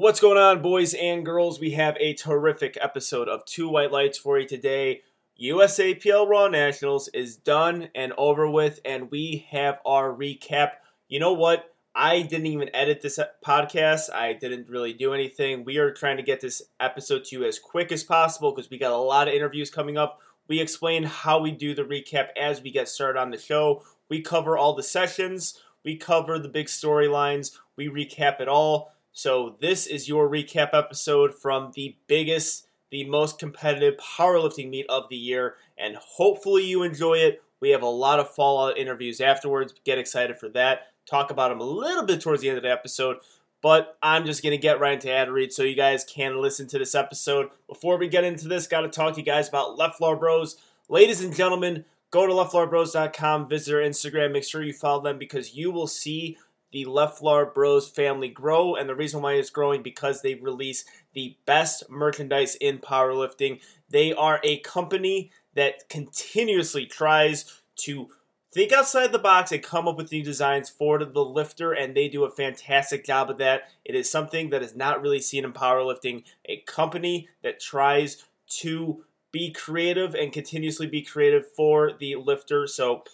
What's going on, boys and girls? We have a terrific episode of Two White Lights for you today. USAPL Raw Nationals is done and over with, and we have our recap. You know what? I didn't even edit this podcast. I didn't really do anything. We are trying to get this episode to you as quick as possible because we got a lot of interviews coming up. We explain how we do the recap as we get started on the show. We cover all the sessions, we cover the big storylines, we recap it all. So, this is your recap episode from the biggest, the most competitive powerlifting meet of the year, and hopefully you enjoy it. We have a lot of fallout interviews afterwards. Get excited for that. Talk about them a little bit towards the end of the episode. But I'm just going to get right into ad read so you guys can listen to this episode. Before we get into this, got to talk to you guys about Left Floor Bros. Ladies and gentlemen, go to leftfloorbros.com, visit their Instagram, make sure you follow them because you will see the Left Floor Bros family grow. And the reason why it's growing because they release the best merchandise in powerlifting. They are a company that continuously tries to think outside the box and come up with new designs for the lifter, and they do a fantastic job of that. It is something that is not really seen in powerlifting. A company that tries to be creative and continuously be creative for the lifter. So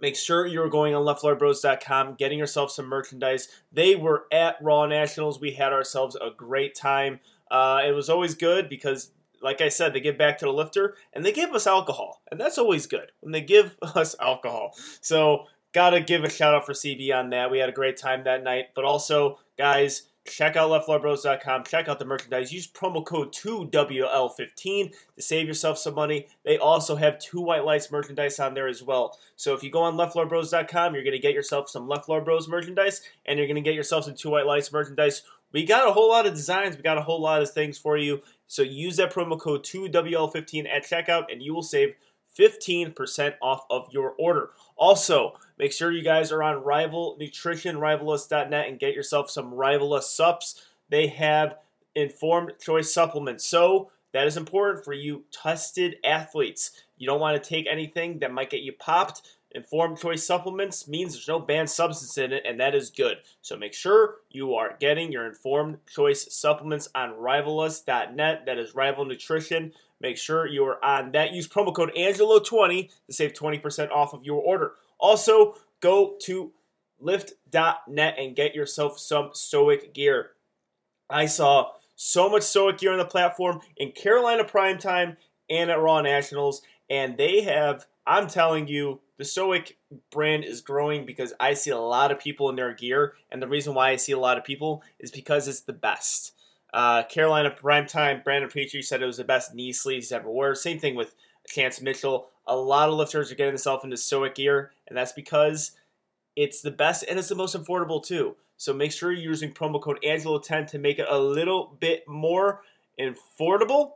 make sure you're going on leftfloorbros.com, getting yourself some merchandise. They were at Raw Nationals. We had ourselves a great time. Uh, it was always good because like I said, they give back to the lifter and they give us alcohol. And that's always good when they give us alcohol. So, gotta give a shout out for CB on that. We had a great time that night. But also, guys, check out leftfloorbros.com. Check out the merchandise. Use promo code 2WL15 to save yourself some money. They also have two White Lights merchandise on there as well. So if you go on leftfloorbros.com, you're going to get yourself some Left Floor Bros merchandise and you're going to get yourself some two White Lights merchandise. We got a whole lot of designs. We got a whole lot of things for you. So use that promo code 2WL15 at checkout and you will save 15% off of your order. Also, make sure you guys are on Rival Nutrition, rivalus.net, and get yourself some Rivalus sups. They have informed choice supplements. So, that is important for you tested athletes. You don't want to take anything that might get you popped. Informed choice supplements means there's no banned substance in it, and that is good. So make sure you are getting your informed choice supplements on rivalus.net. That is Rival Nutrition. Make sure you are on that. Use promo code Angelo20 to save 20% off of your order. Also, go to lift.net and get yourself some Stoic gear. I saw so much Stoic gear on the platform in Carolina Primetime and at Raw Nationals, and they have, I'm telling you, the Stoic brand is growing because I see a lot of people in their gear, and the reason why I see a lot of people is because it's the best. Uh, Carolina Primetime, Brandon Petrie said it was the best knee sleeves he's ever wore. Same thing with Chance Mitchell. A lot of lifters are getting themselves into Stoic gear, and that's because it's the best and it's the most affordable too. So make sure you're using promo code Angelo10 to make it a little bit more affordable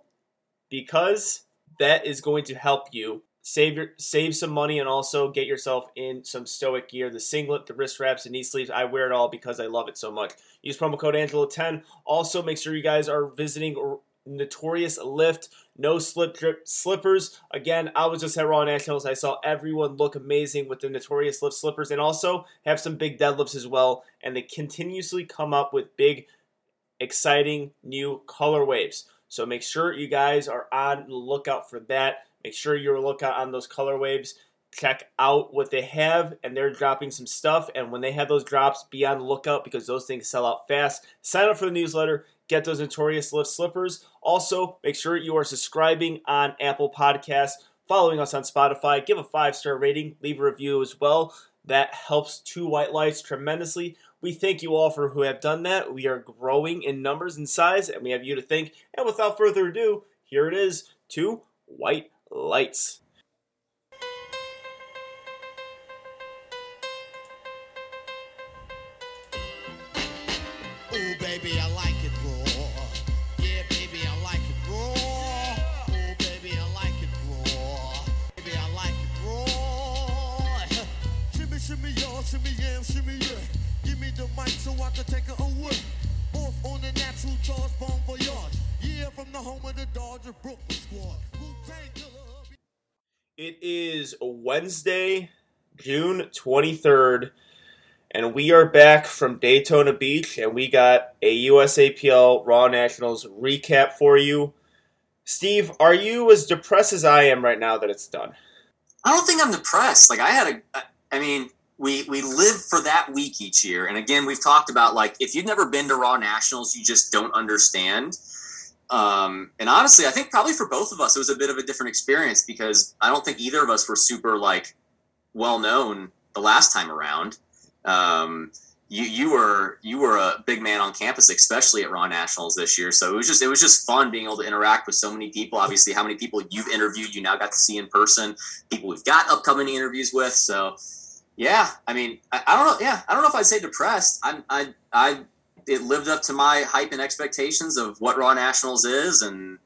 because that is going to help you save your save some money and also get yourself in some stoic gear. The singlet the wrist wraps the knee sleeves i wear it all because i love it so much. Use promo code angelo10 also make sure you guys are visiting notorious lift. No slip drip slippers. Again i was just at raw nationals. I saw everyone look amazing with the notorious lift slippers. And also have some big deadlifts as well. And they continuously come up with big exciting new color waves. So make sure you guys are on the lookout for that Make sure you're a lookout on those color waves. Check out what they have, and they're dropping some stuff. And when they have those drops, be on the lookout because those things sell out fast. Sign up for the newsletter, get those Notorious Lift slippers. Also, make sure you are subscribing on Apple Podcasts, following us on Spotify. Give a five star rating, leave a review as well. That helps Two White Lights tremendously. We thank you all for who have done that. We are growing in numbers and size, and we have you to thank. And without further ado, here it is Two White lights. Ooh, baby, I like it raw. Yeah, baby, I like it raw. Ooh, baby, I like it raw. Baby, I like it raw. shimmy, shimmy, y'all, shimmy, yeah, shimmy, yeah. Give me the mic so I can take it away. Off on the natural charge. Yeah, from the home of the Dodger Brooklyn squad. Wu-Tang Killer. It is Wednesday, June 23rd, and we are back from Daytona Beach, and we got a USAPL Raw Nationals recap for you. Steve, are you as depressed as I am right now that it's done? I don't think I'm depressed. Like I had a, I mean, we we live for that week each year, and again, we've talked about like if you've never been to Raw Nationals, you just don't understand. Um, and honestly, I think probably for both of us, it was a bit of a different experience because I don't think either of us were super like well known the last time around. Um, you you were you were a big man on campus, especially at Raw Nationals this year. So it was just it was just fun being able to interact with so many people. Obviously, how many people you've interviewed, you now got to see in person. People we've got upcoming interviews with. So yeah, I mean, I, I don't know. Yeah, I don't know if I'd say depressed. I'm I I it lived up to my hype and expectations of what Raw Nationals is, and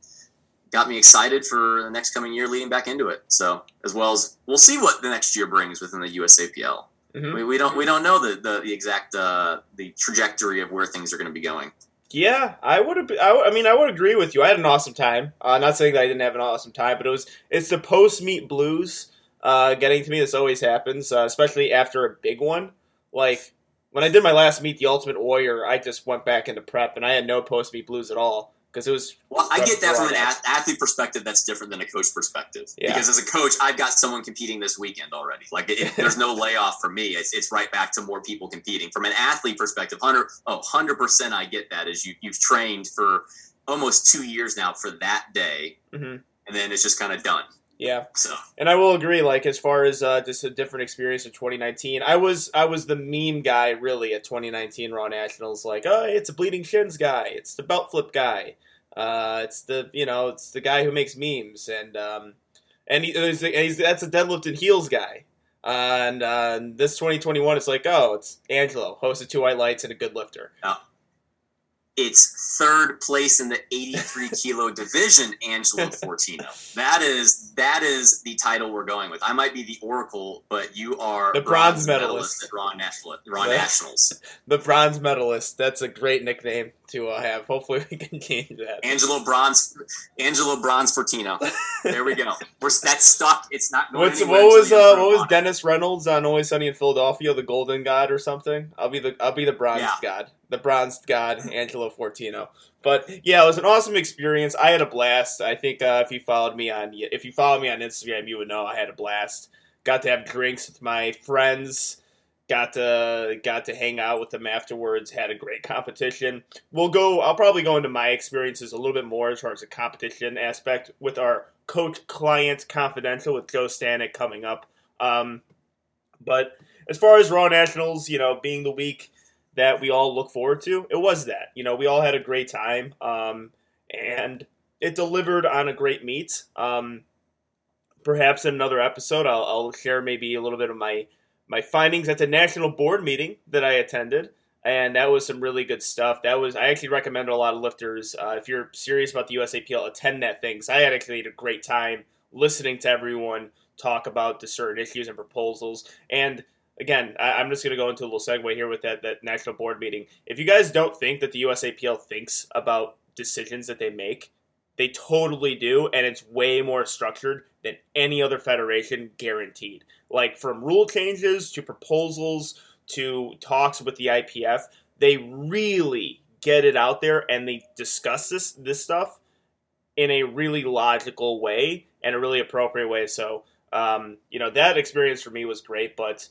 got me excited for the next coming year leading back into it. So as well as we'll see what the next year brings within the USAPL. Mhm. We, we don't we don't know the the, the exact uh, the trajectory of where things are going to be going. Yeah, I would. I, I mean, I would agree with you. I had an awesome time. Uh, not saying that I didn't have an awesome time, but it was. It's the post meet blues uh, getting to me. This always happens, uh, especially after a big one. Like when I did my last meet, the Ultimate Warrior, I just went back into prep, and I had no post meet blues at all because it was. Well, I get that from an ath- athlete perspective. That's different than a coach perspective. Yeah. Because as a coach, I've got someone competing this weekend already. Like it, there's no layoff for me. It's, it's right back to more people competing. From an athlete perspective, hundred oh, 100 percent, I get that. Is you you've trained for almost two years now for that day, Mhm. and then it's just kind of done. Yeah, So and I will agree. Like as far as uh, just a different experience in 2019, I was I was the meme guy really at 2019 Raw Nationals. Like, oh, it's a bleeding shins guy. It's the belt flip guy. Uh, it's the you know it's the guy who makes memes and um, and he, he's, he's that's a deadlift and heels guy. Uh, and uh, this 2021, it's like, oh, it's Angelo, host of Two White Lights and a good lifter. It's third place in the 83 kilo division, Angelo Fortino. That is that is the title we're going with. I might be the Oracle, but you are The bronze medalist. at Raw National Raw The- Nationals. The bronze medalist. That's a great nickname to uh, have. Hopefully, we can change that. Angelo Bronze Angelo Bronze Fortino. There we go. We're that's stuck. It's not going What's what was uh what was. Dennis Reynolds on Always Sunny in Philadelphia, the Golden God or something? I'll be the I'll be the Bronze Yeah. God, the Bronze God, Angelo Fortino. But yeah, it was an awesome experience. I had a blast. I think uh, if you followed me on if you followed me on Instagram, you would know I had a blast. Got to have drinks with my friends. Got to got to hang out with them afterwards. Had a great competition. We'll go. I'll probably go into my experiences a little bit more as far as the competition aspect with our coach client confidential with Joe Stanek coming up. Um, but as far as Raw Nationals, you know, being the week that we all look forward to, it was that. You know, we all had a great time, um, and it delivered on a great meet. Um, perhaps in another episode, I'll, I'll share maybe a little bit of my my findings at the national board meeting that I attended. And that was some really good stuff. That was I actually recommend a lot of lifters. Uh, if you're serious about the USAPL, attend that thing. 'cause I had actually had a great time listening to everyone talk about the certain issues and proposals. And again, I, I'm just going to go into a little segue here with that that national board meeting. If you guys don't think that the USAPL thinks about decisions that they make, they totally do, and it's way more structured than any other federation, guaranteed. Like from rule changes to proposals to talks with the IPF, they really get it out there and they discuss this this stuff in a really logical way and a really appropriate way. So, um, you know, that experience for me was great. But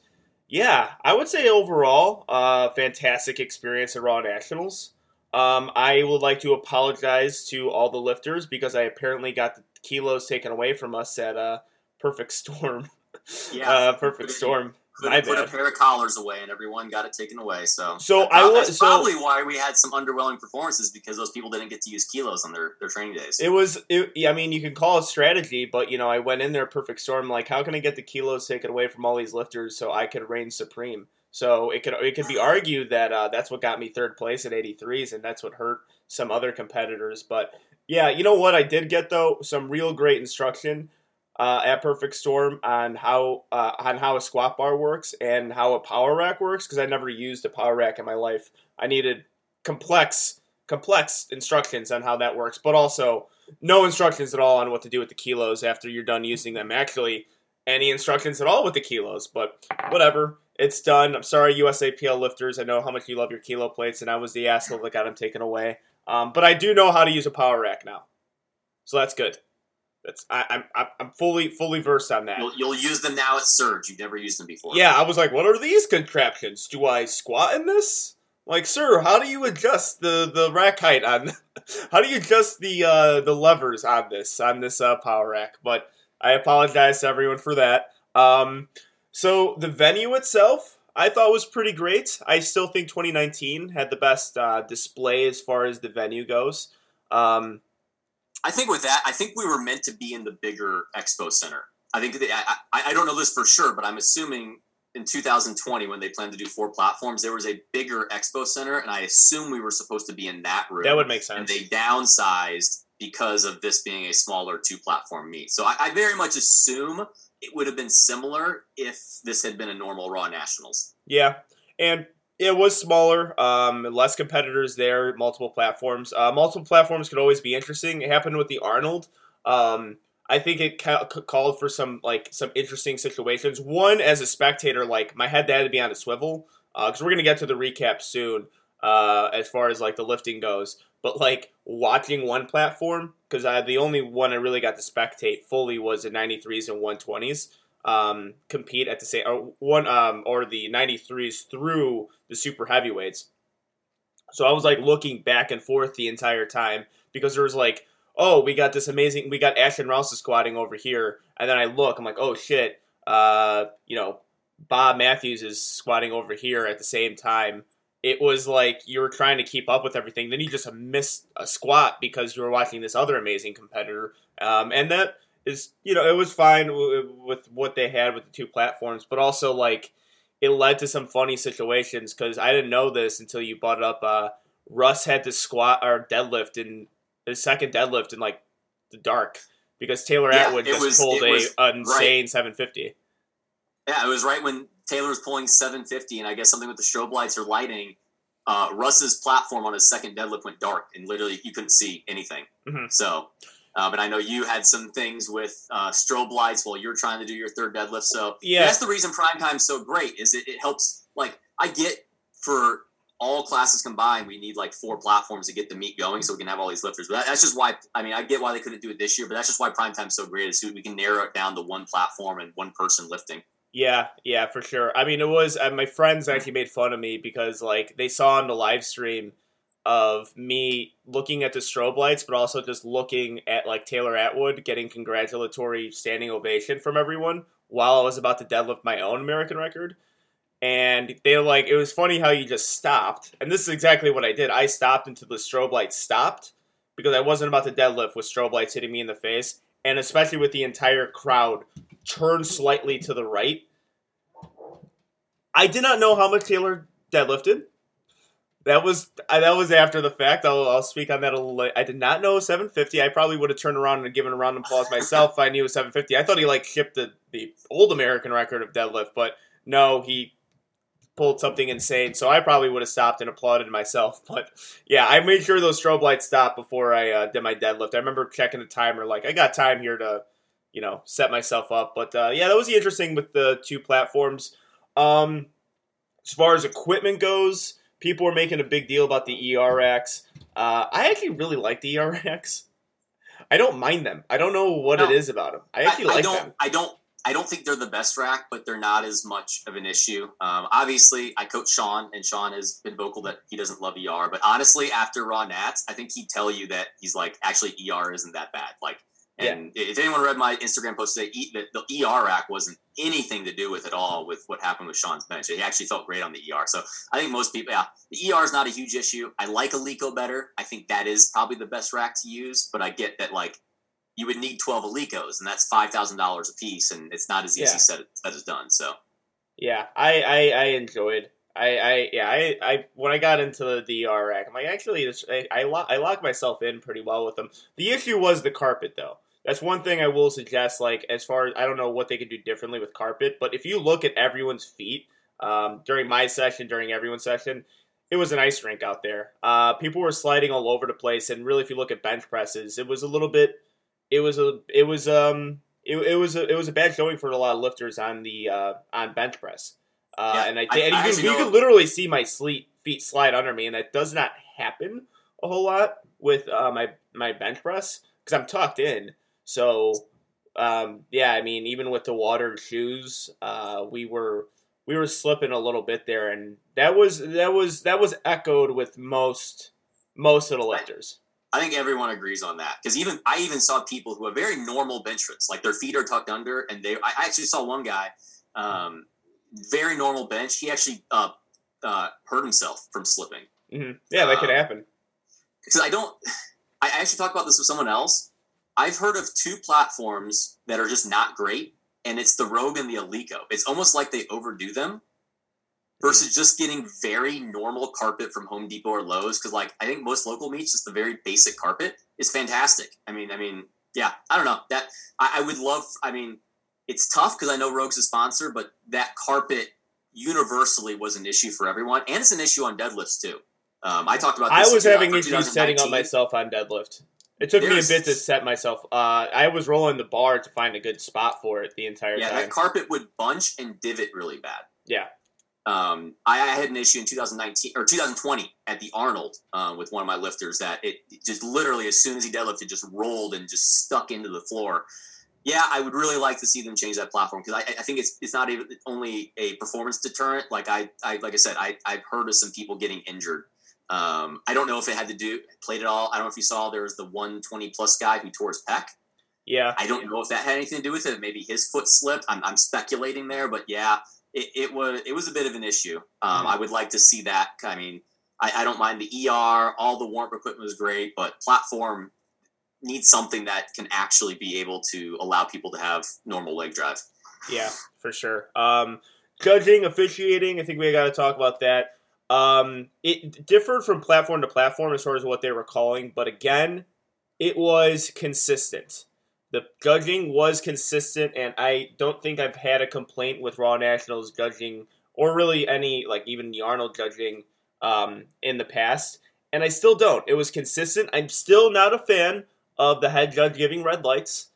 yeah, I would say overall, uh, fantastic experience at Raw Nationals. Um, I would like to apologize to all the lifters because I apparently got the kilos taken away from us at uh, Perfect Storm. Yeah. uh, Perfect Storm. My put a pair of collars away, and everyone got it taken away. So, So That I was that's so- probably why we had some underwhelming performances because those people didn't get to use kilos on their, their training days. It was, it, I mean, you can call it strategy, but you know, I went in there perfect storm. Like, how can I get the kilos taken away from all these lifters so I could reign supreme? So it could it could be argued that uh, that's what got me third place at 83s, and that's what hurt some other competitors. But yeah, you know what I did get though some real great instruction uh, at Perfect Storm on how uh, on how a squat bar works and how a power rack works because I never used a power rack in my life. I needed complex complex instructions on how that works, but also no instructions at all on what to do with the kilos after you're done using them. Actually, any instructions at all with the kilos, but whatever. It's done. I'm sorry, USAPL lifters. I know how much you love your kilo plates, and I was the asshole that got them taken away. Um, but I do know how to use a power rack now, so that's good. That's I, I'm I'm fully fully versed on that. You'll, you'll use them now at Surge. You've never used them before. Yeah, I was like, what are these contraptions? Do I squat in this? Like, sir, how do you adjust the the rack height on? how do you adjust the uh, the levers on this on this uh, power rack? But I apologize to everyone for that. Um, so the venue itself, I thought was pretty great. I still think 2019 had the best uh, display as far as the venue goes. Um, I think with that, I think we were meant to be in the bigger expo center. I think they, I, I, I don't know this for sure, but I'm assuming in 2020 when they planned to do four platforms, there was a bigger expo center, and I assume we were supposed to be in that room. that would make sense. and they downsized because of this being a smaller two platform meet. So I, I very much assume it would have been similar if this had been a normal Raw Nationals. Yeah, and it was smaller, um, less competitors there, multiple platforms. Uh, multiple platforms could always be interesting. It happened with the Arnold. Um, I think it ca- called for some like some interesting situations. One, as a spectator, like my head had to be on a swivel because we're gonna get to the recap soon. Uh, as far as like the lifting goes, but like watching one platform because the only one I really got to spectate fully was the 93s and 120s um, compete at the same or one um, or the 93s through the super heavyweights. So I was like looking back and forth the entire time because there was like, oh, we got this amazing, we got Ashton Rouse squatting over here, and then I look, I'm like, oh shit, uh, you know, Bob Matthews is squatting over here at the same time. It was like you were trying to keep up with everything. Then you just missed a squat because you were watching this other amazing competitor, um, and that is you know it was fine w- with what they had with the two platforms, but also like it led to some funny situations because I didn't know this until you brought it up. Uh, Russ had to squat or deadlift in his second deadlift in like the dark because Taylor Yeah, Atwood just was- pulled was- a insane 750. Yeah, it was right when Taylor was pulling 750, and I guess something with the strobe lights or lighting. Uh, Russ's platform on his second deadlift went dark, and literally you couldn't see anything. Mhm. So, uh, but I know you had some things with uh, strobe lights while you're trying to do your third deadlift. So Yeah. that's the reason prime time's so great. Is it, it helps? Like I get for all classes combined, we need like four platforms to get the meet going, so we can have all these lifters. But that, that's just why. I mean, I get why they couldn't do it this year, but that's just why prime time's so great. Is we can narrow it down to one platform and one person lifting. Yeah, yeah, for sure. I mean, it was uh, my friends actually made fun of me because like they saw on the live stream of me looking at the strobe lights, but also just looking at like Taylor Atwood getting congratulatory standing ovation from everyone while I was about to deadlift my own American record. And they like, it was funny how you just stopped. And this is exactly what I did. I stopped until the strobe lights stopped because I wasn't about to deadlift with strobe lights hitting me in the face. And especially with the entire crowd turned slightly to the right. I did not know how much Taylor deadlifted. That was uh, that was after the fact. I'll, I'll speak on that a little. I did not know 750. I probably would have turned around and given a round of applause myself if I knew it was 750. I thought he like shipped the the old American record of deadlift, but no, he pulled something insane. So I probably would have stopped and applauded myself. But yeah, I made sure those strobe lights stopped before I uh, did my deadlift. I remember checking the timer, like I got time here to you know set myself up. But uh, yeah, that was the interesting with the two platforms. Um, as far as equipment goes, people were making a big deal about the ERX. Uh, I actually really like the ERX. I don't mind them. I don't know what it No. is about them. I actually I, like don't. them. I don't. I don't think they're the best rack, but they're not as much of an issue. Um, obviously, I coach Sean, and Sean has been vocal that he doesn't love ER. But honestly, after Raw Nats, I think he'd tell you that he's like, actually, ER isn't that bad. Like, and if anyone read my Instagram post today, E- the, the ER rack wasn't anything to do with at all with what happened with Sean's bench. He actually felt great on the ER. So I think most people, yeah, the ER is not a huge issue. I like Eleiko better. I think that is probably the best rack to use. But I get that like you would need 12 Eleikos, and that's five thousand dollars a piece, and it's not as easy Yeah. said said as done. So Yeah, I, I, I enjoyed. I, I yeah I, I when I got into the DR rack, I'm like actually I I, lo- I locked myself in pretty well with them. The issue was the carpet though. That's one thing I will suggest. Like as far as I don't know what they could do differently with carpet, but if you look at everyone's feet um, during my session, during everyone's session, it was an ice rink out there. Uh, people were sliding all over the place, and really, if you look at bench presses, it was a little bit. It was a. It was um. It, it was a. It was a bad showing for a lot of lifters on the uh, on bench press. Uh, Yeah, and I, I- and you, actually could, you literally see my sleep, feet slide under me, and that does not happen a whole lot with uh, my my bench press because I'm tucked in. So um, yeah, I mean, even with the watered shoes, uh, we were we were slipping a little bit there, and that was that was that was echoed with most most of the lifters. I think everyone agrees on that because even I even saw people who have very normal bench press, like their feet are tucked under, and they. I actually saw one guy, um, very normal bench. He actually uh, uh, hurt himself from slipping hmm Yeah, that could Um, happen. because I don't. I actually talked about this with someone else. I've heard of two platforms that are just not great, and it's the Rogue and the Eleiko. It's almost like they overdo them versus just getting very normal carpet from Home Depot or Lowe's. Because like I think most local meets, just the very basic carpet is fantastic. I mean, I mean, yeah, I don't know that I, I would love. I mean, it's tough because I know Rogue's a sponsor, but that carpet universally was an issue for everyone, and it's an issue on deadlifts too. Um, I talked about. I was having issues setting up myself on deadlift. It took me a bit to set myself. Uh, I was rolling the bar to find a good spot for it the entire Yeah, time. Yeah, that carpet would bunch and divot really bad. Yeah. Um, I, I had an issue in 2019 or 2020 at the Arnold uh, with one of my lifters that it, just literally as soon as he deadlifted, just rolled and just stuck into the floor. Yeah, I would really like to see them change that platform because I, I think it's it's not even only a performance deterrent. Like I, I like I said, I I've heard of some people getting injured. Um, I don't know if it had to do played at all. I don't know if you saw there was the 120 plus guy who tore his pec. yeah, I don't know if that had anything to do with it. Maybe his foot slipped. I'm, I'm speculating there, but yeah, it, it was it was a bit of an issue. Um, Mhm. I would like to see that. I mean, I, I don't mind the ER. All the warm equipment was great, but platform needs something that can actually be able to allow people to have normal leg drive. yeah, for sure. Um, judging, officiating. I think we got to talk about that. Um, it differed from platform to platform as far as what they were calling, but again, it was consistent. The judging was consistent, and I don't think I've had a complaint with Raw Nationals judging, or really any like even the Arnold judging um, in the past, and I still don't. It was consistent. I'm still not a fan of the head judge giving red lights.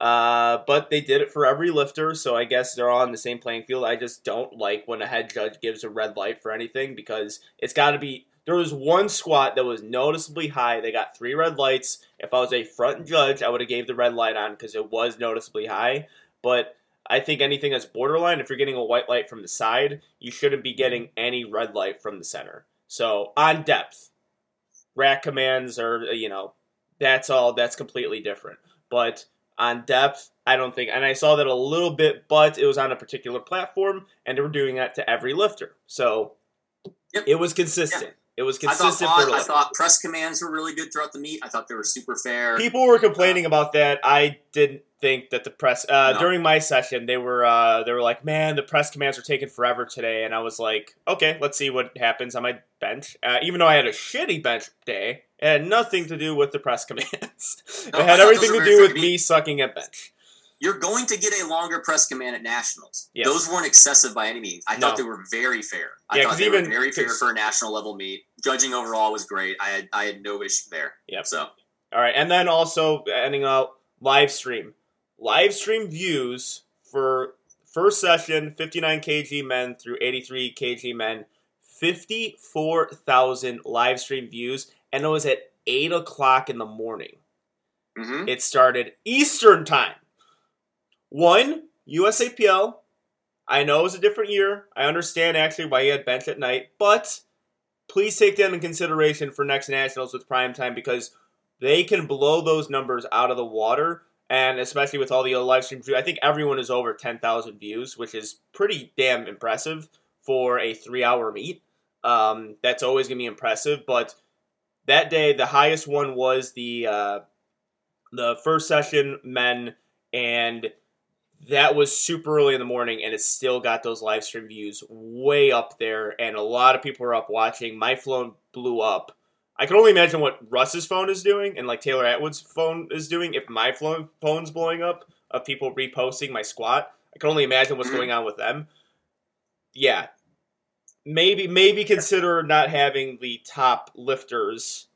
Uh, but they did it for every lifter, so I guess they're all on the same playing field. I just don't like when a head judge gives a red light for anything because it's got to be. There was one squat that was noticeably high. They got three red lights. If I was a front judge, I would have gave the red light on because it was noticeably high. But I think anything that's borderline, if you're getting a white light from the side, you shouldn't be getting any red light from the center. So on depth, rack commands are you know that's all that's completely different. But on depth, I don't think, and I saw that a little bit, but it was on a particular platform, and they were doing that to every lifter. So Yep. it was consistent. It was I thought, consistent for I thought press commands were really good throughout the meet. I thought they were super fair. People were complaining about that. I didn't think that the press uh, No. during my session they were uh, they were like, man, the press commands are taking forever today, and I was like, okay, let's see what happens on my bench. Uh, even though I had a shitty bench day, it had nothing to do with the press commands. No, it had everything to do with me sucking at bench. You're going to get a longer press command at nationals. Yes. Those weren't excessive by any means. I No. thought they were very fair. I Yeah, thought they even- were very fair for a national level meet. Judging overall was great. I had I had no issue there. Yep. So All right, and then also ending out live stream, live stream views for first session, 59 kg men through 83 kg men, 54,000 live stream views, and it was at eight o'clock in the morning. mhm. It started Eastern time. One USAPL. I know it was a different year. I understand actually why you had bench at night, but please take that in consideration for next nationals with prime time because they can blow those numbers out of the water. And especially with all the live stream views, I think everyone is over 10,000 views, which is pretty damn impressive for a three hour meet. Um, that's always going to be impressive. But that day, the highest one was the uh, the first session men, and that was super early in the morning, and it still got those live stream views way up there, and a lot of people were up watching. My phone blew up. I can only imagine what Russ's phone is doing, and like Taylor Atwood's phone is doing. If my phone phone's blowing up of people reposting my squat, I can only imagine what's going on with them. Yeah, maybe maybe consider not having the top lifters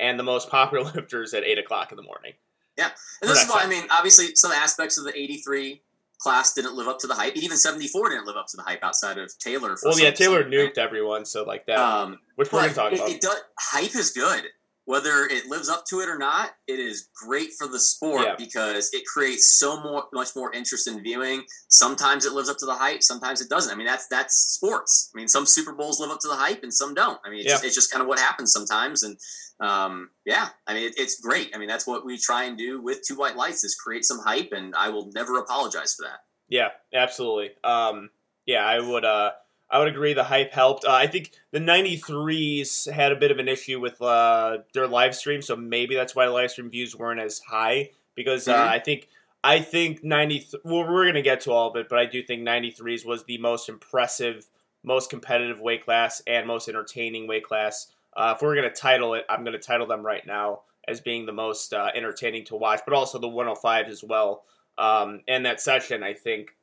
and the most popular lifters at eight o'clock in the morning. Yeah, and this is why I mean, obviously, some aspects of the '83 class didn't live up to the hype. Even 74 didn't live up to the hype outside of Taylor. For Well, yeah, Taylor nuked everyone, so like that, Um, which we're gonna talk it, about. it does, hype is good. Whether it lives up to it or not, it is great for the sport Yeah. because it creates so more, much more interest in viewing. Sometimes it lives up to the hype, sometimes it doesn't. I mean, that's that's sports. I mean, some Super Bowls live up to the hype and some don't. I mean, it's, Yeah. just, it's just kind of what happens sometimes. And um, yeah, I mean, it, it's great. I mean, that's what we try and do with Two White Lights is create some hype, and I will never apologize for that. Yeah, absolutely. Um, yeah, I would. Uh, I would agree. The hype helped. Uh, I think the '93s had a bit of an issue with uh, their live stream, so maybe that's why the live stream views weren't as high. Because uh, Mhm. I think I think '90. Well, we're gonna get to all of it, but I do think '93s was the most impressive, most competitive weight class, and most entertaining weight class. Uh, if we're gonna title it, I'm gonna title them right now as being the most uh, entertaining to watch, but also the 105 as well. Um, and that session, I think,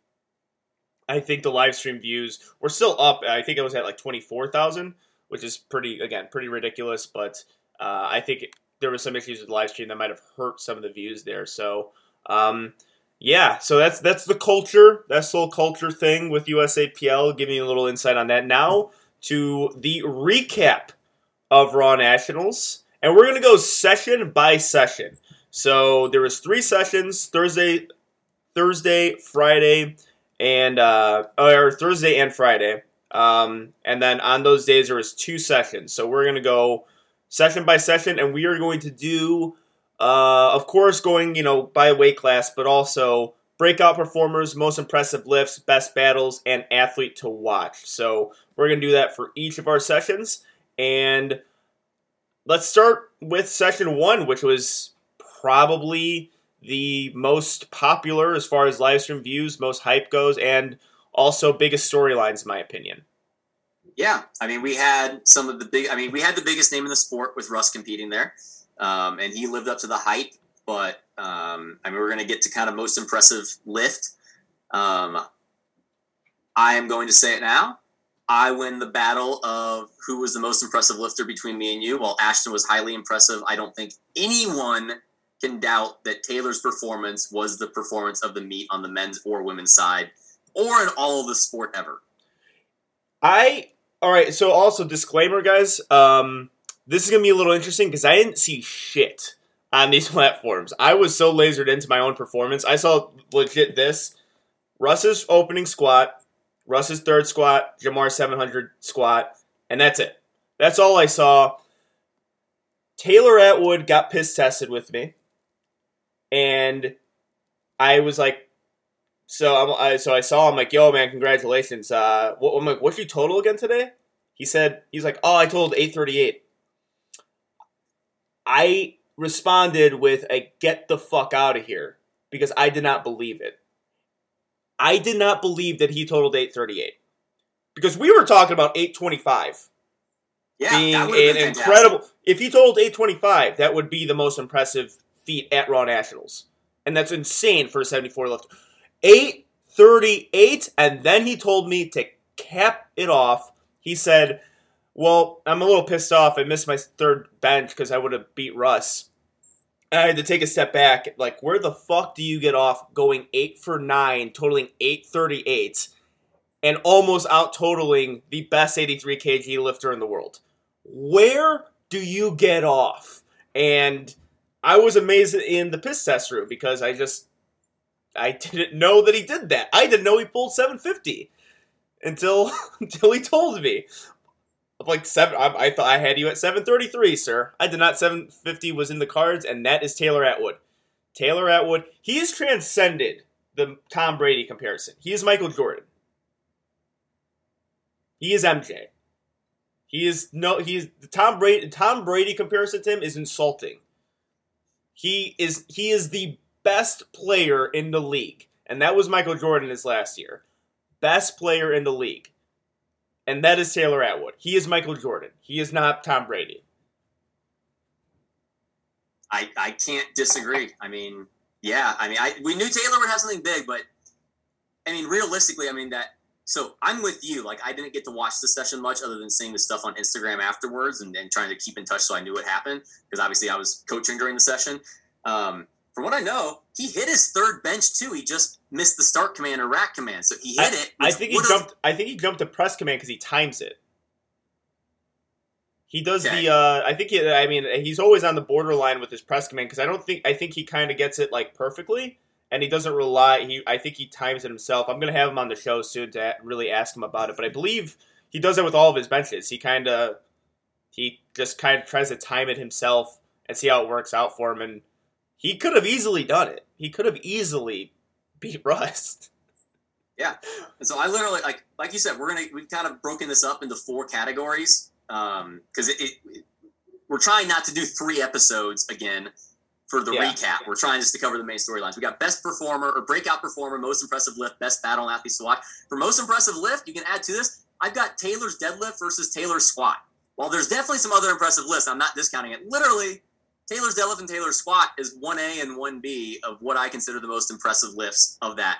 I think the live stream views were still up. I think it was at like twenty four thousand, which is pretty again pretty ridiculous. But uh, I think there was some issues with live stream that might have hurt some of the views there. So um, yeah, so that's that's the culture. That's the whole culture thing with USAPL. Giving you a little insight on that. Now to the recap of Raw Nationals, and we're gonna go session by session. So there was three sessions: Thursday, Thursday, Friday, and uh, or Thursday and Friday. Um, and then on those days there was two sessions. So we're gonna go session by session, and we are going to do, uh, of course, going you know by weight class, but also breakout performers, most impressive lifts, best battles, and athlete to watch. So we're gonna do that for each of our sessions, and let's start with session one, which was probably the most popular as far as live stream views, most hype goes, and also biggest storylines, in my opinion. Yeah, I mean, we had some of the big. I mean, we had the biggest name in the sport with Russ competing there, um, and he lived up to the hype. But um, I mean, we're going to get to kind of most impressive lift. Um, I am going to say it now. I win the battle of who was the most impressive lifter between me and you. While Ashton was highly impressive, I don't think anyone can doubt that Taylor's performance was the performance of the meet on the men's or women's side, or in all of the sport ever. I all right. So also disclaimer, guys. Um, this is gonna be a little interesting because I didn't see shit on these platforms. I was so lasered into my own performance. I saw legit this Russ's opening squat, Russ's third squat, Jamar 700 squat, and that's it. That's all I saw. Taylor Atwood got piss tested with me, and I was like, so I'm, I, so I saw him like, yo, man, congratulations. Uh, what, I'm like, what's your total again today? He said, he's like, oh, I totaled 838. I responded with a get the fuck out of here because I did not believe it. I did not believe that he totaled 838 because we were talking about 825 Yeah, being an been incredible. If he totaled 825, that would be the most impressive feat at Raw Nationals, and that's insane for a 74 lift. 838, and then he told me to cap it off. He said, "Well, I'm a little pissed off. I missed my third bench because I would have beat Russ." And I had to take a step back. Like, where the fuck do you get off going eight for nine, totaling 838, and almost out totaling the best 83 kg lifter in the world? Where do you get off? And I was amazed in the piss test room because I just I didn't know that he did that. I didn't know he pulled 750 until until he told me. I'm Like seven, I, I thought I had you at 733, sir. I did not. 750 was in the cards, and that is Taylor Atwood. Taylor Atwood, he has transcended the Tom Brady comparison. He is Michael Jordan. He is MJ. He is no. He is the Tom Brady. Tom Brady comparison to him is insulting. He is he is the best player in the league, and that was Michael Jordan his last year. Best player in the league, and that is Taylor Atwood. He is Michael Jordan. He is not Tom Brady. I, I can't disagree. I mean, yeah, I mean, I we knew Taylor would have something big, but I mean, realistically, I mean that. So I'm with you. Like, I didn't get to watch the session much, other than seeing the stuff on Instagram afterwards and, and trying to keep in touch, so I knew what happened because obviously I was coaching during the session. Um, from what I know, he hit his third bench too. He just missed the start command or rack command, so he hit it. I think he jumped. I think he jumped to press command because he times it. He does Okay. the. Uh, I think. He, I mean, he's always on the borderline with his press command because I don't think. I think he kind of gets it like perfectly, and he doesn't rely. He. I think he times it himself. I'm gonna have him on the show soon to really ask him about it. But I believe he does it with all of his benches. He kind of. He just kind of tries to time it himself and see how it works out for him, and he could have easily done it. He could have easily beat Russ. Yeah, and so I literally like like you said, we're gonna we've kind of broken this up into four categories um, because it, it, we're trying not to do three episodes again for the Yeah. recap. We're trying just to cover the main storylines. We got best performer or breakout performer, most impressive lift, best battle and athletes to watch. For most impressive lift, you can add to this. I've got Taylor's deadlift versus Taylor's squat. While there's definitely some other impressive lifts, I'm not discounting it. Literally, Taylor's deadlift and Taylor's squat is one A and one B of what I consider the most impressive lifts of that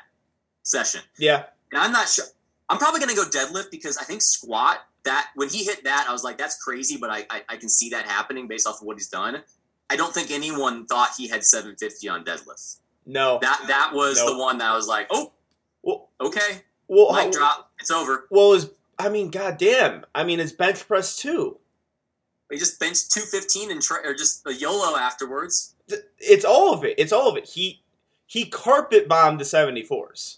session. Yeah, And I'm not sure. I'm probably going to go deadlift because I think squat that when he hit that, I was like, that's crazy, but I, I I can see that happening based off of what he's done. I don't think anyone thought he had 750 on deadlift. no. That that was Nope. the one that I was like, oh, Well, okay, well, mic drop, it's over. well, is I mean, goddamn. I mean, it's bench press too. He just benched 215 and tra- or just a YOLO afterwards. It's all of it. It's all of it. He he carpet bombed the 74s.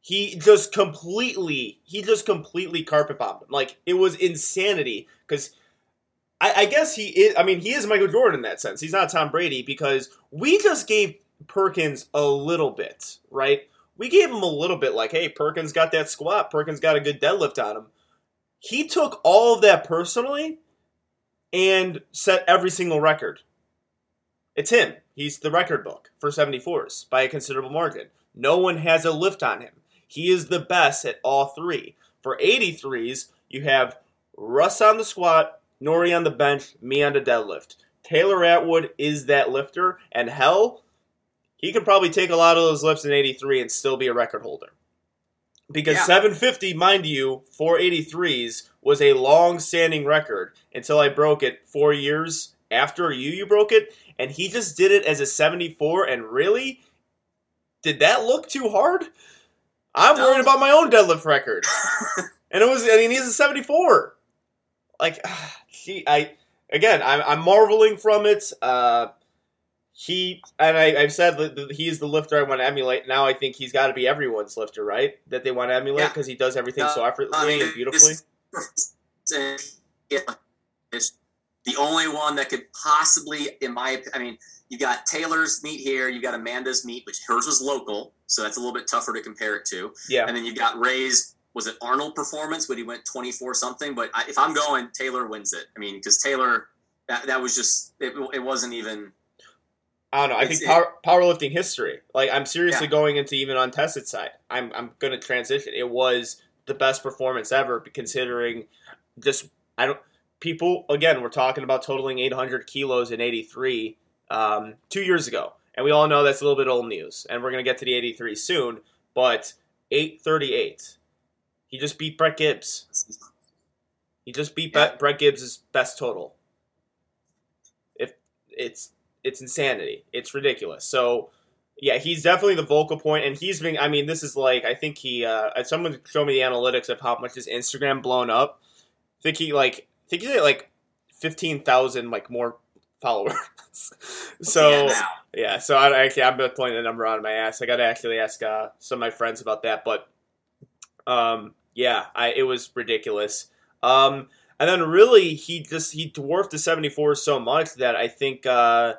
He just completely, he just completely carpet bombed them. Like it was insanity. Because I, I guess he is. I mean, he is Michael Jordan in that sense. He's not Tom Brady because we just gave Perkins a little bit, right? We gave him a little bit. Like, hey, Perkins got that squat. Perkins got a good deadlift on him. He took all of that personally and set every single record. It's him. He's the record book for 74s by a considerable margin. No one has a lift on him. He is the best at all three. For 83s, you have Russ on the squat, Nori on the bench, me on the deadlift. Taylor Atwood is that lifter, and hell, he could probably take a lot of those lifts in 83 and still be a record holder. Because Yeah. 750, mind you, 483s was a long standing record until I broke it four years after you you broke it, and he just did it as a 74, and really? Did that look too hard? I'm No. worried about my own deadlift record. and it was, I mean, he's a 74. Like, ah. He, I, again, I'm, I'm marveling from it. Uh, he, and I, I've said that that he's the lifter I want to emulate. Now I think he's got to be everyone's lifter, right? That they want to emulate Yeah. because he does everything Uh, so effortlessly I mean, and beautifully. it's- yeah, it's the only one that could possibly, in my, I mean, you got Taylor's meet here, you got Amanda's meet, which hers was local, so that's a little bit tougher to compare it to. Yeah. And then you've got Ray's, was it Arnold performance, but he went 24 something. But I, if I'm going, Taylor wins it. I mean, because Taylor, that, that was just, it, it wasn't even, I don't know. I think power, powerlifting history. Like I'm seriously Yeah. going into even untested side. I'm I'm going to transition. It was the best performance ever, considering just I don't people again. We're talking about totaling 800 kilos in 83 um, two years ago, and we all know that's a little bit old news. And we're going to get to the 83 soon, but 838. He just beat Brett Gibbs. He just beat Yeah. Brett Gibbs' best total. If it's it's insanity, it's ridiculous. So yeah, he's definitely the vocal point, and he's been. I mean, this is like I think he. Uh, someone showed me the analytics of how much his Instagram blown up. I think he like. I think he had like fifteen thousand like more followers. so yeah, yeah, so I actually I'm pulling the number out of my ass. I got to actually ask uh, some of my friends about that, but um, yeah, I it was ridiculous. Um, and then really he just he dwarfed the 74 so much that I think uh,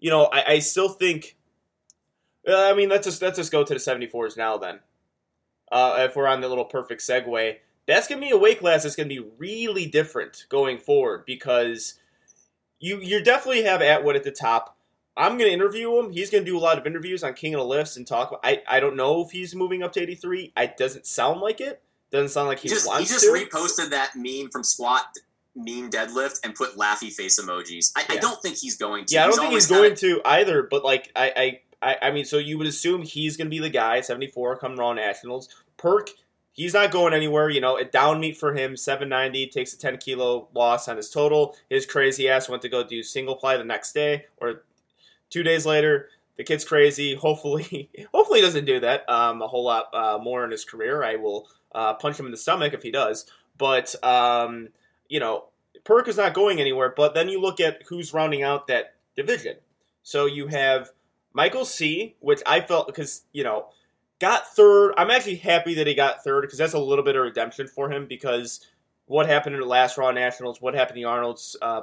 you know I, I still think. Uh, I mean, let's just let's just go to the 74s now then. Uh, if we're on the little perfect segue, that's gonna be a weight class that's gonna be really different going forward because you you definitely have Atwood at the top. I'm gonna interview him. He's gonna do a lot of interviews on King of the Lifts and talk. I I don't know if he's moving up to 83. It doesn't sound like it. Doesn't sound like he, He just, he just to. reposted that meme from squat meme deadlift and put laughy face emojis. I, I don't think he's going to. yeah, I don't think he's going kinda- to either. But like I, I I mean, so you would assume he's gonna be the guy 74 come Raw Nationals. Perk. He's not going anywhere, you know. A down meet for him, 790, takes a 10 kilo loss on his total. His crazy ass went to go do single ply the next day, or Two days later, the kid's crazy. Hopefully, hopefully he doesn't do that um, a whole lot uh, more in his career. I will uh, punch him in the stomach if he does. But um, you know, Perk is not going anywhere. But then you look at who's rounding out that division. So you have Michael C, which I felt because you know got third. I'm actually happy that he got third because that's a little bit of redemption for him because what happened in the last Raw Nationals, what happened to Arnolds uh,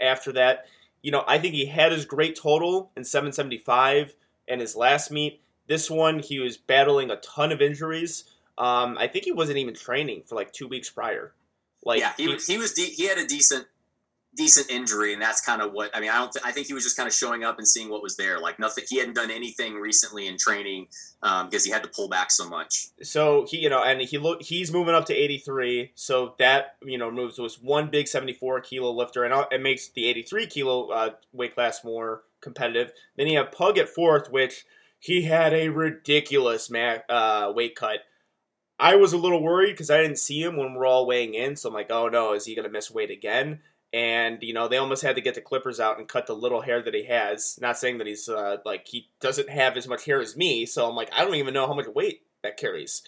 after that. You know, I think he had his great total in 775 and his last meet. This one, he was battling a ton of injuries. Um, I think he wasn't even training for like two weeks prior. Like, yeah, he, was he was de- he had a decent decent injury, and that's kind of what I mean. I don't. Th- I think he was just kind of showing up and seeing what was there. Like nothing. He hadn't done anything recently in training um, because he had to pull back so much. So he, you know, and he look, he's moving up to 83. So that you know moves was one big 74 kilo lifter, and it makes the 83 kilo uh, weight class more competitive. Then you have Pug at fourth, which he had a ridiculous ma- uh, weight cut. I was a little worried because I didn't see him when we're all weighing in, so I'm like, oh no, is he going to miss weight again? and you know they almost had to get the clippers out and cut the little hair that he has. Not saying that he's uh, like he doesn't have as much hair as me, so I'm like I don't even know how much weight that carries.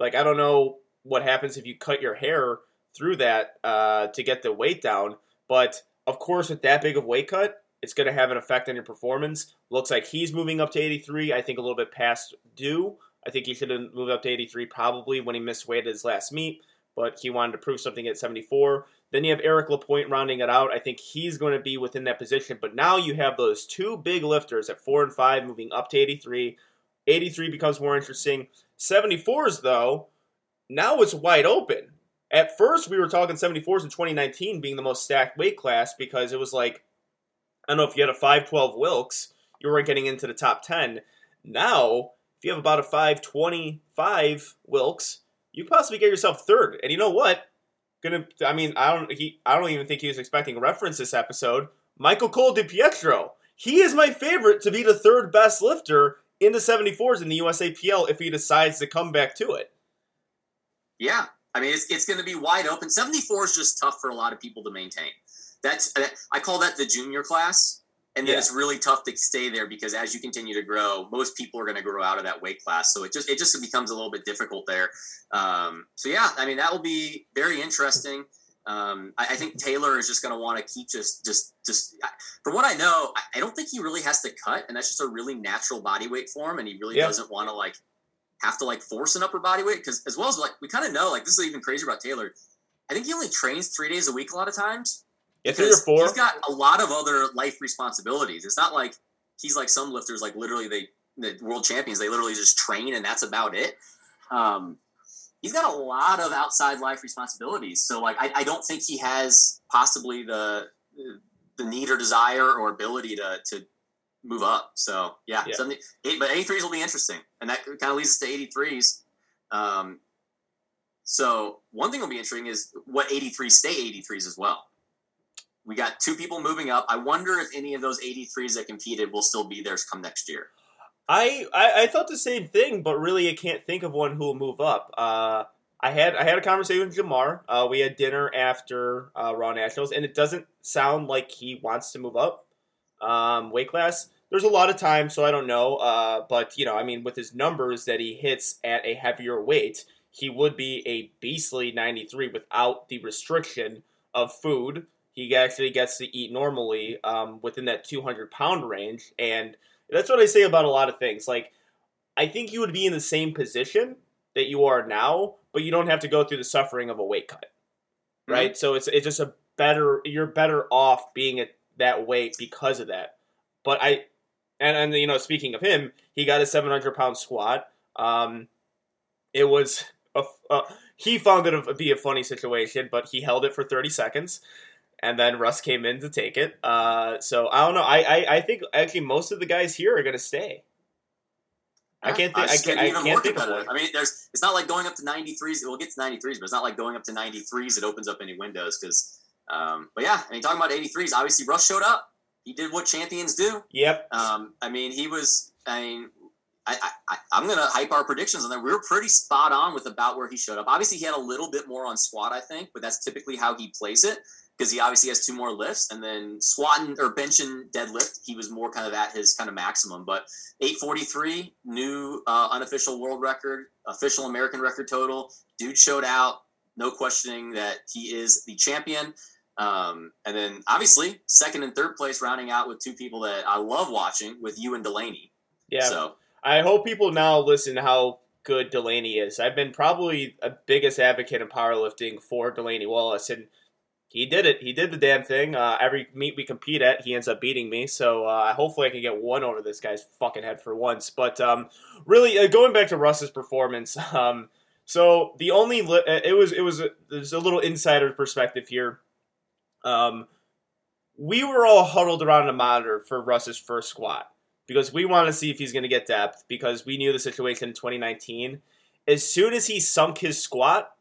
Like I don't know what happens if you cut your hair through that uh, to get the weight down. But of course, with that big of weight cut, it's going to have an effect on your performance. Looks like he's moving up to 83. I think a little bit past due. I think he should have moved up to 83 probably when he missed weight at his last meet, but he wanted to prove something at 74. Then you have Eric Lapointe rounding it out. I think he's going to be within that position. But now you have those two big lifters at four and five moving up to 83. 83 becomes more interesting. 74s, though, now it's wide open. At first, we were talking 74s in 2019 being the most stacked weight class because it was like, I don't know if you had a 512 Wilks, you weren't getting into the top 10. Now, if you have about a 525 Wilks, you possibly get yourself third. And you know what? gonna. I mean, I don't. He. I don't even think he was expecting reference this episode. Michael Cole Di Pietro. He is my favorite to be the third best lifter in the 74s in the USAPL if he decides to come back to it. Yeah, I mean, it's, it's going to be wide open. 74 is just tough for a lot of people to maintain. That's I call that the junior class and then yeah. it's really tough to stay there because as you continue to grow most people are going to grow out of that weight class so it just it just becomes a little bit difficult there um, so yeah i mean that will be very interesting um, I, I, think taylor is just going to want to keep just just just from what i know I, I, don't think he really has to cut and that's just a really natural body weight for him and he really yeah. doesn't want to like have to like force an upper body weight because as well as like we kind of know like this is even crazier about taylor i think he only trains three days a week a lot of times yeah, three or four. He's got a lot of other life responsibilities. It's not like he's like some lifters, like literally they the world champions, they literally just train and that's about it. Um, he's got a lot of outside life responsibilities. So like I, I don't think he has possibly the the need or desire or ability to to move up. So yeah, yeah. Eight, but 83s will be interesting, and that kind of leads us to 83s. Um, so one thing will be interesting is what 83 stay 83s as well. We got two people moving up. I wonder if any of those 83s that competed will still be there come next year. I, I, I thought the same thing, but really I can't think of one who will move up. Uh, I had I had a conversation with Jamar. Uh, we had dinner after uh, Raw Nationals, and it doesn't sound like he wants to move up um, weight class. There's a lot of time, so I don't know. Uh, but you know, I mean, with his numbers that he hits at a heavier weight, he would be a beastly 93 without the restriction of food he actually gets to eat normally um, within that 200 pound range. And that's what I say about a lot of things. Like, I think you would be in the same position that you are now, but you don't have to go through the suffering of a weight cut, right? Mm-hmm. So it's it's just a better you're better off being at that weight because of that. But I and and you know speaking of him, he got a 700 pound squat. Um, it was a, uh, he found it to be a funny situation, but he held it for 30 seconds and then Russ came in to take it. Uh, so I don't know. I, I, I think actually most of the guys here are going to stay. I can't think. I, can't, I can't think of one. I mean, there's. It's not like going up to 93s. We'll get to 93s, but it's not like going up to 93s. It opens up any windows because. Um, but yeah, I mean, talking about 83s, obviously Russ showed up. He did what champions do. Yep. Um, I mean, he was. I mean, I, I, I'm going to hype our predictions on that. We were pretty spot on with about where he showed up. Obviously, he had a little bit more on squat, I think, but that's typically how he plays it. Because he obviously has two more lifts, and then squatting or benching deadlift, he was more kind of at his kind of maximum. But 843, new uh, unofficial world record, official American record total. Dude showed out, no questioning that he is the champion. Um, and then obviously second and third place rounding out with two people that I love watching with you and Delaney. Yeah. So I hope people now listen to how good Delaney is. I've been probably a biggest advocate in powerlifting for Delaney Wallace, and he did it. He did the damn thing. Uh, every meet we compete at, he ends up beating me. So uh, hopefully I can get one over this guy's fucking head for once. But um, really, uh, going back to Russ's performance, um, so the only li- uh, it was it was a, there's a little insider perspective here. Um, we were all huddled around a monitor for Russ's first squat because we wanted to see if he's going to get depth because we knew the situation in 2019. As soon as he sunk his squat,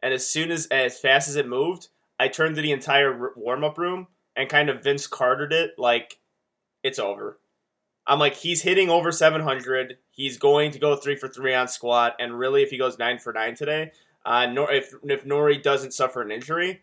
and as soon as as fast as it moved, I turned to the entire warm up room and kind of Vince Cartered it like it's over. I'm like he's hitting over 700. He's going to go three for three on squat, and really, if he goes nine for nine today, uh, nor if if Nori doesn't suffer an injury,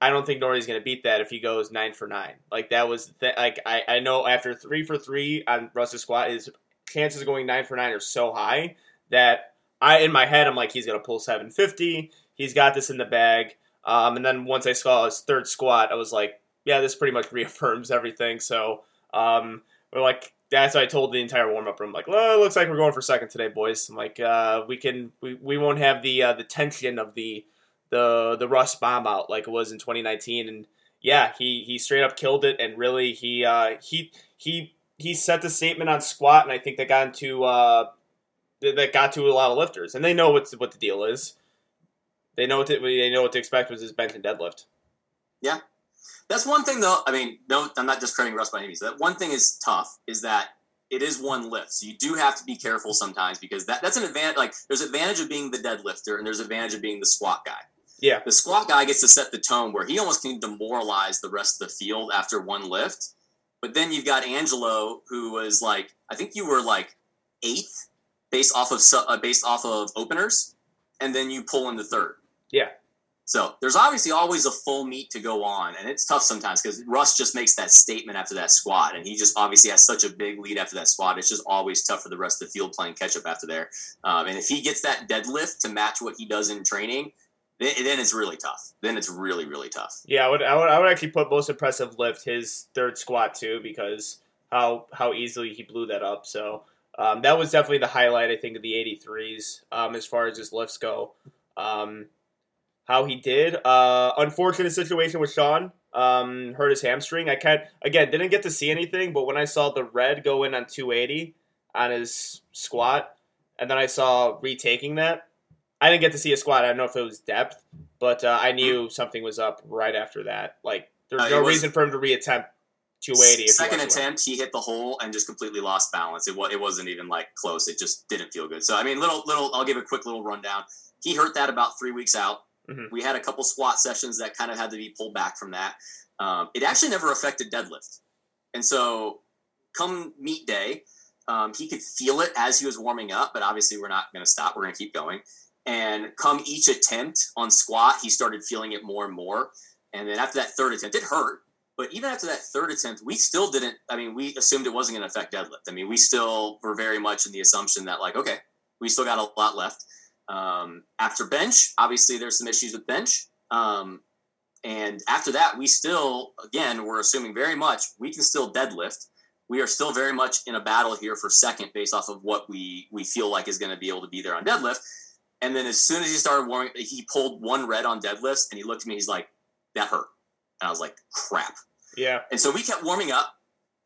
I don't think Nori's going to beat that if he goes nine for nine. Like that was th- like I, I know after three for three on Russ's squat, his chances of going nine for nine are so high that I in my head I'm like he's going to pull 750. He's got this in the bag. Um, and then once I saw his third squat, I was like, yeah, this pretty much reaffirms everything. So um, we're like. That's what I told the entire warm up room. Like, well, it looks like we're going for second today, boys. I'm like, uh, we can, we, we won't have the uh, the tension of the the the Russ bomb out like it was in 2019, and yeah, he he straight up killed it, and really he uh, he he he set the statement on squat, and I think that got into uh, that got to a lot of lifters, and they know what what the deal is. They know what to, they know what to expect with his bench and deadlift. Yeah, that's one thing though. I mean, no, I'm not discrediting Russ by any means. That one thing is tough is that it is one lift, so you do have to be careful sometimes because that that's an advantage. Like there's advantage of being the deadlifter, and there's advantage of being the squat guy. Yeah. The squat guy gets to set the tone where he almost can demoralize the rest of the field after one lift. But then you've got Angelo, who was like, I think you were like eighth based off of uh, based off of openers, and then you pull in the third. Yeah. So there's obviously always a full meet to go on, and it's tough sometimes because Russ just makes that statement after that squat, and he just obviously has such a big lead after that squat. It's just always tough for the rest of the field playing catch up after there. Um, and if he gets that deadlift to match what he does in training, then, then it's really tough. Then it's really really tough. Yeah, I would, I would I would actually put most impressive lift his third squat too because how how easily he blew that up. So um, that was definitely the highlight I think of the 83s um, as far as his lifts go. Um, how he did. Uh, unfortunate situation with Sean. Um, hurt his hamstring. I can't again didn't get to see anything, but when I saw the red go in on 280 on his squat, and then I saw retaking that, I didn't get to see a squat. I don't know if it was depth, but uh, I knew something was up right after that. Like there's Uh, no reason for him to reattempt 280. Second he wants to win. attempt, he hit the hole and just completely lost balance. It was it wasn't even like close. It just didn't feel good. So I mean, little little. I'll give a quick little rundown. He hurt that about three weeks out. Mhm. We had a couple squat sessions that kind of had to be pulled back from that. Um, it actually never affected deadlift, and so come meet day, um, he could feel it as he was warming up. But obviously, we're not going to stop. We're going to keep going. And come each attempt on squat, he started feeling it more and more. And then after that third attempt, it hurt. But even after that third attempt, we still didn't. I mean, we assumed it wasn't going to affect deadlift. I mean, we still were very much in the assumption that, like, okay, we still got a lot left. Um, after bench, obviously, there's some issues with bench. Um, and after that, we still, again, we're assuming very much we can still deadlift. We are still very much in a battle here for second based off of what we, we feel like is going to be able to be there on deadlift. And then as soon as he started warming, he pulled one red on deadlifts and he looked at me, he's like, that hurt. And I was like, crap. Yeah, And so we kept warming up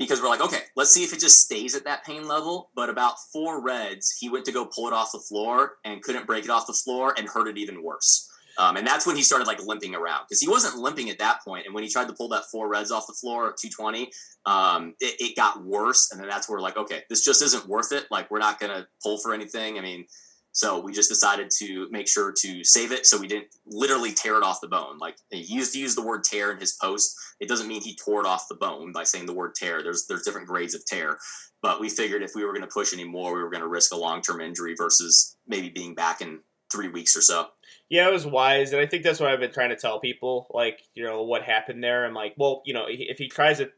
because we're like, okay, let's see if it just stays at that pain level. But about four reds, he went to go pull it off the floor and couldn't break it off the floor and hurt it even worse. Um, and that's when he started like limping around because he wasn't limping at that point. And when he tried to pull that four reds off the floor at 220, um, it, it got worse. And then that's where like, okay, this just isn't worth it. Like we're not going to pull for anything. I mean, so we just decided to make sure to save it so we didn't literally tear it off the bone. Like he used to use the word tear in his post. It doesn't mean he tore it off the bone by saying the word tear. There's there's different grades of tear. But we figured if we were going to push anymore, we were going to risk a long term injury versus maybe being back in three weeks or so. Yeah, it was wise, and I think that's what I've been trying to tell people. Like, you know, what happened there. I'm like, well, you know, if he tries to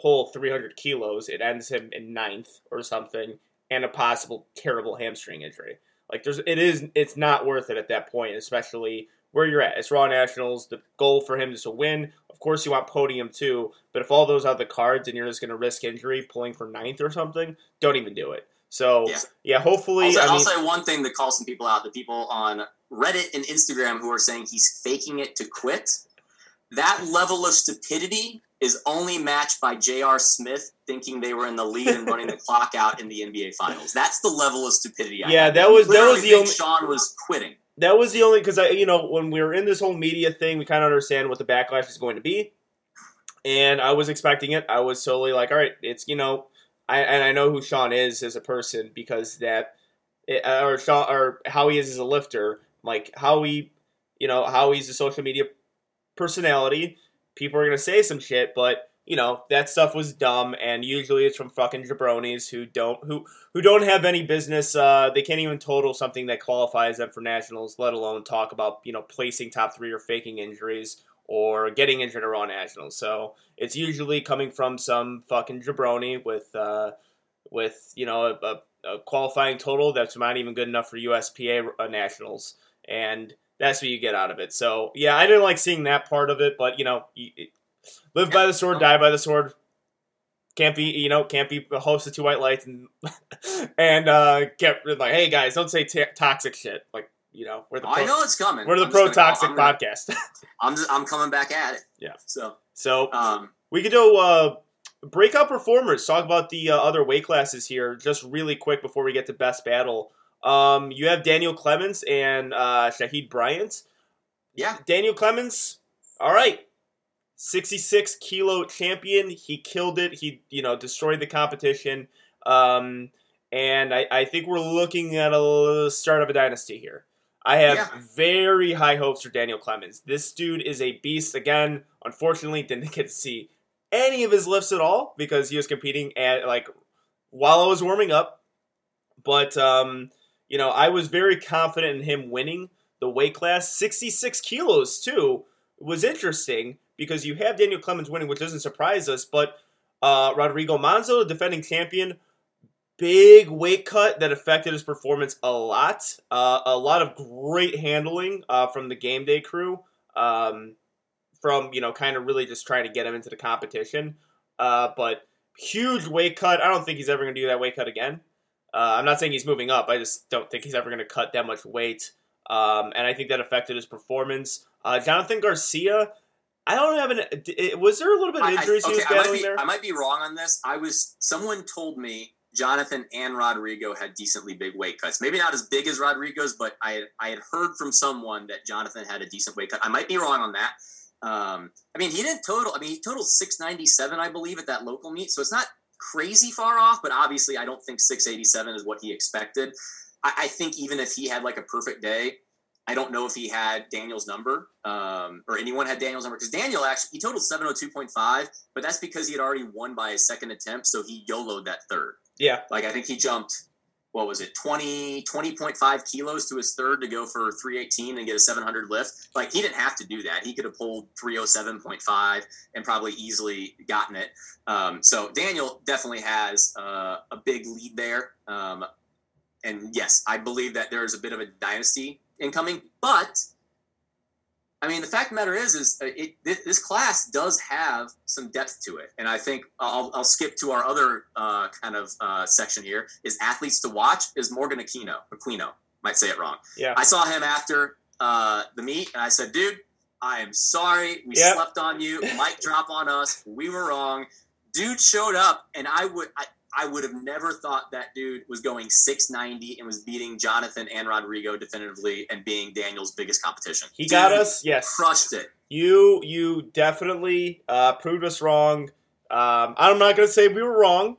pull 300 kilos, it ends him in ninth or something, and a possible terrible hamstring injury. Like, there's, it is, it's not worth it at that point, especially where you're at. It's Raw Nationals. The goal for him is to win. Of course, you want podium too, but if all those are the cards and you're just going to risk injury pulling for ninth or something, don't even do it. So yeah, Yeah. hopefully, I'll say, I I'll mean, say one thing to call some people out: the people on Reddit and Instagram who are saying he's faking it to quit. That level of stupidity is only matched by J.R. Smith thinking they were in the lead and running the clock out in the NBA Finals. That's the level of stupidity. I Yeah, that was- that was the only- Sean was quitting. that was the only because I, you know, when we were in this whole media thing, we kind of understand what the backlash is going to be, and I was expecting it. I was solely like, all right, it's you know, I and I know who Sean is as a person because that, it, or Sean or how he is as a lifter, like how he, you know, how he's a social media personality. People are gonna say some shit, but you know that stuff was dumb, and usually it's from fucking jabronis who don't who who don't have any business. Uh, they can't even total something that qualifies them for nationals, let alone talk about you know placing top three or faking injuries or getting injured around nationals. So it's usually coming from some fucking jabroni with uh, with you know a, a, a qualifying total that's not even good enough for USPA uh, nationals, and that's what you get out of it. So yeah, I didn't like seeing that part of it, but you know, live by the sword, die by the sword. Can't be, you know, can't be a host of two white lights and and uh, get like, hey guys, don't say t- toxic shit. Like, you know, we're the I pro, know it's coming. we're the pro toxic podcast. I'm just, I'm coming back at it. Yeah. So so um, we could do uh, breakout performers. Talk about the uh, other weight classes here, just really quick before we get to best battle. Um, you have Daniel Clemens and uh, Shahid Bryant. yeah, Daniel Clemens, all right, sixty-six kilo champion. He killed it. He you know destroyed the competition. Um, and I, I think we're looking at a start of a dynasty here. I have Yeah. very high hopes for Daniel Clemens. This dude is a beast. Again, unfortunately, didn't get to see any of his lifts at all because he was competing at like while I was warming up. But um, you know, I was very confident in him winning the weight class. 66 kilos too was interesting because you have Daniel Clemens winning, which doesn't surprise us. But uh, Rodrigo Manzo, the defending champion, big weight cut that affected his performance a lot. Uh, a lot of great handling uh, from the game day crew. Um, from you know, kind of really just trying to get him into the competition. Uh, but huge weight cut. I don't think he's ever going to do that weight cut again. Uh, I'm not saying he's moving up. I just don't think he's ever going to cut that much weight. Um, and I think that affected his performance. Uh, Jonathan Garcia, I don't have an. Was there a little bit of I- I- injuries he was okay, I might, be, there? I might be wrong on this. I was someone told me Jonathan and Rodrigo had decently big weight cuts. Maybe not as big as Rodrigo's, but I had, I had heard from someone that Jonathan had a decent weight cut. I might be wrong on that. Um, I mean, he didn't total. I mean, he totaled six ninety seven, I believe, at that local meet. So it's not crazy far off. But obviously, I don't think six eighty seven is what he expected. I, I think even if he had like a perfect day, I don't know if he had Daniel's number um, or anyone had Daniel's number because Daniel actually he totaled seven hundred two point five, but that's because he had already won by his second attempt, so he YOLO'd that third. yeah, Like I think he jumped, what was it, 20, 20.5 kilos to his third to go for 318 and get a 700 lift. Like he didn't have to do that. He could have pulled 307.5 and probably easily gotten it. Um, so Daniel definitely has uh, a big lead there. Um, and yes, I believe that there's a bit of a dynasty incoming, but I mean, the fact of the matter is, is uh, it, this class does have some depth to it, and I think I'll, I'll skip to our other uh, kind of uh, section here. Is athletes to watch is Morgan Aquino. Aquino might say it wrong. yeah. I saw him after uh, the meet, and I said, "Dude, I am sorry. We Yep. slept on you. Mic drop on us. We were wrong." Dude showed up, and I would. I, I would have never thought that dude was going 690 and was beating Jonathan and Rodrigo definitively and being Daniel's biggest competition. He got us. Yes, crushed it. you you definitely uh, proved us wrong. Um, I'm not going to say we were wrong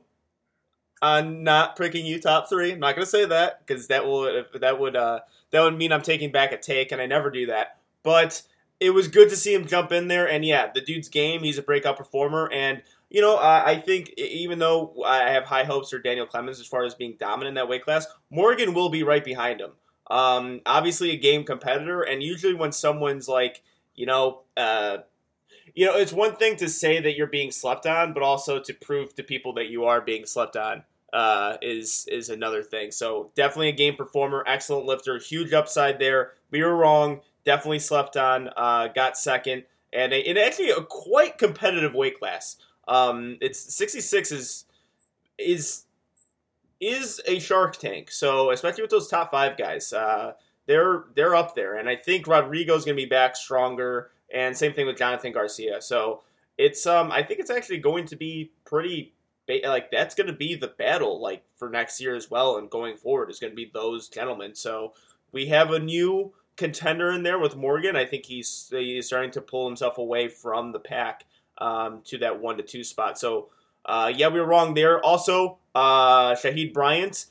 on not picking you top three. I'm not going to say that because that will that would uh, that would mean I'm taking back a take, and I never do that. But it was good to see him jump in there, and yeah, the dude's game. He's a breakout performer, and you know uh, I think even though I have high hopes for Daniel Clemens as far as being dominant in that weight class, Morgan will be right behind him. Um, obviously, a game competitor, and usually when someone's like, you know, uh, you know, it's one thing to say that you're being slept on, but also to prove to people that you are being slept on uh, is is another thing. So definitely a game performer, excellent lifter, huge upside there. We were wrong, definitely slept on. Uh, got second, and and actually a quite competitive weight class. Um, it's 66 is is is a Shark Tank. So especially with those top five guys, uh, they're they're up there, and I think Rodrigo's going to be back stronger. And same thing with Jonathan Garcia. So it's um I think it's actually going to be pretty like that's going to be the battle like for next year as well and going forward is going to be those gentlemen. So we have a new contender in there with Morgan. I think he's he's starting to pull himself away from the pack um, to that one to two spot. So uh, yeah, we were wrong there. Also, uh, Shahid Bryant,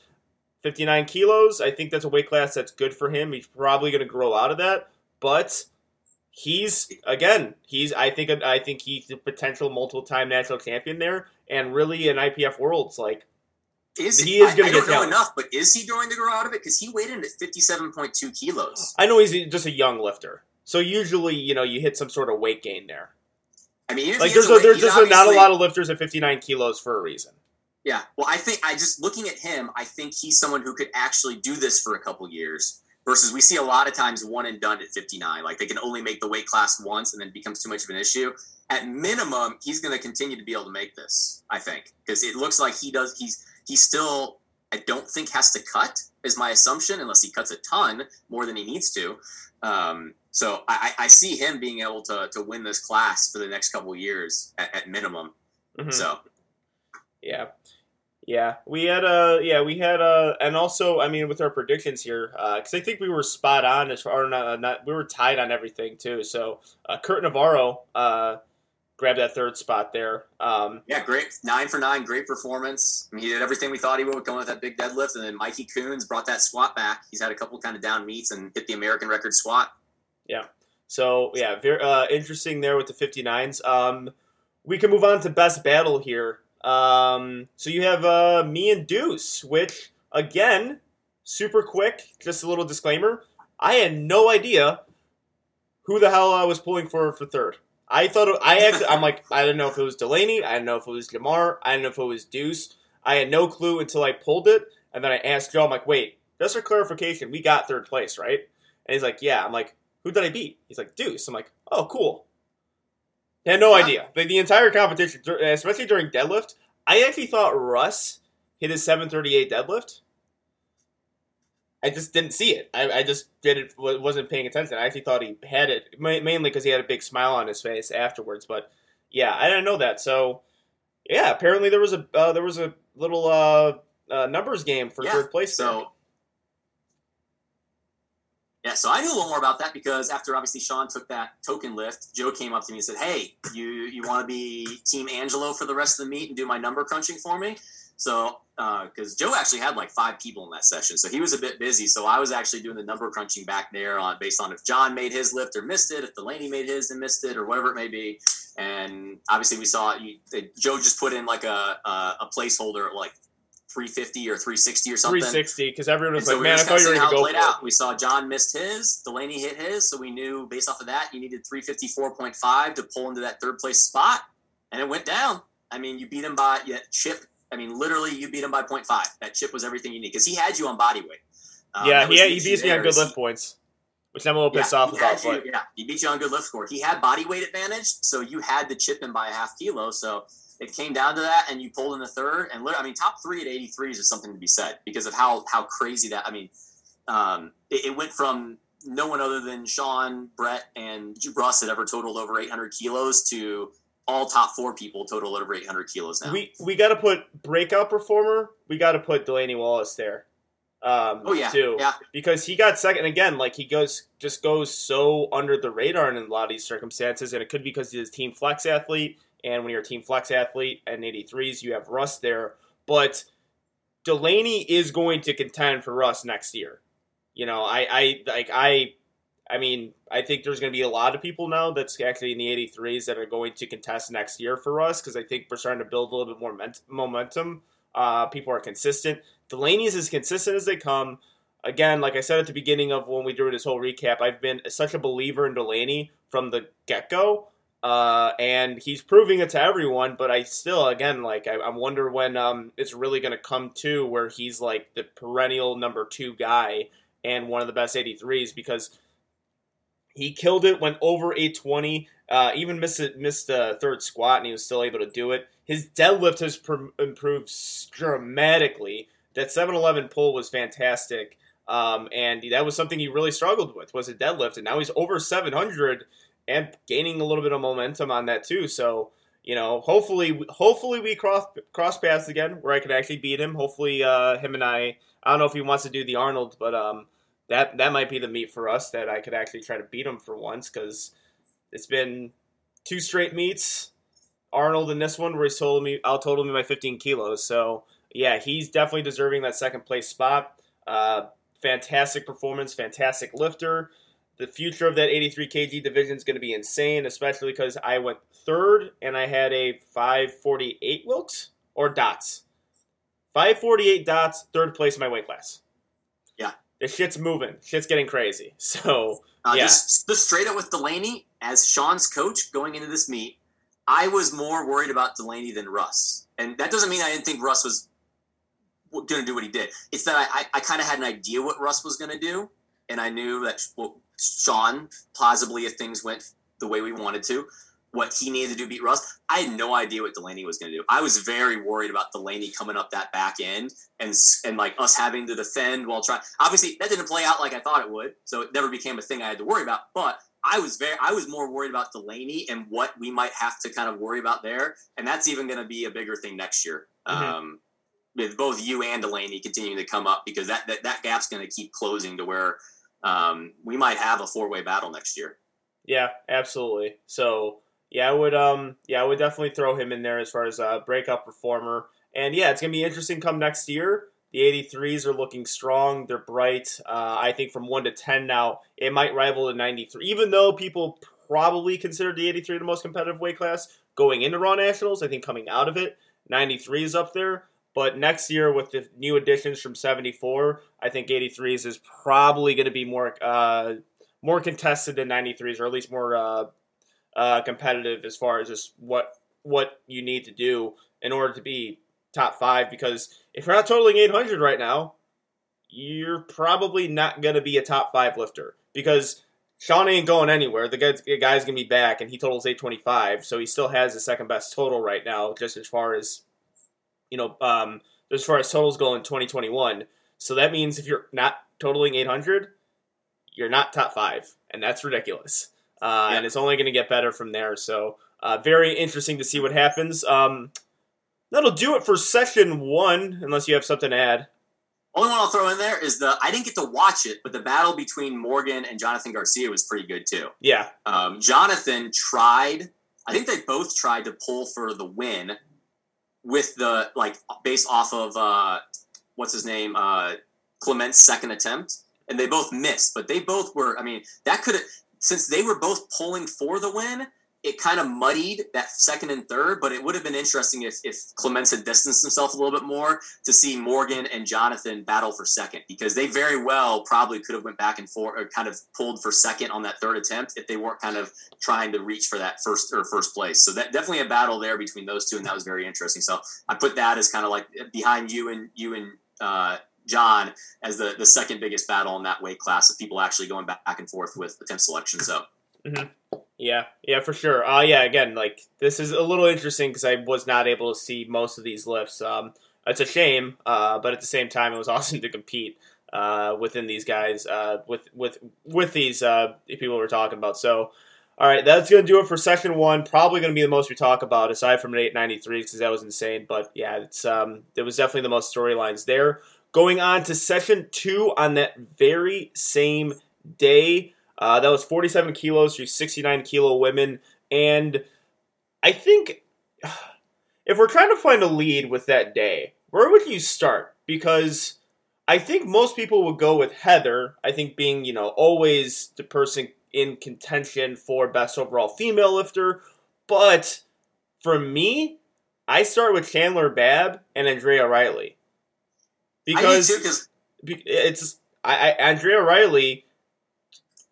59 kilos. I think that's a weight class that's good for him. He's probably going to grow out of that, but he's again, he's I think I think he's a potential multiple time national champion there, and really in IPF worlds like. Is He is I, I get don't know talent. enough, but is he going to grow out of it? Because he weighed in at fifty-seven point two kilos. I know he's just a young lifter, so usually you know you hit some sort of weight gain there. I mean, even Like he there's a, there's he's just not a lot of lifters at 59 kilos for a reason. Yeah, well, I think I just looking at him, I think he's someone who could actually do this for a couple years. Versus, we see a lot of times one and done at 59. Like they can only make the weight class once, and then it becomes too much of an issue. At minimum, he's going to continue to be able to make this. I think because it looks like he does. He's he still. I don't think has to cut is my assumption, unless he cuts a ton more than he needs to. Um, so I, I see him being able to to win this class for the next couple of years at, at minimum. Mhm. So Yeah. Yeah, we had a yeah we had a and also I mean with our predictions here because I think we were spot on as far not, not we were tied on everything too so uh, Kurt Navarro uh grabbed that third spot there um Yeah, great. Nine for nine, great performance. I mean, he did everything we thought he would going with that big deadlift. And then Mikey Coons brought that squat back. He's had a couple kind of down meets and hit the American record squat. Yeah. So yeah, very uh, interesting there with the 59s. Um, we can move on to best battle here. Um, so you have uh, me and Deuce, which again, super quick. Just a little disclaimer: I had no idea who the hell I was pulling for for third. I thought I actually I'm like I didn't know if it was Delaney, I didn't know if it was Jamar, I didn't know if it was Deuce. I had no clue until I pulled it, and then I asked Joe. I'm like, wait, just for clarification, we got third place, right? And he's like, yeah. I'm like, who did I beat? He's like, Deuce. I'm like, oh, cool. I had no Yeah. idea. Like the entire competition, especially during deadlift, I actually thought Russ hit his 738 deadlift. I just didn't see it. I, I just didn't wasn't paying attention. I actually thought he had it mainly because he had a big smile on his face afterwards. But yeah, I didn't know that. So yeah, apparently there was a uh, there was a little uh, uh, numbers game for Yeah, third place. there. So, yeah, so I knew a little more about that because after obviously Sean took that token lift, Joe came up to me and said, "Hey, you you want to be Team Angelo for the rest of the meet and do my number crunching for me?" So, uh, because Joe actually had like five people in that session, so he was a bit busy. So I was actually doing the number crunching back there on based on if John made his lift or missed it, if Delaney made his and missed it, or whatever it may be. And obviously, we saw you, Joe just put in like a a, a placeholder like 350 or 360 or something. 360 because everyone was And like, "Man, I thought you were going to go how it played out. We saw John missed his, Delaney hit his, so we knew based off of that you needed 354.5 to pull into that third place spot, and it went down. I mean, you beat him by yeah, chip. I mean, literally, you beat him by 0.5. That chip was everything you need because he had you on body weight. Um. Yeah, he, he beats me on good lift points, which I'm a little pissed yeah, off about. you- But yeah, he beat you on good lift score. He had body weight advantage, so you had to chip him by a half kilo. So it came down to that, and you pulled in the third. And I mean, top three at 83s is something to be said because of how how crazy that. I mean, um, it, it went from no one other than Sean, Brett, and Russ had ever totaled over 800 kilos to all top four people total over 800 kilos now. we we got to put breakout performer. We got to put Delaney Wallace there. Um, oh yeah, too. yeah. because he got second again. Like he goes, just goes so under the radar in a lot of these circumstances, and it could be because he's a team flex athlete. And when you're a team flex athlete and 83s, you have Russ there. But Delaney is going to contend for Russ next year. You know, I, I like I, I mean, I think there's going to be a lot of people now that's actually in the 83s that are going to contest next year for us because I think we're starting to build a little bit more ment- momentum. Uh, people are consistent. Delaney is as consistent as they come. again, like I said at the beginning of when we do this whole recap, I've been such a believer in Delaney from the get go. Uh, and he's proving it to everyone, but I still, again, like I, I wonder when um, it's really going to come to where he's like the perennial number two guy and one of the best 83s because he killed it, went over 820, uh, even missed missed a third squat, and he was still able to do it. His deadlift has pr- improved dramatically. That 711 pull was fantastic, um, and that was something he really struggled with was a deadlift, and now he's over 700 and gaining a little bit of momentum on that too. So you know, hopefully, hopefully we cross cross paths again where I can actually beat him. Hopefully, uh, him and I. I don't know if he wants to do the Arnold, but um, that that might be the meet for us that I could actually try to beat him for once because it's been two straight meets. Arnold in this one where he's told me I'll total me by 15 kilos. So yeah, he's definitely deserving that second place spot. Uh, fantastic performance, fantastic lifter the future of that 83 kg division is going to be insane, especially because I went third and I had a 548 Wilks or dots. 548 dots, third place in my weight class. The shit's moving. Shit's getting crazy. So, Uh, yeah. just, just straight up with Delaney, as Sean's coach going into this meet, I was more worried about Delaney than Russ. And that doesn't mean I didn't think Russ was going to do what he did. It's that I, I, I kind of had an idea what Russ was going to do. And I knew that well, Sean, plausibly, if things went the way we wanted to, what he needed to do to beat Russ. I had no idea what Delaney was going to do. I was very worried about Delaney coming up that back end and and like us having to defend while trying. Obviously, that didn't play out like I thought it would, so it never became a thing I had to worry about. But I was very, I was more worried about Delaney and what we might have to kind of worry about there, and that's even going to be a bigger thing next year. Mhm. Um, with both you and Delaney continuing to come up because that that, that gap's going to keep closing to where um, we might have a four way battle next year. Yeah, absolutely. So yeah, I would um yeah, I would definitely throw him in there as far as a breakout performer. And yeah, it's gonna be interesting come next year. The 83s are looking strong. They're bright. Uh, I think from one to ten now, it might rival the 93. Even though people probably consider the 83 the most competitive weight class going into Raw Nationals, I think coming out of it, 93 is up there. But next year with the new additions from 74, I think 83s is probably going to be more uh, more contested than 93s, or at least more uh, uh, competitive as far as just what what you need to do in order to be top five. Because if you're not totaling 800 right now, you're probably not going to be a top five lifter because Sean ain't going anywhere. The, guy's, the guy's going to be back, and he totals 825, so he still has the second best total right now, just as far as you know, um, as far as totals go in 2021. So that means if you're not totaling 800, you're not top five, and that's ridiculous. Uh, Yeah. And it's only going to get better from there. So uh, very interesting to see what happens. Um, that'll do it for session one, unless you have something to add. Only one I'll throw in there is the I didn't get to watch it, but the battle between Morgan and Jonathan Garcia was pretty good too. Yeah, Um, Jonathan tried. I think they both tried to pull for the win with the like based off of uh, what's his name uh, Clement's second attempt, and they both missed. But they both were. I mean, that could have since they were both pulling for the win. It kind of muddied that second and third, but it would have been interesting if, if Clements had distanced himself a little bit more to see Morgan and Jonathan battle for second because they very well probably could have went back and forth or kind of pulled for second on that third attempt if they weren't kind of trying to reach for that first or first place. So that definitely a battle there between those two, and that was very interesting. So I put that as kind of like behind you and you and uh, John as the the second biggest battle in that weight class of people actually going back and forth with attempt selection. So yeah, yeah, for sure. Uh, yeah, again, like this is a little interesting because I was not able to see most of these lifts. Um, it's a shame, uh, but at the same time, it was awesome to compete uh, within these guys, uh, with with with these uh, people we're talking about. So, all right, that's gonna do it for session one. Probably gonna be the most we talk about, aside from an 893 because that was insane. But yeah, it's um, there was definitely the most storylines there. Going on to session two on that very same day. Uh, that was 47 kilos to 69 kilo women. And I think if we're trying to find a lead with that day, where would you start? Because I think most people would go with Heather. I think being, you know, always the person in contention for best overall female lifter. But for me, I start with Chandler Babb and Andrea Riley. I Because did too it's I, I Andrea Riley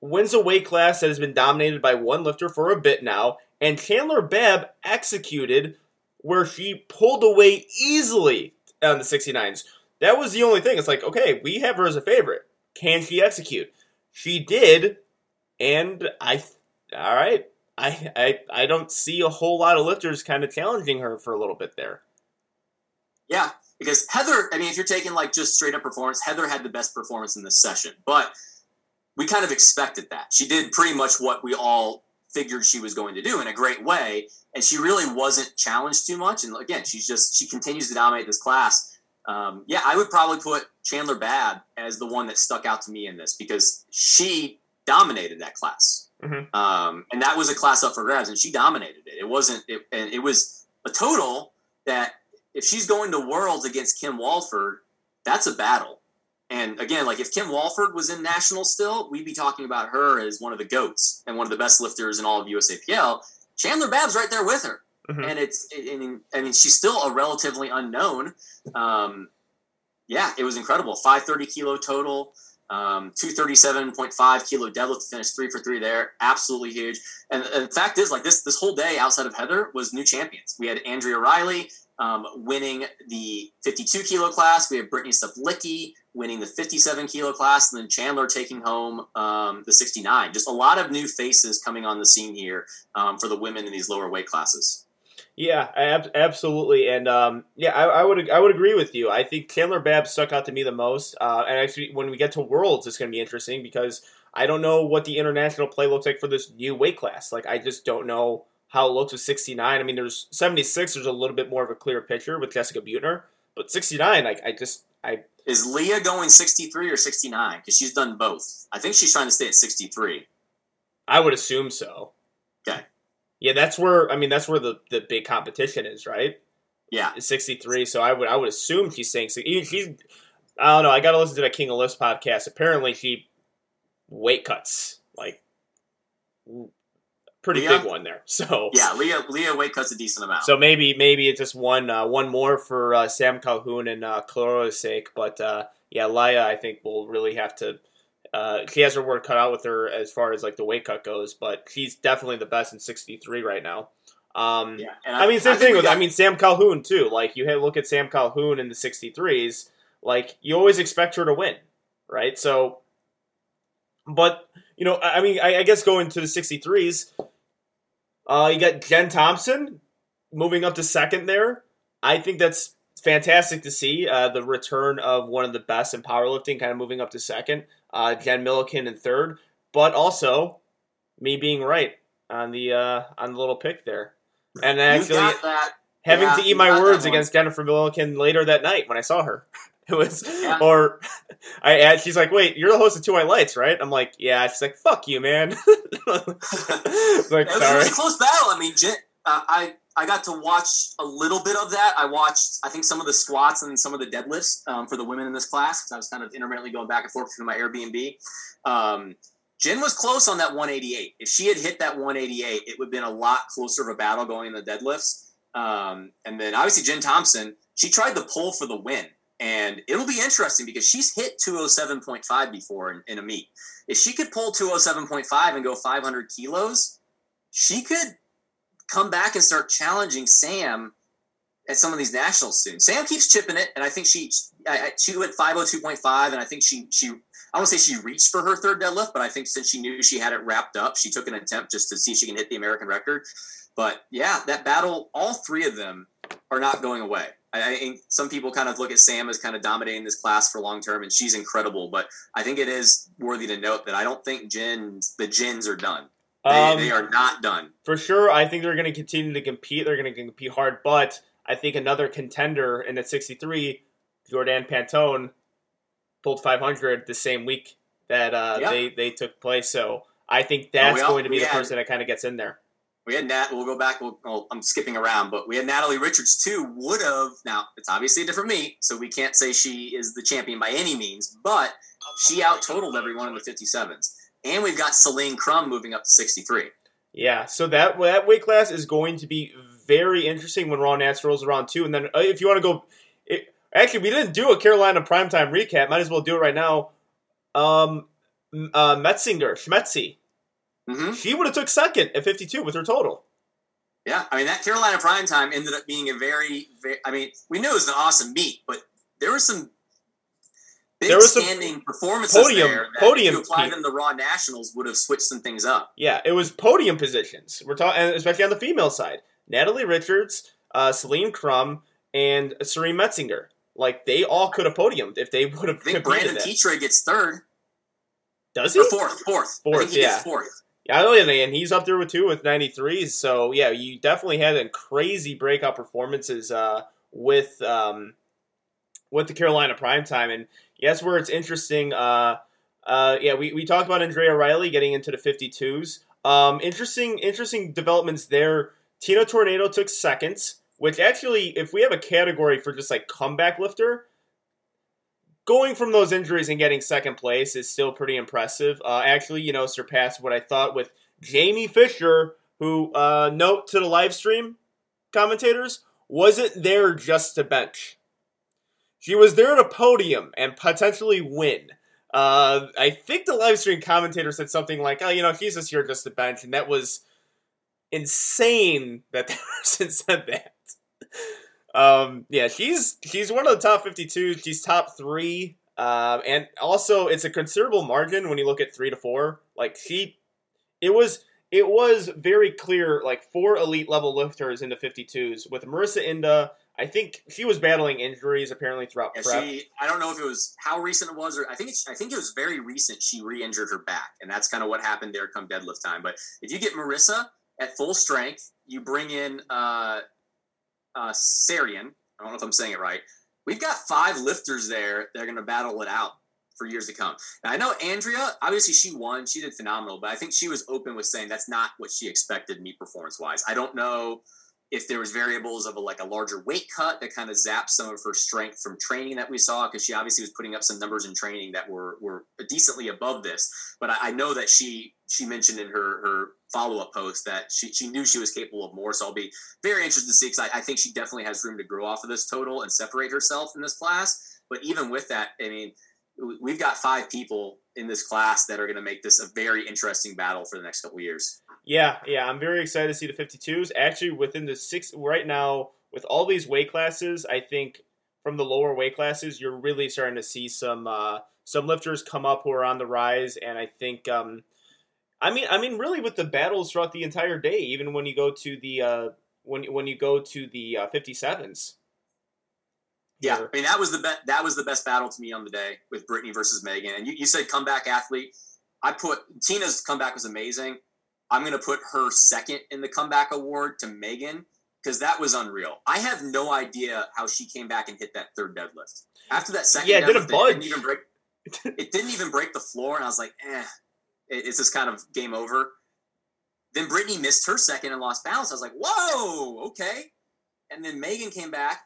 wins a weight class that has been dominated by one lifter for a bit now, and Chandler Babb executed where she pulled away easily on the 69s. That was the only thing. It's like, okay, we have her as a favorite. Can she execute? She did, and I, all right, I, I, I don't see a whole lot of lifters kind of challenging her for a little bit there. Because Heather, I mean, if you're taking like just straight up performance, Heather had the best performance in this session, but we kind of expected that. She did pretty much what we all figured she was going to do in a great way, and she really wasn't challenged too much. And again, she's just she continues to dominate this class. Um, yeah, I would probably put Chandler Babb as the one that stuck out to me in this because she dominated that class, Mhm. um, and that was a class up for grabs, and she dominated it. It wasn't, it, and it was a total that if she's going to Worlds against Kim Walford, that's a battle. And again, like if Kim Walford was in national still, we'd be talking about her as one of the goats and one of the best lifters in all of USAPL. Chandler Babb's right there with her, Mhm. and it's. I mean, I mean, she's still a relatively unknown. Um, yeah, it was incredible. Five thirty kilo total. Um, 237.5 kilo deadlift to finish three for three there. Absolutely huge. And, and the fact is, like this, this whole day outside of Heather was new champions. We had Andrea Riley um, winning the 52 kilo class. We have Brittany Saplicki winning the 57 kilo class, and then Chandler taking home um, the 69. Just a lot of new faces coming on the scene here um, for the women in these lower weight classes. Yeah, ab- absolutely, and um, yeah, I, I would I would agree with you. I think Chandler Babb stuck out to me the most, uh, and actually, when we get to Worlds, it's going to be interesting because I don't know what the international play looks like for this new weight class. Like, I just don't know how it looks with 69. I mean, there's 76. There's a little bit more of a clear picture with Jessica Buettner, but 69, like, I just I Is Lya going 63 or 69? Because she's done both. I think she's trying to stay at 63. I would assume so. Okay. Yeah, that's where I mean that's where the, the big competition is, right? Yeah. Is 63. So I would I would assume she's saying she's I don't know. I got to listen to that King of Lifts podcast. Apparently, she weight cuts like pretty Lya? big one there. So Yeah, Lya Lya weight cuts a decent amount. So maybe maybe it's just one uh, one more for uh, Sam Calhoun and uh, sake, but uh, yeah, Lya I think will really have to. Uh, she has her work cut out with her as far as like the weight cut goes, but she's definitely the best in 63 right now. Um, yeah, and I mean, same thing with got- I mean Sam Calhoun too. Like you look at Sam Calhoun in the 63s, like you always expect her to win, right? So, but you know, I I mean, I, I guess going to the 63s, uh, you got Jen Thompson moving up to second there. I think that's fantastic to see uh, the return of one of the best in powerlifting, kind of moving up to second. Uh, Jen Millican in third, but also me being right on the uh, on the little pick there, and actually having yeah, to eat my words against Jennifer Millican later that night when I saw her. It was, Yeah. or I add, she's like, "Wait, you're the host of Two White Lights, right?" I'm like, "Yeah." She's like, "Fuck you, man." like, It was, it was a close battle. I mean, Jen, uh, I I got to watch a little bit of that. I watched, I think, some of the squats and some of the deadlifts um, for the women in this class because I was kind of intermittently going back and forth through my Airbnb. Um, Jen was close on that 188. If she had hit that 188, it would have been a lot closer of a battle going in the deadlifts. Um, and then obviously Jen Thompson, she tried the pull for the win. And it'll be interesting because she's hit 207.5 before in, in a meet. If she could pull 207.5 and go 500 kilos, she could come back and start challenging Sam at some of these nationals soon. Sam keeps chipping it, and I think she she went 502.5, and I think she she I don't say she reached for her third deadlift, but I think since she knew she had it wrapped up, she took an attempt just to see if she can hit the American record. But yeah, that battle, all three of them are not going away. I, I think some people kind of look at Sam as kind of dominating this class for long term, and she's incredible. But I think it is worthy to note that I don't think Jins the Jins are done. They, Um, they are not done. for sure. I think they're going to continue to compete. They're going to compete hard, but I think another contender in at 63, Jordan Pantone, pulled 500 the same week that uh, Yeah. they they took place. So I think that's we all- going to be the had- person that kind of gets in there. We had Nat. We'll go back. We'll, well, I'm skipping around, but we had Natalie Richards too. Would have now. It's obviously a different meet, so we can't say she is the champion by any means. But she out totaled everyone in the 57s, and we've got Celine Crum moving up to 63. Yeah, so that that weight class is going to be very interesting when Raw Nats rolls around too. And then uh, if you want to go, it, actually we didn't do a Carolina primetime recap. Might as well do it right now. um, uh, Metzinger, Schmetzi, hmm she would have took second at 52 with her total. Yeah, I mean that Carolina prime time ended up being a very, very. I mean, we knew it was an awesome meet, but there were some big There was some standing performances podium- there that podium if you applied them to Raw Nationals would have switched some things up. Yeah, it was podium positions. We're talking, especially on the female side. Natalie Richards, uh, Celine Crum, and Serene Metzinger. Like they all could have podiumed if they would have I think. Brandon. Petre gets third Does he? or fourth, fourth. I Fourth, think he yeah. gets fourth. Yeah, and- he's up there with two with 93s. So yeah, you definitely had a crazy breakout performances uh, with um, with the Carolina prime time, and yes, where it's interesting. Uh, uh, yeah, we, we talked about Andrea Riley getting into the 52s. Um, interesting, interesting developments there. Tina Tornado took seconds, which actually, if we have a category for just like comeback lifter, going from those injuries and getting second place is still pretty impressive. Uh, actually, you know, surpassed what I thought with Jamie Fisher, who, uh, note to the live stream commentators, wasn't there just to bench. She was there at a podium and potentially win. Uh, I think the live stream commentator said something like, "Oh, you know, he's just here just to bench," and that was insane that that person said that. Um, yeah, she's she's one of the top fifty-two. She's top three, um, and also it's a considerable margin when you look at three to four. Like she, it was it was very clear. Like four elite level lifters in the fifty-twos with Marissa Inda. I think she was battling injuries apparently throughout Yeah, prep. she. I don't know if it was how recent it was, or I think it's. I think it was very recent. She re-injured her back, and that's kind of what happened there come deadlift time. But if you get Marissa at full strength, you bring in uh, uh, Sarian. I don't know if I'm saying it right. We've got five lifters there that are going to battle it out for years to come. And I know Andrea. Obviously, she won. She did phenomenal, but I think she was open with saying that's not what she expected me performance wise. I don't know if there was variables of a, like a larger weight cut that kind of zapped some of her strength from training that we saw because she obviously was putting up some numbers in training that were were decently above this. But I, I know that she she mentioned in her her follow up post that she, she knew she was capable of more. So I'll be very interested to see because I, I think she definitely has room to grow off of this total and separate herself in this class. But even with that, I mean, we- we've got five people in this class that are going to make this a very interesting battle for the next couple years. Yeah, yeah, I'm very excited to see the 52s. Actually, within the six right now, with all these weight classes, I think from the lower weight classes, you're really starting to see some uh, some lifters come up who are on the rise, and I think, um, I mean, I mean, really with the battles throughout the entire day, even when you go to the uh, when when you go to the uh, 57s. Yeah. I mean that was the best. That was the best battle to me on the day with Brittany versus Megan. And you, you said comeback athlete. I put Tina's comeback was amazing. I'm going to put her second in the comeback award to Megan because that was unreal. I have no idea how she came back and hit that third deadlift after that second. Yeah, it didn't budge. didn't even break. it didn't even break the floor, and I was like, eh, it's just kind of game over. Then Brittany missed her second and lost balance. I was like, whoa, okay. And then Megan came back,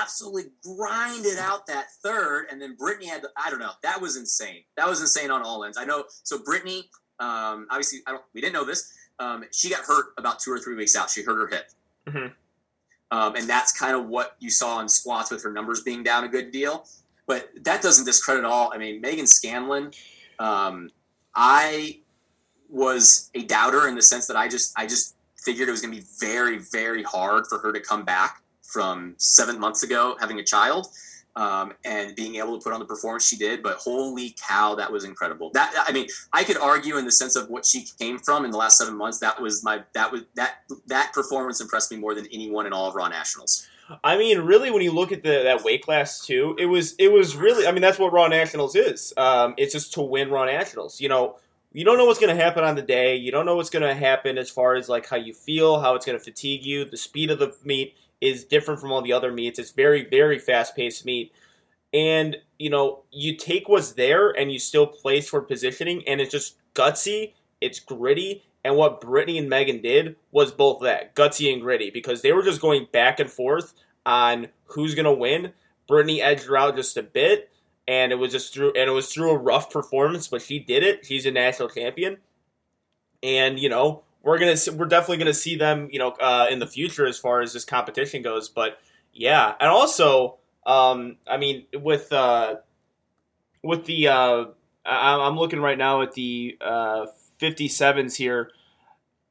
absolutely grinded out that third, and then Brittany had, the, I don't know, that was insane. That was insane on all ends. I know. So Brittany, um, obviously, I don't, we didn't know this. Um, she got hurt about two or three weeks out. She hurt her hip, Mhm. um, and that's kind of what you saw in squats with her numbers being down a good deal. But that doesn't discredit all. I mean, Megan Scanlon, um, I was a doubter in the sense that I just I just figured it was going to be very very hard for her to come back from seven months ago having a child um, and being able to put on the performance she did. But holy cow, that was incredible. That I mean, I could argue in the sense of what she came from in the last seven months. That was my that was that that performance impressed me more than anyone in all of Raw Nationals. I mean, really, when you look at the that weight class too, it was it was really. I mean, that's what Raw Nationals is. Um, it's just to win Raw Nationals. You know, you don't know what's going to happen on the day. You don't know what's going to happen as far as like how you feel, how it's going to fatigue you. The speed of the meet is different from all the other meets. It's very very fast paced meet, and you know you take what's there and you still place for positioning, and it's just gutsy. It's gritty. And what Brittany and Megan did was both that gutsy and gritty because they were just going back and forth on who's gonna win. Brittany edged her out just a bit, and it was just through and it was through a rough performance, but she did it. She's a national champion, and you know we're gonna we're definitely gonna see them, you know, uh, in the future as far as this competition goes. But yeah, and also, um, I mean, with uh, with the uh, I, I'm looking right now at the uh, 57s here.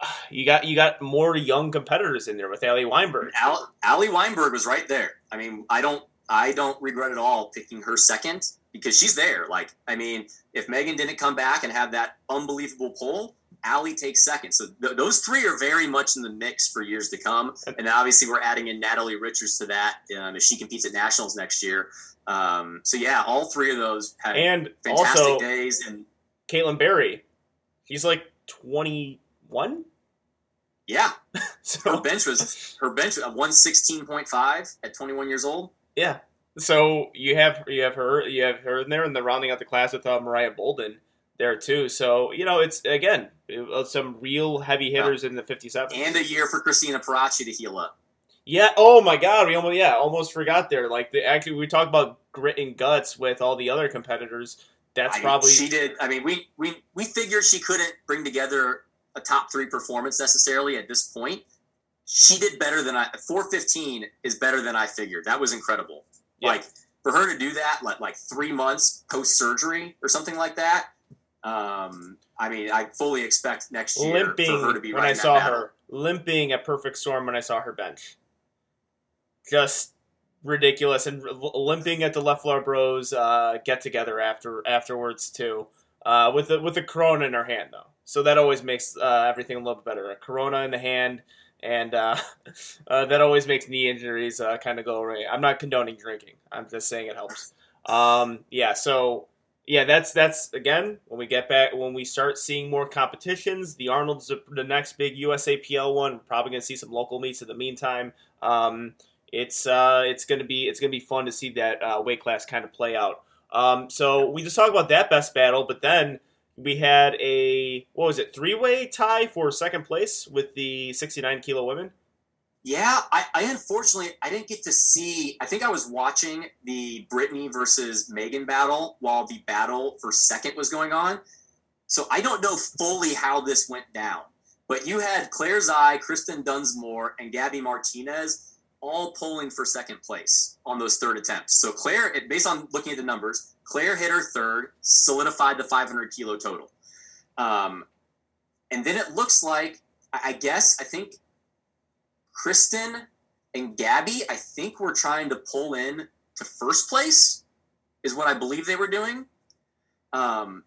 You got you got more young competitors in there with Ali Weinberg. Al, Ali Weinberg was right there. I mean, I don't I don't regret at all picking her second because she's there. Like, I mean, if Megan didn't come back and have that unbelievable pull, Ali takes second. So th- those three are very much in the mix for years to come. And obviously, we're adding in Natalie Richards to that um, if she competes at nationals next year. Um, so yeah, all three of those had And fantastic also days. And Caitlin Berry. He's like 21. yeah, her bench was her bench was one sixteen point five at twenty one years old. yeah. So you have you have her you have her in there, and they're rounding out the class with uh, Mariah Bolden there too. So you know it's again some real heavy hitters in the 57. And a year for Christina Parachi to heal up. Yeah. Oh my God. We almost yeah almost forgot there. Like the actually we talked about grit and guts with all the other competitors. That's I- probably she did. I mean, we we we figured she couldn't bring together a top three performance necessarily at this point. She did better than I. Four fifteen is better than I figured. That was incredible. Yeah. Like for her to do that, like like three months post surgery or something like that. Um, I mean, I fully expect next year limping for her to be when right I saw battle. her limping at Perfect Storm when I saw her bench. Just ridiculous and limping at the Left Floor Bros uh, get together after afterwards too. Uh, with the with a Corona in her hand though, so that always makes uh, everything a little bit better. A Corona in the hand, and uh, uh, that always makes knee injuries uh, kind of go away. I'm not condoning drinking. I'm just saying it helps. Um, yeah, so yeah, that's that's again when we get back when we start seeing more competitions. The Arnold's the, the next big USAPL one. We're probably gonna see some local meets in the meantime. Um, it's uh, it's gonna be it's gonna be fun to see that uh, weight class kind of play out. Um, so we just talked about that best battle, but then we had a what was it three way tie for second place with the 69 kilo women. Yeah, I, I unfortunately I didn't get to see. I think I was watching the Brittany versus Megan battle while the battle for second was going on. So I don't know fully how this went down. But you had Claire Zai, Kristen Dunsmore, and Gabby Martinez all polling for second place on those third attempts. So Claire, based on looking at the numbers, Claire hit her third, solidified the 500 kilo total. Um, and then it looks like, I guess, I think Kristen and Gabby, I think were trying to pull in to first place, is what I believe they were doing. Um,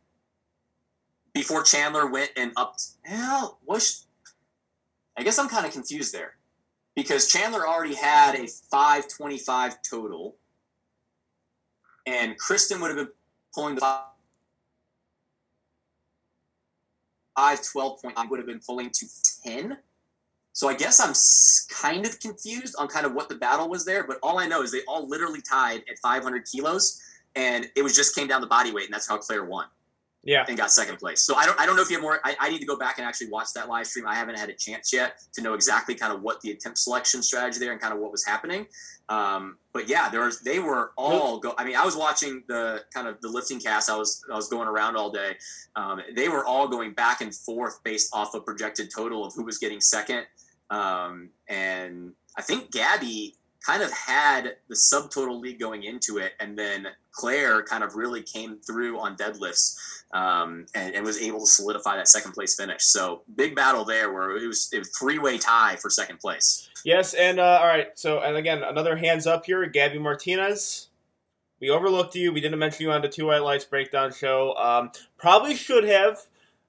before Chandler went and upped. Hell, was I guess I'm kind of confused there because Chandler already had a 525 total, and Kristen would have been pulling the 512 point. I would have been pulling to 10. So I guess I'm kind of confused on kind of what the battle was there, but all I know is they all literally tied at 500 kilos, and it was just came down to body weight, and that's how Claire won Yeah, and got second place. So I don't I don't know if you have more. I, I need to go back and actually watch that live stream. I haven't had a chance yet to know exactly kind of what the attempt selection strategy there and kind of what was happening. Um, but yeah, there was they were all go. I mean, I was watching the kind of the lifting cast. I was I was going around all day. Um, they were all going back and forth based off a projected total of who was getting second. Um, and I think Gabby kind of had the subtotal lead going into it, and then Claire kind of really came through on deadlifts um, and, and was able to solidify that second place finish. So big battle there, where it was, was three way tie for second place. Yes, and uh, all right. So, and again, another hands up here, Gabby Martinez. We overlooked you. We didn't mention you on the Two White Lights breakdown show. Um, probably should have.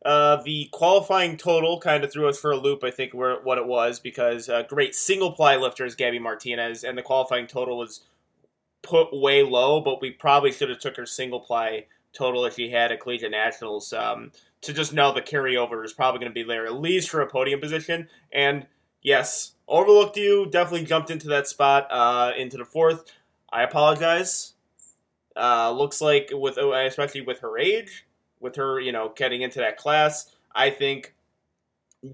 Uh, the qualifying total kind of threw us for a loop. I think where what it was because uh, great single ply lifter is Gabby Martinez, and the qualifying total was put way low. But we probably should have took her single ply total if she had at collegiate nationals um, to just know the carryover is probably going to be there at least for a podium position. And yes, overlooked you. Definitely jumped into that spot uh, into the fourth. I apologize. Uh, looks like with especially with her age, with her you know getting into that class, I think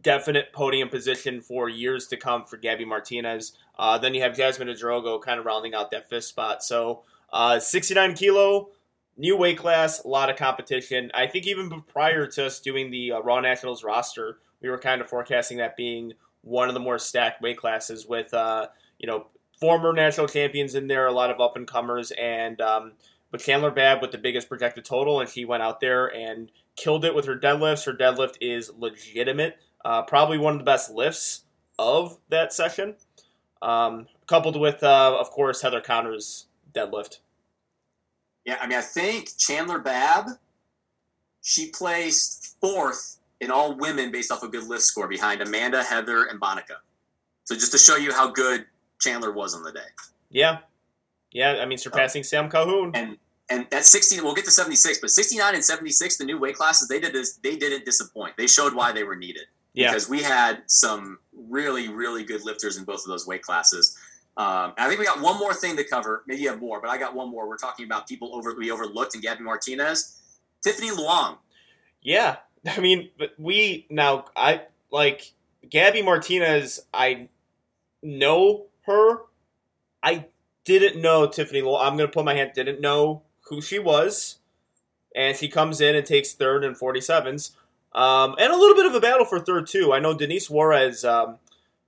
definite podium position for years to come for Gabby Martinez. Uh, then you have Jasmine Adrogo kind of rounding out that fifth spot. So uh, 69 kilo, new weight class, a lot of competition. I think even prior to us doing the uh, Raw Nationals roster, we were kind of forecasting that being one of the more stacked weight classes with uh, you know former national champions in there, a lot of up and comers, and um, but Chandler Babb with the biggest projected total, and she went out there and killed it with her deadlifts. Her deadlift is legitimate, uh, probably one of the best lifts of that session, um, coupled with, uh, of course, Heather Connor's deadlift. Yeah, I mean, I think Chandler Babb, she placed fourth in all women based off a good lift score behind Amanda, Heather, and Bonica. So just to show you how good Chandler was on the day. Yeah, yeah. I mean, surpassing Sam Calhoun. And and at 60, we'll get to 76, but 69 and 76, the new weight classes, they did this, they didn't disappoint. They showed why they were needed. Yeah. Because we had some really, really good lifters in both of those weight classes. Um, I think we got one more thing to cover. Maybe you have more, but I got one more. We're talking about people over we overlooked and Gabby Martinez, Tiffany Luong. Yeah, I mean, but we now I like Gabby Martinez. I know her. I didn't know Tiffany. Luong. I'm gonna put my hand. Didn't know who she was, and she comes in and takes third and 47s, um, and a little bit of a battle for third too. I know Denise Juarez. Um,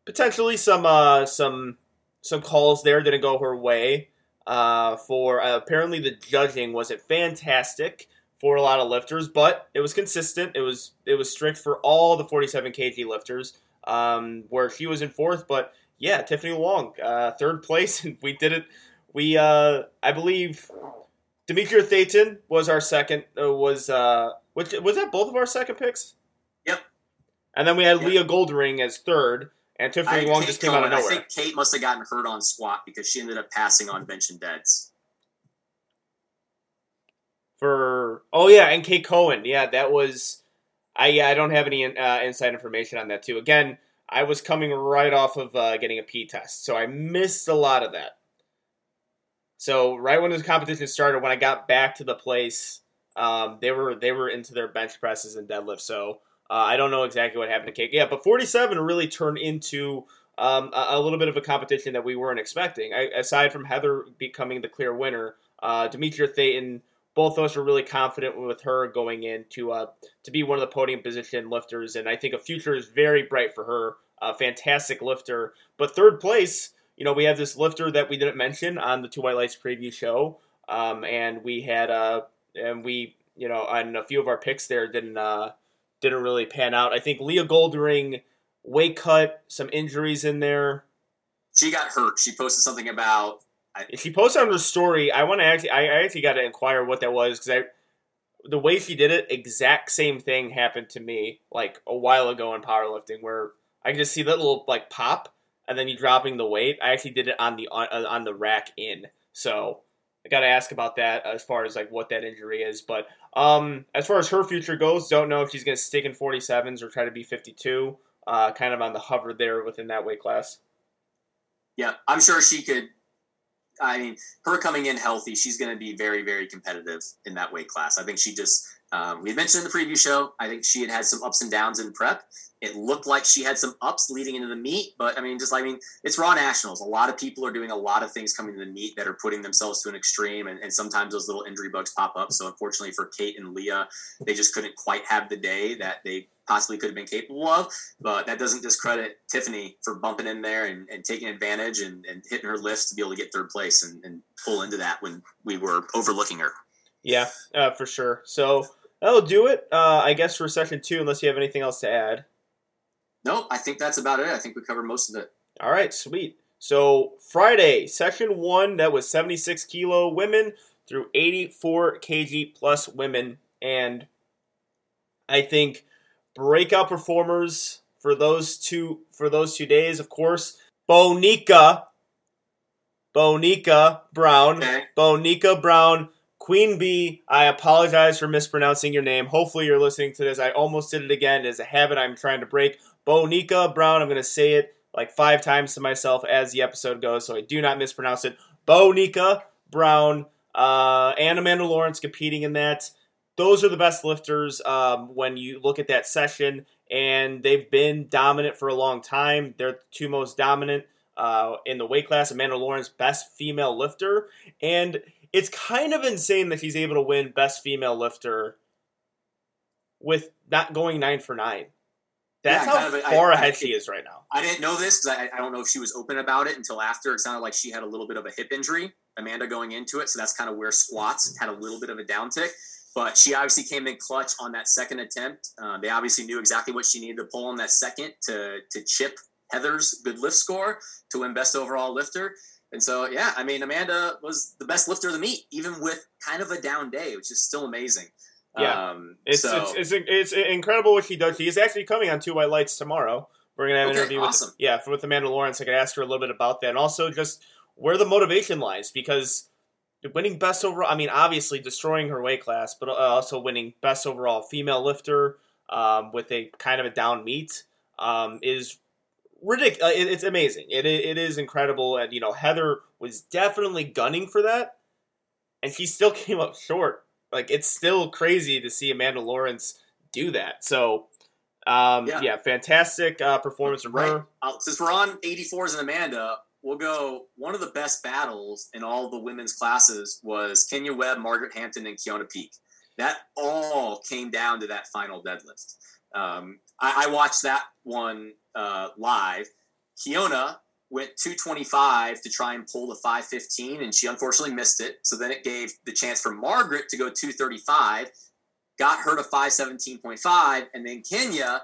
potentially some uh, some some calls there didn't go her way. Uh, for uh, apparently the judging wasn't fantastic for a lot of lifters, but it was consistent. It was it was strict for all the 47 kg lifters. Um, where she was in fourth, but yeah, Tiffany Luong, uh, third place, and we did it. We uh, I believe Demetria Thayton was our second. Uh, was uh, which was that both of our second picks? Yep. And then we had Yep. Leah Goldring as third, and Tiffany I, Luong Kate just came out of nowhere. I think Kate must have gotten hurt on squat because she ended up passing on bench and deads. for oh yeah, and Kate Cohen. Yeah, that was. I I don't have any uh, inside information on that too. Again, I was coming right off of uh, getting a P test, so I missed a lot of that. So right when the competition started, when I got back to the place, um, they were they were into their bench presses and deadlifts. So uh, I don't know exactly what happened to Kate. Yeah, but 47 really turned into um, a, a little bit of a competition that we weren't expecting. I, aside from Heather becoming the clear winner, uh, Demetria Thayton both of us were really confident with her going in to uh, to be one of the podium position lifters, and I think a future is very bright for her. A fantastic lifter, but third place, you know, we have this lifter that we didn't mention on the Two White Lights preview show, um, and we had uh, and we, you know, on a few of our picks there didn't uh, didn't really pan out. I think Leah Goldring weight cut, some injuries in there. She got hurt. She posted something about She posted on her story. I want to actually, I I actually got to inquire what that was because I, the way she did it, exact same thing happened to me like a while ago in powerlifting, where I could just see that little like pop, and then you dropping the weight. I actually did it on the on, on the rack in, so I got to ask about that as far as like what that injury is. But um, as far as her future goes, don't know if she's going to stick in 47s or try to be 52. Uh, kind of on the hover there within that weight class. Yeah, I'm sure she could. I mean, her coming in healthy, she's going to be very, very competitive in that weight class. I think she just, um, we mentioned in the preview show, I think she had had some ups and downs in prep. It looked like she had some ups leading into the meet, but I mean, just I mean, it's Raw Nationals. A lot of people are doing a lot of things coming to the meet that are putting themselves to an extreme, and, and sometimes those little injury bugs pop up. So, unfortunately for Kate and Leah, they just couldn't quite have the day that they possibly could have been capable of. But that doesn't discredit Tiffany for bumping in there and, and taking advantage and, and hitting her lifts to be able to get third place and, and pull into that when we were overlooking her. Yeah, uh, for sure. So that'll do it, uh, I guess, for session two, unless you have anything else to add. No, I think that's about it. I think we covered most of it. All right, sweet. So Friday, session one, that was 76 kilo women through 84 kg plus women. And I think breakout performers for those two for those two days, of course, Bonica, Bonica Brown, Okay. Bonica Brown, Queen Bee. I apologize for mispronouncing your name. Hopefully, you're listening to this. I almost did it again. It's a habit I'm trying to break. Bonica Brown. I'm going to say it like five times to myself as the episode goes, so I do not mispronounce it. Bonica Brown uh, and Amanda Lawrence competing in that. Those are the best lifters um, when you look at that session, and they've been dominant for a long time. They're the two most dominant uh, in the weight class. Amanda Lawrence, best female lifter, and it's kind of insane that she's able to win best female lifter with not going nine for nine. That's Yeah, how kind of far I- I- ahead she is right now. I didn't know this because I, I don't know if she was open about it until after. It sounded like she had a little bit of a hip injury, Amanda going into it. So that's kind of where squats had a little bit of a downtick. But she obviously came in clutch on that second attempt. Uh, they obviously knew exactly what she needed to pull on that second to to chip Heather's good lift score to win best overall lifter. And so, yeah, I mean, Amanda was the best lifter of the meet, even with kind of a down day, which is still amazing. Yeah. Um, It's, so, it's, it's it's incredible what she does. She is actually coming on Two White Lights tomorrow. We're gonna have an interview awesome. with yeah with Amanda Lawrence. I could ask her a little bit about that, and also just where the motivation lies because winning best overall. I mean, obviously destroying her weight class, but uh, also winning best overall female lifter um, with a kind of a down meet um, is ridiculous. It, it's amazing. It, it is incredible, and you know Heather was definitely gunning for that, and she still came up short. Like it's still crazy to see Amanda Lawrence do that. So, um, yeah. Yeah. fantastic uh, performance from her. Uh, since we're on 84s and Amanda, we'll go. One of the best battles in all the women's classes was Kenya Webb, Margaret Hampton, and Keona Peak. That all came down to that final deadlift. Um, I, I watched that one uh, live. Keona went 225 to try and pull the 515, and she unfortunately missed it. So then it gave the chance for Margaret to go 235, got her to 517.5, and then Kenya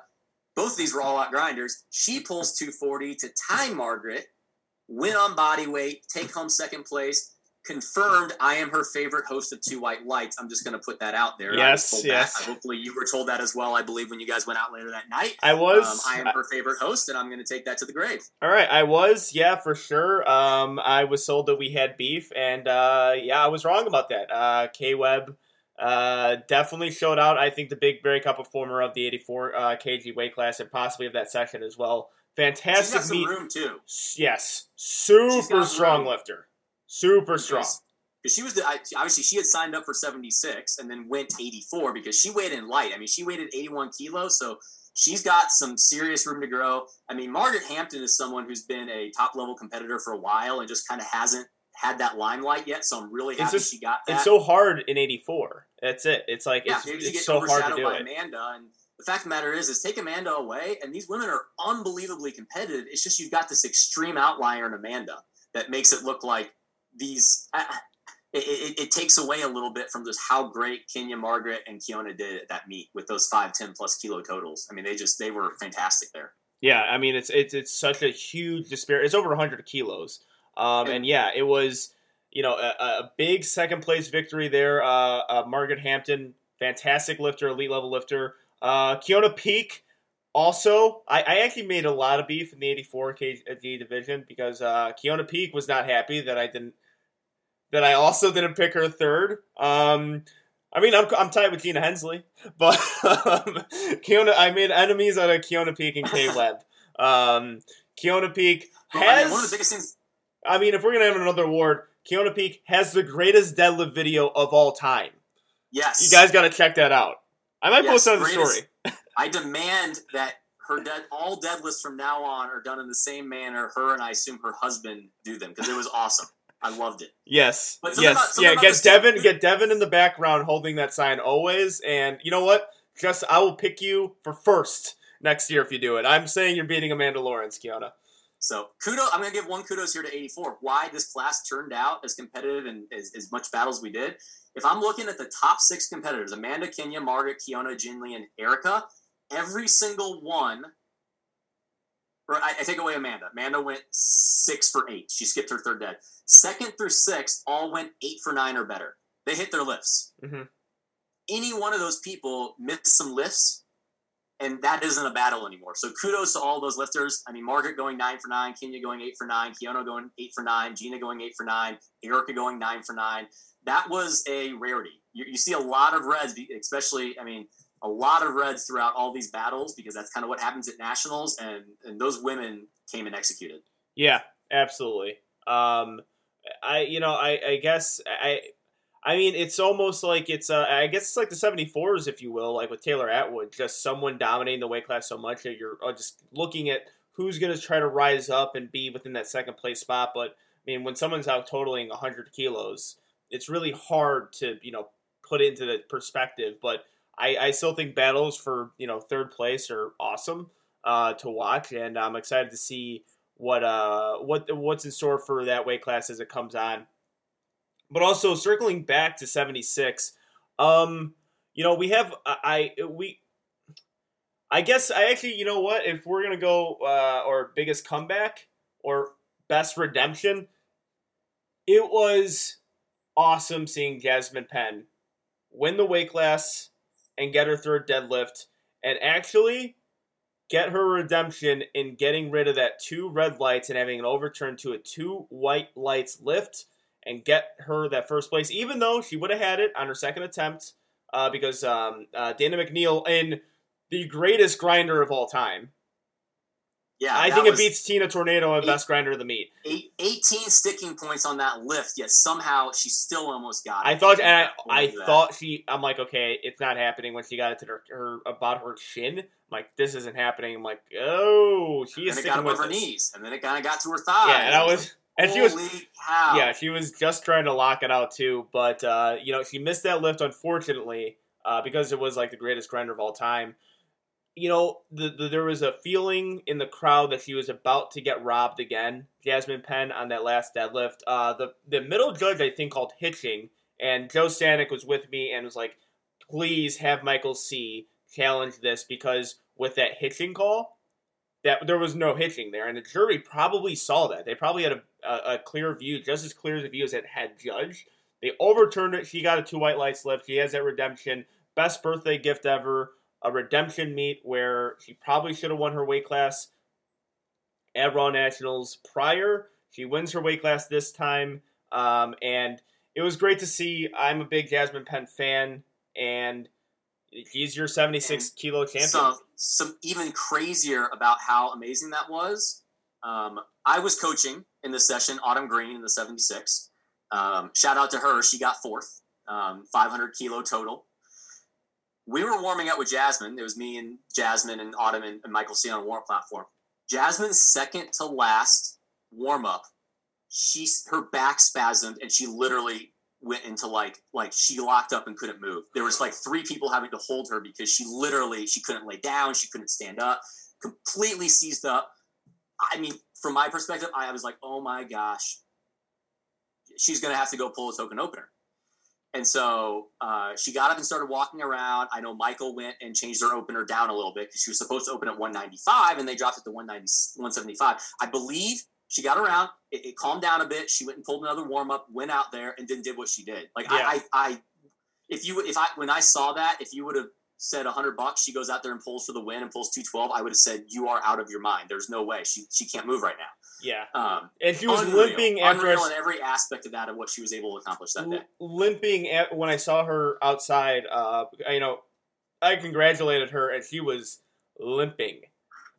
both of these were all out grinders. She pulls 240 to tie Margaret, win on body weight, take home second place. Confirmed, I am her favorite host of Two White Lights. I'm just going to put that out there. Yes, yes. That. Hopefully, you were told that as well. I believe when you guys went out later that night. I was. Um, I am her favorite host, and I'm going to take that to the grave. All right, I was, yeah, for sure. Um, I was told that we had beef, and uh, yeah, I was wrong about that. Uh, K Webb uh, definitely showed out. I think the big breakup performer of the 84 uh, kg weight class, and possibly of that section as well. Fantastic meet. room too. Yes, super strong room. lifter, super strong. Because she was the, I, obviously she had signed up for 76 and then went 84 because she weighed in light. I mean, she weighed 81 kilos, so she's got some serious room to grow. I mean, Margaret Hampton is someone who's been a top level competitor for a while and just kind of hasn't had that limelight yet. So I'm really It's happy just- she got that. It's so hard in 84. That's it. It's like yeah, it's, it's gets so hard to do by it. Amanda. And the fact of the matter is, is take Amanda away, and these women are unbelievably competitive. It's just you've got this extreme outlier in Amanda that makes it look like these. I, it, it, it takes away a little bit from just how great Kenya, Margaret, and Keona did at that meet with those five, 10 plus kilo totals. I mean, they just they were fantastic there. Yeah, I mean it's it's it's such a huge disparity. It's over 100 kilos. Um, and yeah, it was you know a, a big second place victory there. Uh, uh, Margaret Hampton, fantastic lifter, elite level lifter. Uh, Keona Peak. Also, I, I actually made a lot of beef in the 84 kg division because uh, Keona Peak was not happy that I didn't that I also didn't pick her third. Um, I mean, I'm, I'm tied with Gina Hensley, but um, Keona, I made enemies out of Keona Peak and K Webb. Um, Keona Peak But, I mean, has, one of the biggest things. I mean, if we're gonna have another award, Keona Peak has the greatest deadlift video of all time. Yes, You guys got to check that out. I might Yes, post that on the story. I demand that her dead all deadlifts from now on are done in the same manner her and I assume her husband do them because it was awesome. I loved it. Yes, But yes, about- yeah. Get Devin, get Devin in the background holding that sign always. And you know what? Just I will pick you for first next year if you do it. I'm saying you're beating Amanda Lawrence, Keona. So kudos. I'm going to give one kudos here to 84. Why this class turned out as competitive and as, as much battle as we did. If I'm looking at the top six competitors, Amanda, Kenya, Margaret, Keona, Jinley, and Erica, every single one. Or I, I take away Amanda. Amanda went six for eight. She skipped her third dead. Second through sixth all went eight for nine or better. They hit their lifts. Mhm. Any one of those people missed some lifts, and that isn't a battle anymore. So kudos to all those lifters. I mean, Margaret going nine for nine, Kenya going eight for nine, Keona going eight for nine, Gina going eight for nine, Erica going nine for nine. That was a rarity. You, you see a lot of reds, especially, I mean, a lot of reds throughout all these battles because that's kind of what happens at nationals, and and those women came and executed. Yeah, absolutely. Um, I you know I I guess I. I mean, it's almost like it's, uh, I guess it's like the 74s, if you will, like with Taylor Atwood, just someone dominating the weight class so much that you're uh, just looking at who's going to try to rise up and be within that second place spot. But, I mean, when someone's out totaling 100 kilos, it's really hard to, you know, put into the perspective. But I, I still think battles for, you know, third place are awesome. uh, to watch, and I'm excited to see what uh what what's in store for that weight class as it comes on. But also circling back to 76, um, you know we have I, we. I guess I actually, you know what? If we're gonna go, uh, or biggest comeback or best redemption, it was awesome seeing Jasmine Penn win the weight class and get her third deadlift and actually get her redemption in getting rid of that two red lights and having it overturned to a two white lights lift and get her that first place, even though she would have had it on her second attempt uh, because um, uh, Dana McNeil, in the greatest grinder of all time, Yeah, I think it beats Tina Tornado and Eight- best grinder of the meet. eight, 18 sticking points on that lift, yet somehow she still almost got it. I thought, and I, I thought she. I'm like, okay, it's not happening. When she got it to her, her about her chin, I'm like, this isn't happening. I'm like, oh, she is and it got sticking with her this. knees, and then it kind of got to her thigh. Yeah, and I was, and she was, cow. yeah, she was just trying to lock it out too. But uh, you know, she missed that lift unfortunately uh, because it was like the greatest grinder of all time. You know, the, the, there was a feeling in the crowd that she was about to get robbed again. Jasmine Penn on that last deadlift. Uh, the the middle judge I think called hitching, and Joe Stanek was with me and was like, "Please have Michael C challenge this because with that hitching call, that there was no hitching there, and the jury probably saw that. They probably had a, a, a clear view, just as clear as a view as it had judge. They overturned it. She got a two white lights lift. She has that redemption. Best birthday gift ever. A redemption meet where she probably should have won her weight class at Raw Nationals prior. She wins her weight class this time, um, and it was great to see. I'm a big Jasmine Penn fan, and she's your 76 kilo champion. some some even crazier about how amazing that was. Um, I was coaching in the session, Autumn Green in the 76. Um, shout out to her. She got fourth, um, 500 kilo total. We were warming up with Jasmine. It was me and Jasmine and Autumn and, and Michael C on a warm platform. Jasmine's second to last warm up, she her back spasmed and she literally went into like like she locked up and couldn't move. There was like three people having to hold her because she literally she couldn't lay down, she couldn't stand up, completely seized up. I mean, from my perspective, I was like, oh my gosh, she's gonna have to go pull a token opener. And so uh, she got up and started walking around. I know Michael went and changed her opener down a little bit because she was supposed to open at 195 and they dropped it to 190, 175. I believe she got around. It, it calmed down a bit. She went and pulled another warm up, went out there, and then did what she did. Like Yeah. I, I, I, if you, if I, when I saw that, if you would have said 100 bucks, she goes out there and pulls for the win and pulls 212, I would have said you are out of your mind. There's no way she she can't move right now. yeah, Um, and she was unreal. limping after unreal in every aspect of that of what she was able to accomplish that day. Limping at, when I saw her outside. Uh, you know, I congratulated her, and she was limping,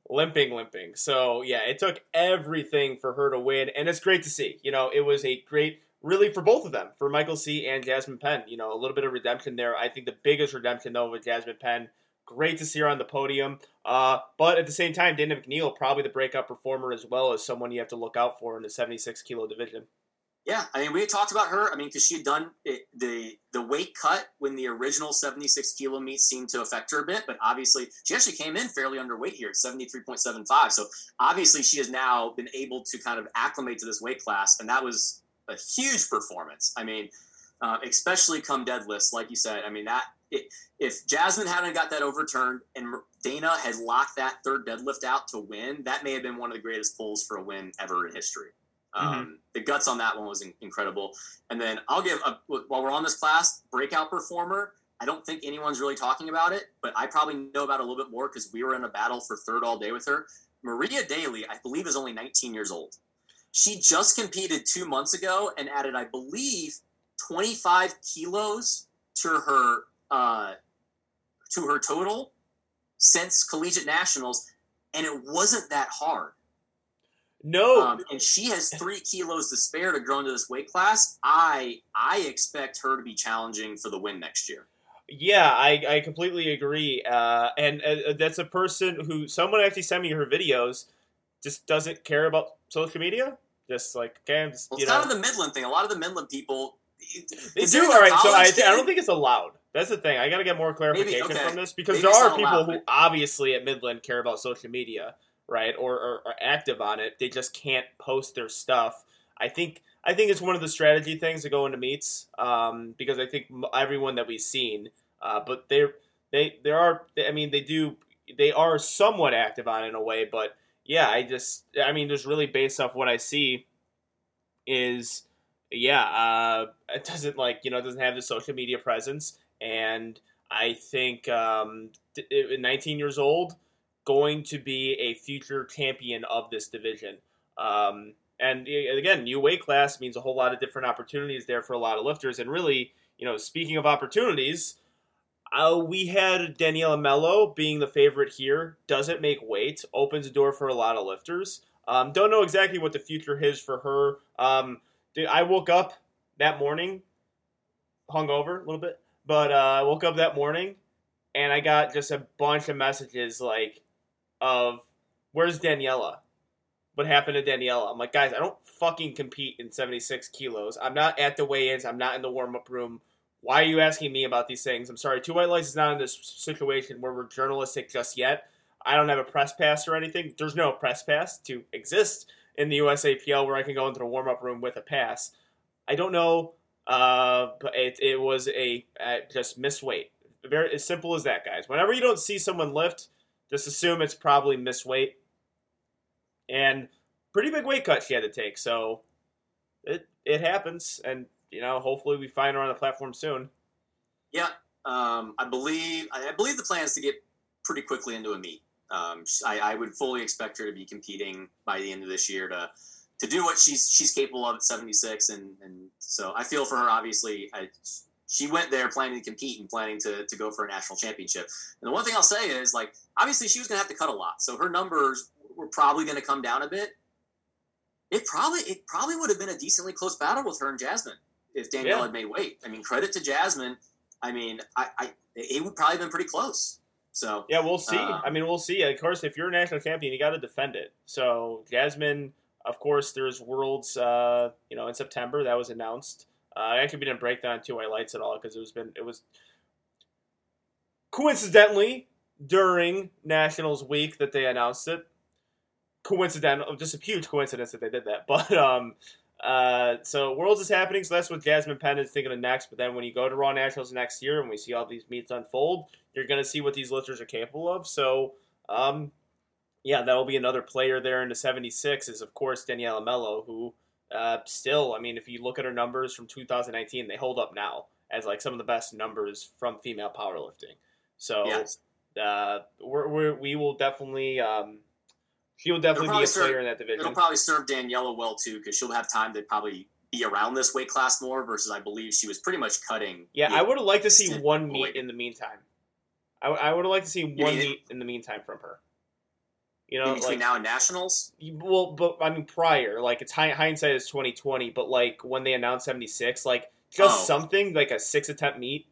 limping, limping. So yeah, it took everything for her to win, and it's great to see. You know, it was a great, really for both of them, for Michael C and Jasmine Penn. You know, a little bit of redemption there. I think the biggest redemption though with Jasmine Penn. Great to see her on the podium. Uh, but at the same time, Dana McNeil, probably the breakout performer as well as someone you have to look out for in the 76 kilo division. Yeah, I mean, we had talked about her. I mean, because she had done it, the the weight cut when the original seventy six kilo meet seemed to affect her a bit, but obviously she actually came in fairly underweight here, seventy three point seven five. So obviously she has now been able to kind of acclimate to this weight class, and that was a huge performance. I mean, uh, especially come deadlifts, like you said. I mean that it, if Jasmine hadn't got that overturned and Dana had locked that third deadlift out to win, that may have been one of the greatest pulls for a win ever in history. Um, The guts on that one was in- incredible. And then I'll give a, while we're on this class breakout performer. I don't think anyone's really talking about it, but I probably know about a little bit more because we were in a battle for third all day with her. Maria Daly, I believe, is only 19 years old. She just competed two months ago and added, I believe, 25 kilos to her uh, to her total since collegiate nationals, and it wasn't that hard. No, Um, and she has three kilos to spare to grow into this weight class. I I expect her to be challenging for the win next year. Yeah, I, I completely agree. Uh, and uh, that's a person who someone actually sent me her videos, just doesn't care about social media. Just like okay, just, Well, it's know, kind of the Midland thing. A lot of the Midland people they do. All right, so I th- I don't think it's allowed. That's the thing. I got to get more clarification okay. from this because Maybe there are people allowed, who but- obviously at Midland care about social media, right, or, or are active on it. They just can't post their stuff. I think I think it's one of the strategy things to go into meets um, because I think everyone that we've seen, uh, but they they there are. I mean, they do they are somewhat active on it in a way, but yeah, I just I mean, just really based off what I see is yeah, uh, it doesn't like you know it doesn't have the social media presence, and I think um, 19 years old, going to be a future champion of this division. Um, and again, new weight class means a whole lot of different opportunities there for a lot of lifters. And really, you know, speaking of opportunities, uh, we had Daniela Mello being the favorite here. Doesn't make weight, opens the door for a lot of lifters. Um, don't know exactly what the future is for her. Um, I woke up that morning, hungover a little bit, but uh, I woke up that morning and I got just a bunch of messages like, of where's Daniela? What happened to Daniela? I'm like, guys, I don't fucking compete in 76 kilos. I'm not at the weigh-ins. I'm not in the warm-up room. Why are you asking me about these things? I'm sorry, Two White Lights is not in this situation where we're journalistic just yet. I don't have a press pass or anything. There's no press pass to exist in the USAPL where I can go into the warm up room with a pass. I don't know, uh, but it, it was a uh, just missed weight. Very as simple as that, guys. Whenever you don't see someone lift, just assume it's probably missed weight. And pretty big weight cut she had to take, so it it happens. And you know, hopefully we find her on the platform soon. Yeah, um, I believe I, believe the plan is to get pretty quickly into a meet. Um, I, I would fully expect her to be competing by the end of this year to to do what she's she's capable of at 76, and and so I feel for her. Obviously, I, she went there planning to compete and planning to, to go for a national championship. And the one thing I'll say is like obviously she was going to have to cut a lot, so her numbers were probably going to come down a bit. It probably it probably would have been a decently close battle with her and Jasmine if Danielle Yeah. had made weight. I mean, credit to Jasmine. I mean, I, I it would probably have been pretty close. So Yeah, we'll see. Uh, I mean, we'll see. Of course, if you're a national champion, you got to defend it. So Jasmine, of course, there's Worlds. Uh, you know, in September that was announced. Uh, I actually didn't break down two white lights at all because it was been it was coincidentally during Nationals week that they announced it. Coincidental, just a huge coincidence that they did that. But um, uh, so Worlds is happening, so that's what Jasmine Penn is thinking of next. But then when you go to Raw Nationals next year and we see all these meets unfold, you're going to see what these lifters are capable of. So, um, yeah, that'll be another player there in the 76 is, of course, Daniela Mello, who uh, still, I mean, if you look at her numbers from 2019, they hold up now as like some of the best numbers from female powerlifting. So, yes, uh, we're, we're, we will definitely, um, she will definitely be a serve- player in that division. it'll probably serve Daniela well too because she'll have time to probably be around this weight class more. Versus, I believe she was pretty much cutting. Yeah, I would have liked to see one meet in the meantime. I, I would have liked to see one meet in the meantime from her. You in know, between like now and nationals. well, but I mean prior, like it's hi- hindsight is twenty twenty, but like when they announced seventy six, like just Oh. something like a six attempt meet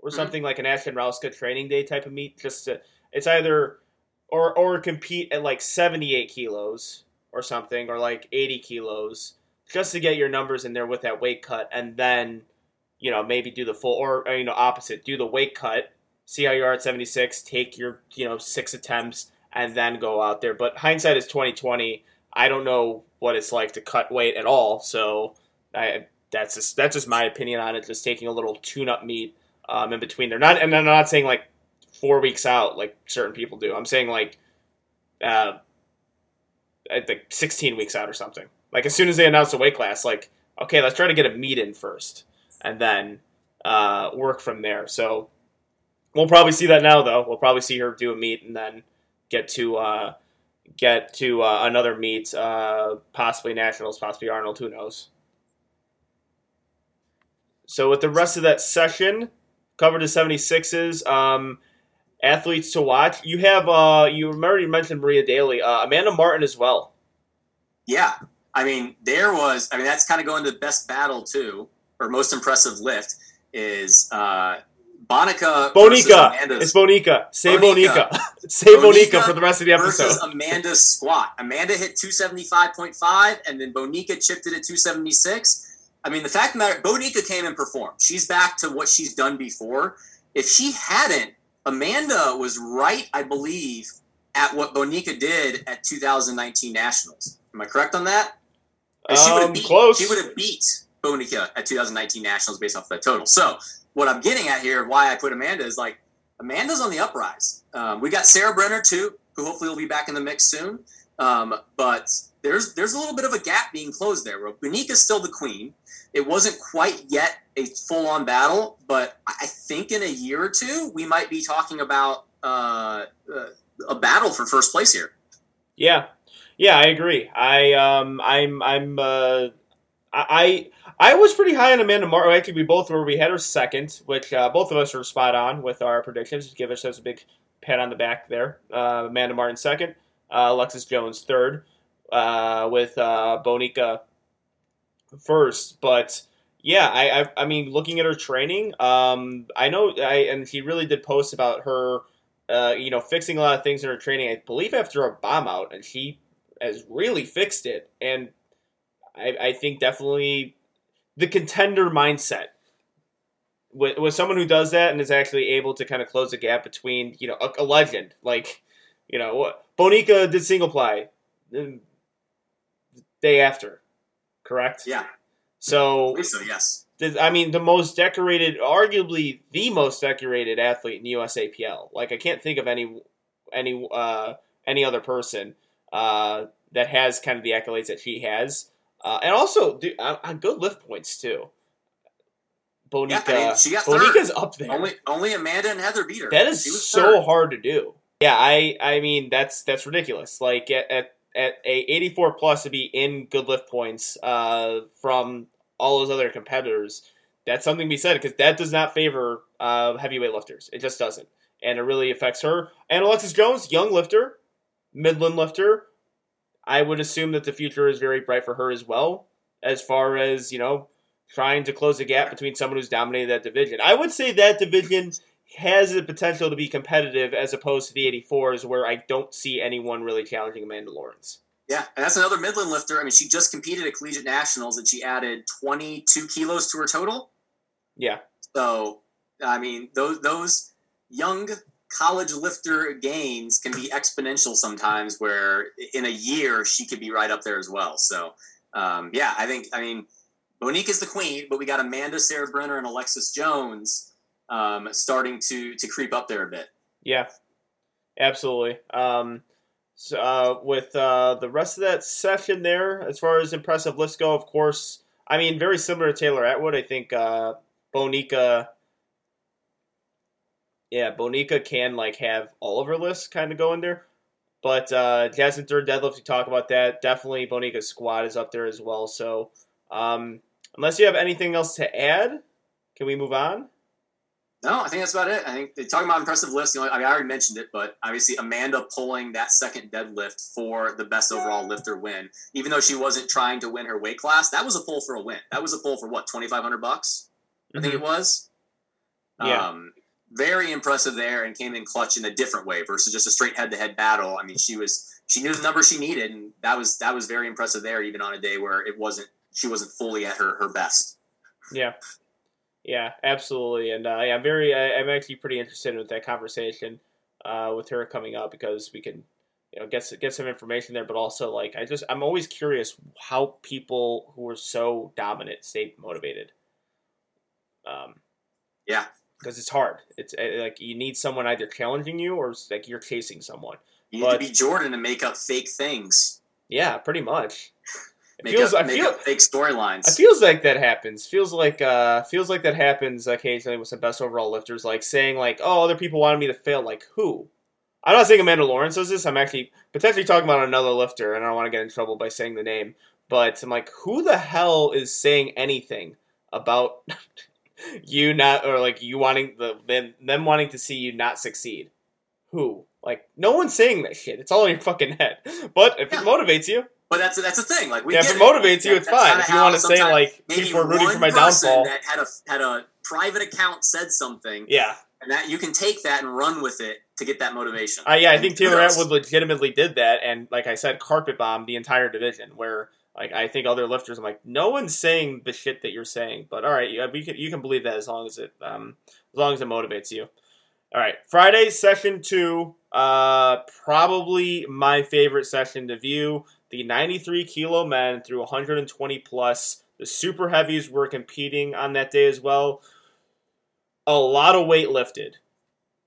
or Mhm. something like an Ashton Rouska training day type of meet. Just to, it's either or or compete at like seventy eight kilos or something, or like eighty kilos, just to get your numbers in there with that weight cut, and then you know maybe do the full or you know opposite, do the weight cut, see how you are at seventy six, take your you know six attempts, and then go out there. But hindsight is twenty twenty. I don't know what it's like to cut weight at all, so I that's just that's just my opinion on it. Just taking a little tune up meet um, in between. They're not, and I'm not saying like four weeks out like certain people do. I'm saying like uh, think 16 weeks out or something. Like as soon as they announce the weight class, like okay, let's try to get a meet in first, and then uh, work from there. So we'll probably see that now, though. We'll probably see her do a meet and then get to uh, get to uh, another meet, uh, possibly nationals, possibly Arnold. Who knows? So with the rest of that session, covered the 76s. Um, athletes to watch. You have uh, you already mentioned Maria Daly, uh, Amanda Martin as well. Yeah, I mean, there was. I mean, that's kind of going to the best battle too, or most impressive lift is uh, Bonica. Bonica. Amanda- It's Bonica. Say Bonica. Bonica. Say Bonica, Bonica for the rest of the episode. versus Amanda's squat. Amanda hit 275.5, and then Bonica chipped it at 276. I mean, the fact of the matter, Bonica came and performed. She's back to what she's done before. If she hadn't, Amanda was right, I believe, at what Bonica did at 2019 Nationals. Am I correct on that? And she would Um, have beat, close. She would have beat Bonica at 2019 Nationals based off that total. So what I'm getting at here, why I put Amanda is like Amanda's on the uprise. Um, we got Sarah Brenner too, who hopefully will be back in the mix soon. Um, but there's there's a little bit of a gap being closed there. Where Bonica's still the queen. It wasn't quite yet a full on battle, but I think in a year or two we might be talking about uh, uh, a battle for first place here. Yeah, yeah, I agree. I um, I'm I'm uh, I I was pretty high on Amanda Martin. Actually, we both were. We had her second, which uh, both of us were spot on with our predictions. Give ourselves a big pat on the back there. Uh, Amanda Martin second, uh, Alexis Jones third, uh, with uh, Bonica first. But yeah, I, I I mean, looking at her training, um, I know I and he really did post about her uh, you know, fixing a lot of things in her training. I believe after a bomb out, and she has really fixed it. And I, I think definitely the contender mindset with, with someone who does that and is actually able to kind of close the gap between you know a, a legend like you know Bonica did single ply the day after, correct? Yeah, So so. Yes. the- I mean, the most decorated, arguably the most decorated athlete in the USAPL. Like, I can't think of any any uh, any other person uh, that has kind of the accolades that she has, uh, and also dude, on, on good lift points too. Bonica, Yeah, I mean, she got third. Bonica's up there. Only only Amanda and Heather beat her. That is so third. hard to do. Yeah, I I mean that's that's ridiculous. Like at at, at a 84 plus to be in good lift points uh, from all those other competitors, that's something to be said because that does not favor uh, heavyweight lifters. It just doesn't, and it really affects her. And Alexis Jones, young lifter, Midland lifter. I would assume that the future is very bright for her as well, as far as you know, trying to close the gap between someone who's dominated that division. I would say that division has the potential to be competitive as opposed to the 84s, where I don't see anyone really challenging Amanda Lawrence. Yeah, and that's another Midland lifter. I mean, she just competed at collegiate nationals and she added 22 kilos to her total. Yeah, So, I mean, those those young college lifter gains can be exponential sometimes. Where in a year she could be right up there as well. So, um, yeah, I think I mean, Monique is the queen, but we got Amanda, Sarah Brenner, and Alexis Jones um, starting to to creep up there a bit. yeah, absolutely. Um, so, uh, with uh, the rest of that session there, as far as impressive lifts go, of course, I mean, very similar to Taylor Atwood. I think uh, Bonica. Yeah, Bonica can like have all of her lifts kind of go in there. But uh, Jasmine third deadlift, we talk about that. Definitely Bonica's squat is up there as well. So um, unless you have anything else to add, can we move on? No, I think that's about it. I think talking about impressive lifts. You know, I, mean, I already mentioned it, but obviously Amanda pulling that second deadlift for the best overall lifter win, even though she wasn't trying to win her weight class, that was a pull for a win. That was a pull for what twenty five hundred bucks, I think it was. Yeah. Um, very impressive there, and came in clutch in a different way versus just a straight head to head battle. I mean, she was she knew the number she needed, and that was that was very impressive there, even on a day where it wasn't she wasn't fully at her her best. Yeah, yeah, absolutely, and uh, yeah, I'm very, I, I'm actually pretty interested in that conversation uh, with her coming up because we can, you know, get get some information there, but also like I just, I'm always curious how people who are so dominant stay motivated. Um, Yeah. because it's hard. It's uh, like you need someone either challenging you or it's like you're chasing someone. You need But- to be Jordan to make up fake things. Yeah, pretty much. It Make feels, up, I feel, fake storylines. It feels like that happens. Feels like uh feels like that happens occasionally with some best overall lifters, like saying like, oh, other people wanted me to fail. Like who? I'm not saying Amanda Lawrence does this. I'm actually potentially talking about another lifter, and I don't want to get in trouble by saying the name. But I'm like, who the hell is saying anything about you not or like you wanting the them, them wanting to see you not succeed? Who? Like no one's saying that shit. It's all in your fucking head. But if Yeah. it motivates you, But that's that's the thing. Like we yeah, if it motivates you, it's fine. If you want to say like people are rooting for my downfall, that had a had a private account said something, yeah, and that you can take that and run with it to get that motivation. Uh, yeah, I think Taylor. Atwood legitimately did that, and like I said, carpet bombed the entire division. Where Like I think other lifters, I'm like, no one's saying the shit that you're saying, but all right, yeah, you can you can believe that as long as it um as long as it motivates you. All right, Friday session two, uh, probably my favorite session to view. The 93 kilo men through 120 plus. The super heavies were competing on that day as well. A lot of weight lifted.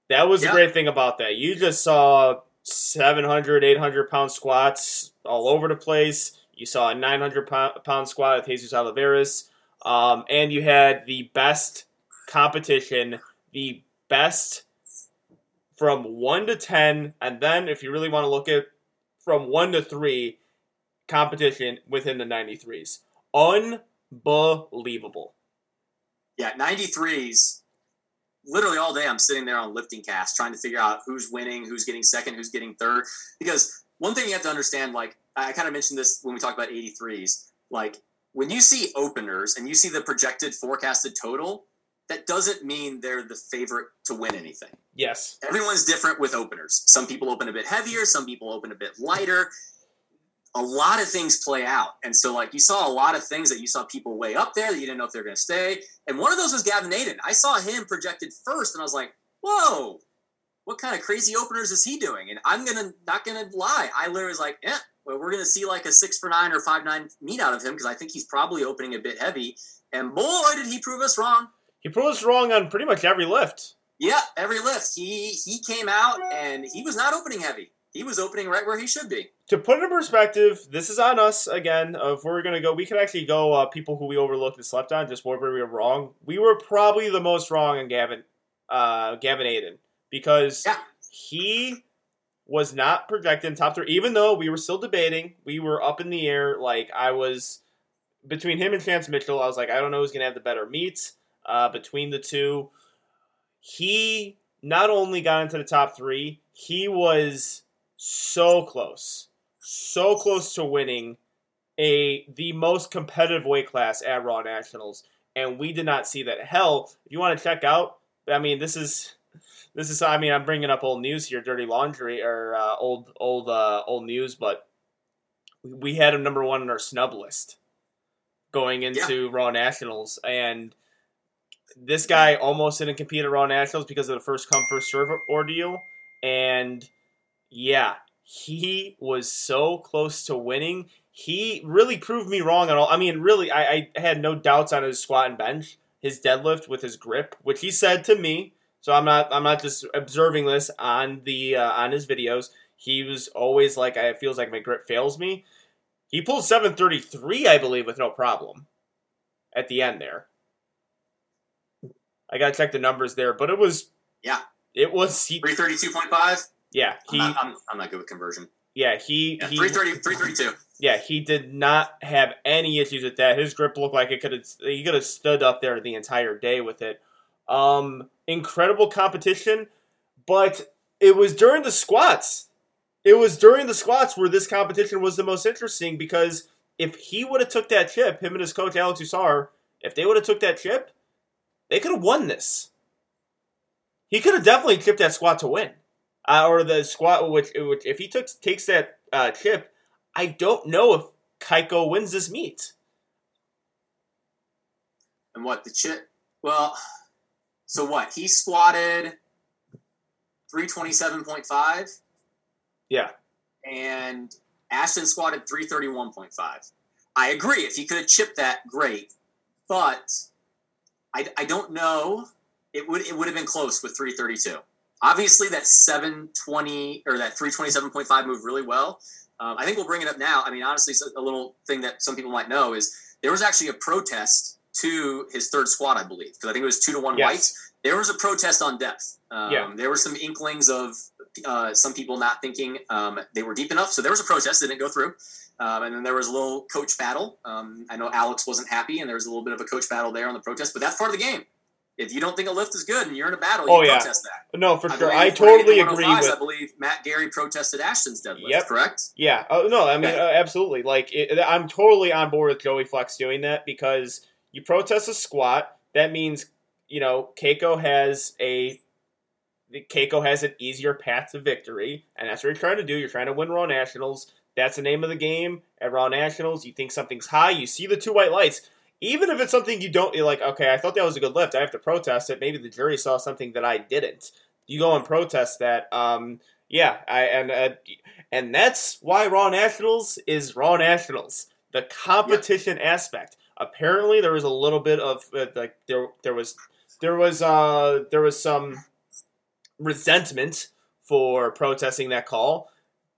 That was Yeah. the great thing about that. You just saw 700, 800 pound squats all over the place. You saw a 900 pound, squat with Jesus Olivares. Um, and you had the best competition, the best from 1 to 10. And then, if you really want to look at from 1 to 3 competition within the 93s. Unbelievable. Yeah, 93s. Literally all day, I'm sitting there on LiftingCast trying to figure out who's winning, who's getting second, who's getting third. Because one thing you have to understand, like I kind of mentioned this when we talked about 83s, like when you see openers and you see the projected forecasted total, that doesn't mean they're the favorite to win anything. Yes. Everyone's different with openers. Some people open a bit heavier, some people open a bit lighter. A lot of things play out. And so, like, you saw a lot of things that you saw people way up there that you didn't know if they were going to stay. And one of those was Gavin Adin. I saw him projected first, and I was like, whoa, what kind of crazy openers is he doing? And I'm going to, not going to lie. I literally was like, yeah, well, we're going to see like a six for nine or five nine meet out of him because I think he's probably opening a bit heavy. And boy, did he prove us wrong. He proved us wrong on pretty much every lift. Yeah, every lift. He he came out and he was not opening heavy. He was opening right where he should be. To put it in perspective, this is on us again. If we're gonna go, we could actually go uh, people who we overlooked and slept on, just where we were wrong. We were probably the most wrong on Gavin, uh, Gavin Adin, because Yeah. he was not projected in top three. Even though we were still debating, we were up in the air. Like I was between him and Chance Mitchell. I was like, I don't know who's gonna have the better meets uh, between the two. He not only got into the top three, he was so close, so close to winning a the most competitive weight class at Raw Nationals, and we did not see that. Hell, if you want to check out, I mean, this is this is. I mean, I'm bringing up old news here, dirty laundry or uh, old old uh, old news, but we had him number one on our snub list going into Raw Nationals, and this guy almost didn't compete at Raw Nationals because of the first come first serve ordeal, and yeah, he was so close to winning. He really proved me wrong at all. I mean, really, I, I had no doubts on his squat and bench, his deadlift with his grip, which he said to me. So I'm not I'm not just observing this on the uh, on his videos. He was always like, I feels like my grip fails me. He pulled 733, I believe, with no problem at the end there. I gotta check the numbers there, but it was yeah, it was he, 332.5. Yeah, he. I'm not, I'm, I'm not good with conversion. Yeah, he, yeah, he 330, 332. Yeah, he did not have any issues with that. His grip looked like it could have he could have stood up there the entire day with it. Um, incredible competition, but it was during the squats. It was during the squats where this competition was the most interesting because if he would have took that chip, him and his coach Alex Usar, if they would have took that chip, they could have won this. He could have definitely chipped that squat to win uh, or the squat which, which if he took takes that uh, chip, I don't know if Kaiko wins this meet. And what the chip? Well, so what? He squatted three twenty seven point five, Yeah, and Ashton squatted three thirty one point five. I agree. If he could have chipped that, great. But I, I don't know. It would it would have been close with three thirty two. Obviously, that seven twenty or that three twenty seven point five moved really well. Um, I think we'll bring it up now. I mean, honestly, a little thing that some people might know is there was actually a protest to his third squad, I believe, because I think it was two to one Yes. whites. There was a protest on depth. Um, Yeah. There were some inklings of uh, some people not thinking um, they were deep enough. So there was a protest that didn't go through. Um, and then there was a little coach battle. Um, I know Alex wasn't happy, and there was a little bit of a coach battle there on the protest, but that's part of the game. If you don't think a lift is good and you're in a battle, you Oh, yeah. protest that. no, for I sure. I totally agree with I believe Matt Gary protested Ashton's deadlift. Yep. Correct. Yeah. Oh no. I mean, uh, absolutely. Like, it, I'm totally on board with Joey Flex doing that because you protest a squat. That means you know Keiko has a Keiko has an easier path to victory, and that's what you're trying to do. You're trying to win Raw Nationals. That's the name of the game at Raw Nationals. You think something's high, you see the two white lights. Even if it's something you don't, like, okay, I thought that was a good lift. I have to protest it. Maybe the jury saw something that I didn't. You go and protest that. Um, yeah, I and uh, and that's why Raw Nationals is Raw Nationals. The competition aspect. Apparently, there was a little bit of uh, like there there was there was uh there was some resentment for protesting that call.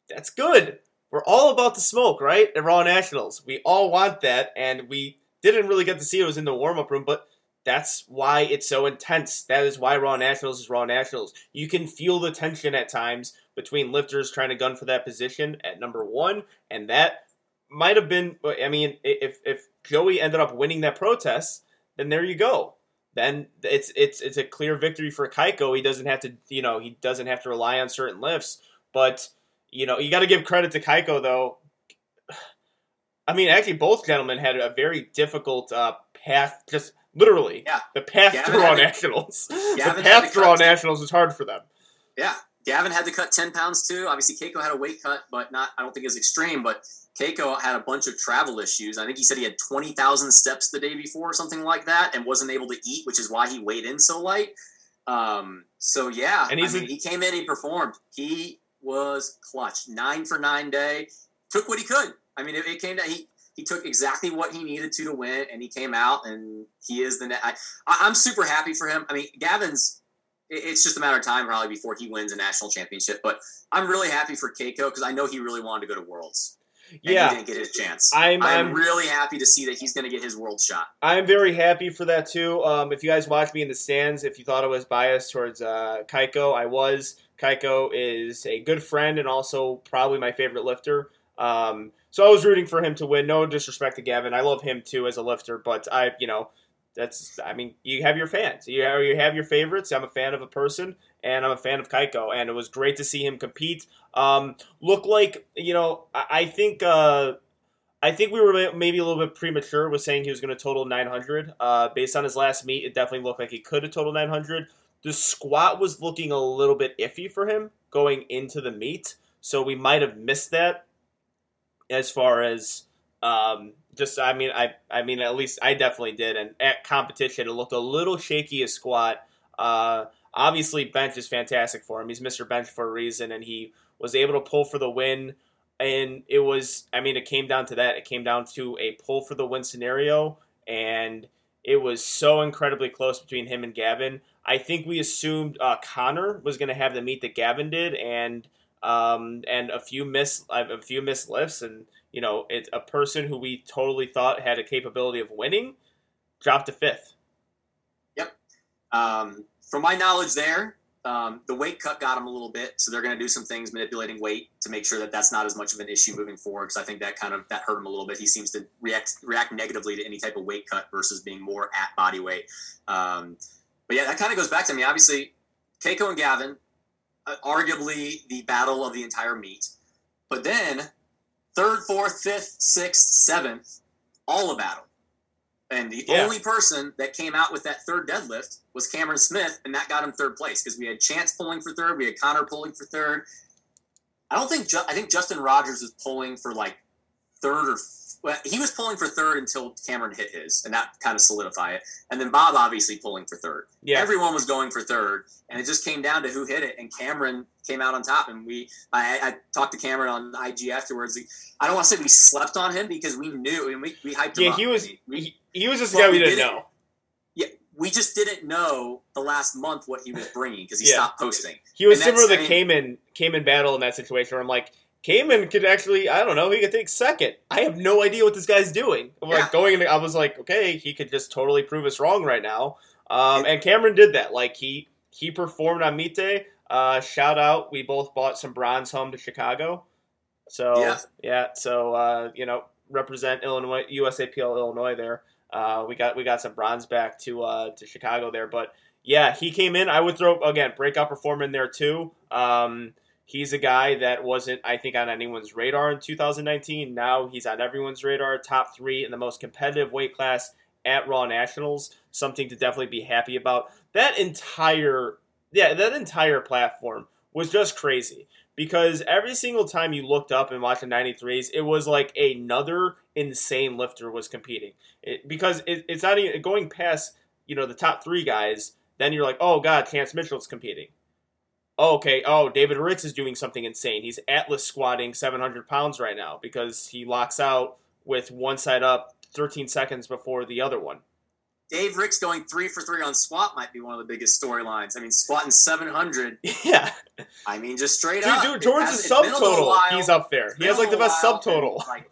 That's good. We're all about the smoke, right? At Raw Nationals, we all want that, and we didn't really get to see it was in the warm up room, but that's why it's so intense. That is why Raw Nationals is Raw Nationals. You can feel the tension at times between lifters trying to gun for that position at number one, and that might have been. I mean, if if Joey ended up winning that protest, then there you go. Then it's it's it's a clear victory for Kaiko. He doesn't have to, you know, he doesn't have to rely on certain lifts. But you know, you got to give credit to Kaiko though. I mean, actually, both gentlemen had a very difficult uh, path. Just literally, Yeah. the path Gavin to Raw Nationals. the Gavin had path to Raw Nationals was hard for them. Yeah, Gavin had to cut ten pounds too. Obviously, Keiko had a weight cut, but not. I don't think it was extreme. But Keiko had a bunch of travel issues. I think he said he had twenty thousand steps the day before, or something like that, and wasn't able to eat, which is why he weighed in so light. Um, so yeah, And I he's a- he came in, he performed. He was clutch, nine for nine day. Took what he could. I mean, it, it came down. He he took exactly what he needed to to win, and he came out, and he is the. ne- I, I'm super happy for him. I mean, Gavin's it- it's just a matter of time probably before he wins a national championship. But I'm really happy for Keiko because I know he really wanted to go to Worlds. And Yeah, he didn't get his chance. I'm- I'm, I'm- really happy to see that he's going to get his world shot. I'm very happy for that too. Um, if you guys watched me in the stands, if you thought I was biased towards uh, Kaiko, I was. Keiko is a good friend and also probably my favorite lifter. Um, so I was rooting for him to win. No disrespect to Gavin, I love him too as a lifter, but I, you know, that's. I mean, you have your fans. You have, you have your favorites. I'm a fan of a person, and I'm a fan of Kaiko, and it was great to see him compete. Um, look like you know, I, I think. Uh, I think we were maybe a little bit premature with saying he was going to total 900. Uh, based on his last meet, it definitely looked like he could have totaled 900. The squat was looking a little bit iffy for him going into the meet, so we might have missed that. As far as um, just, I mean, I, I mean, at least I definitely did. And at competition, it looked a little shaky as squat. Uh, obviously, bench is fantastic for him. He's Mr. Bench for a reason, and he was able to pull for the win and it was i mean it came down to that it came down to a pull for the win scenario and it was so incredibly close between him and gavin i think we assumed uh, connor was going to have the meet that gavin did and um, and a few miss a few missed lifts and you know it's a person who we totally thought had a capability of winning dropped to fifth Um, from my knowledge, there um, the weight cut got him a little bit, so they're going to do some things manipulating weight to make sure that that's not as much of an issue moving forward. Because I think that kind of that hurt him a little bit. He seems to react react negatively to any type of weight cut versus being more at body weight. Um, but yeah, that kind of goes back to me. Obviously, Keiko and Gavin, arguably the battle of the entire meet. But then third, fourth, fifth, sixth, seventh, all a battle. And the Yeah. only person that came out with that third deadlift was Cameron Smith, and that got him third place because we had Chance pulling for third, we had Connor pulling for third. I don't think Ju- I think Justin Rogers was pulling for like third or well, he was pulling for third until Cameron hit his, and that kind of solidified it. And then Bob obviously pulling for third. yeah Everyone was going for third, and it just came down to who hit it. And Cameron came out on top. And we, I, I talked to Cameron on IG afterwards. I don't want to say we slept on him because we knew, and we, we hyped him yeah up. he was We- he, he was just a Well, guy we we didn't did it. know yeah, we just didn't know the last month what he was bringing because he Yeah. stopped posting. He was And similar to I Cayman Cayman battle in that situation where I'm like, Cayman could actually, I don't know, he could take second. I have no idea what this guy's doing. Yeah. Like going into, I was like, okay, he could just totally prove us wrong right now. Um, and Cameron did that. Like he he performed on day. Uh, shout out, we both bought some bronze home to Chicago. So Yeah. yeah, so uh, you know, represent Illinois, USAPL Illinois there. Uh, we got we got some bronze back to uh, to Chicago there, but yeah, he came in. I would throw again breakout performer in there too. Um, he's a guy that wasn't, I think, on anyone's radar in 2019. Now he's on everyone's radar. Top three in the most competitive weight class at Raw Nationals. Something to definitely be happy about. That entire, yeah, that entire platform was just crazy because every single time you looked up and watched the 93s, it was like another insane lifter was competing. It, because it, it's not even going past you know the top three guys. Then you're like, oh god, Chance Mitchell's competing. Oh, okay. Oh, David Ritz is doing something insane. He's Atlas squatting 700 pounds right now because he locks out with one side up 13 seconds before the other one. Dave Ricks going three for three on squat might be one of the biggest storylines. I mean, squatting 700. Yeah. I mean, just straight Dude, up. dude It towards has- the it's been a little subtotal, while. he's up there. He has like the best subtotal. Like,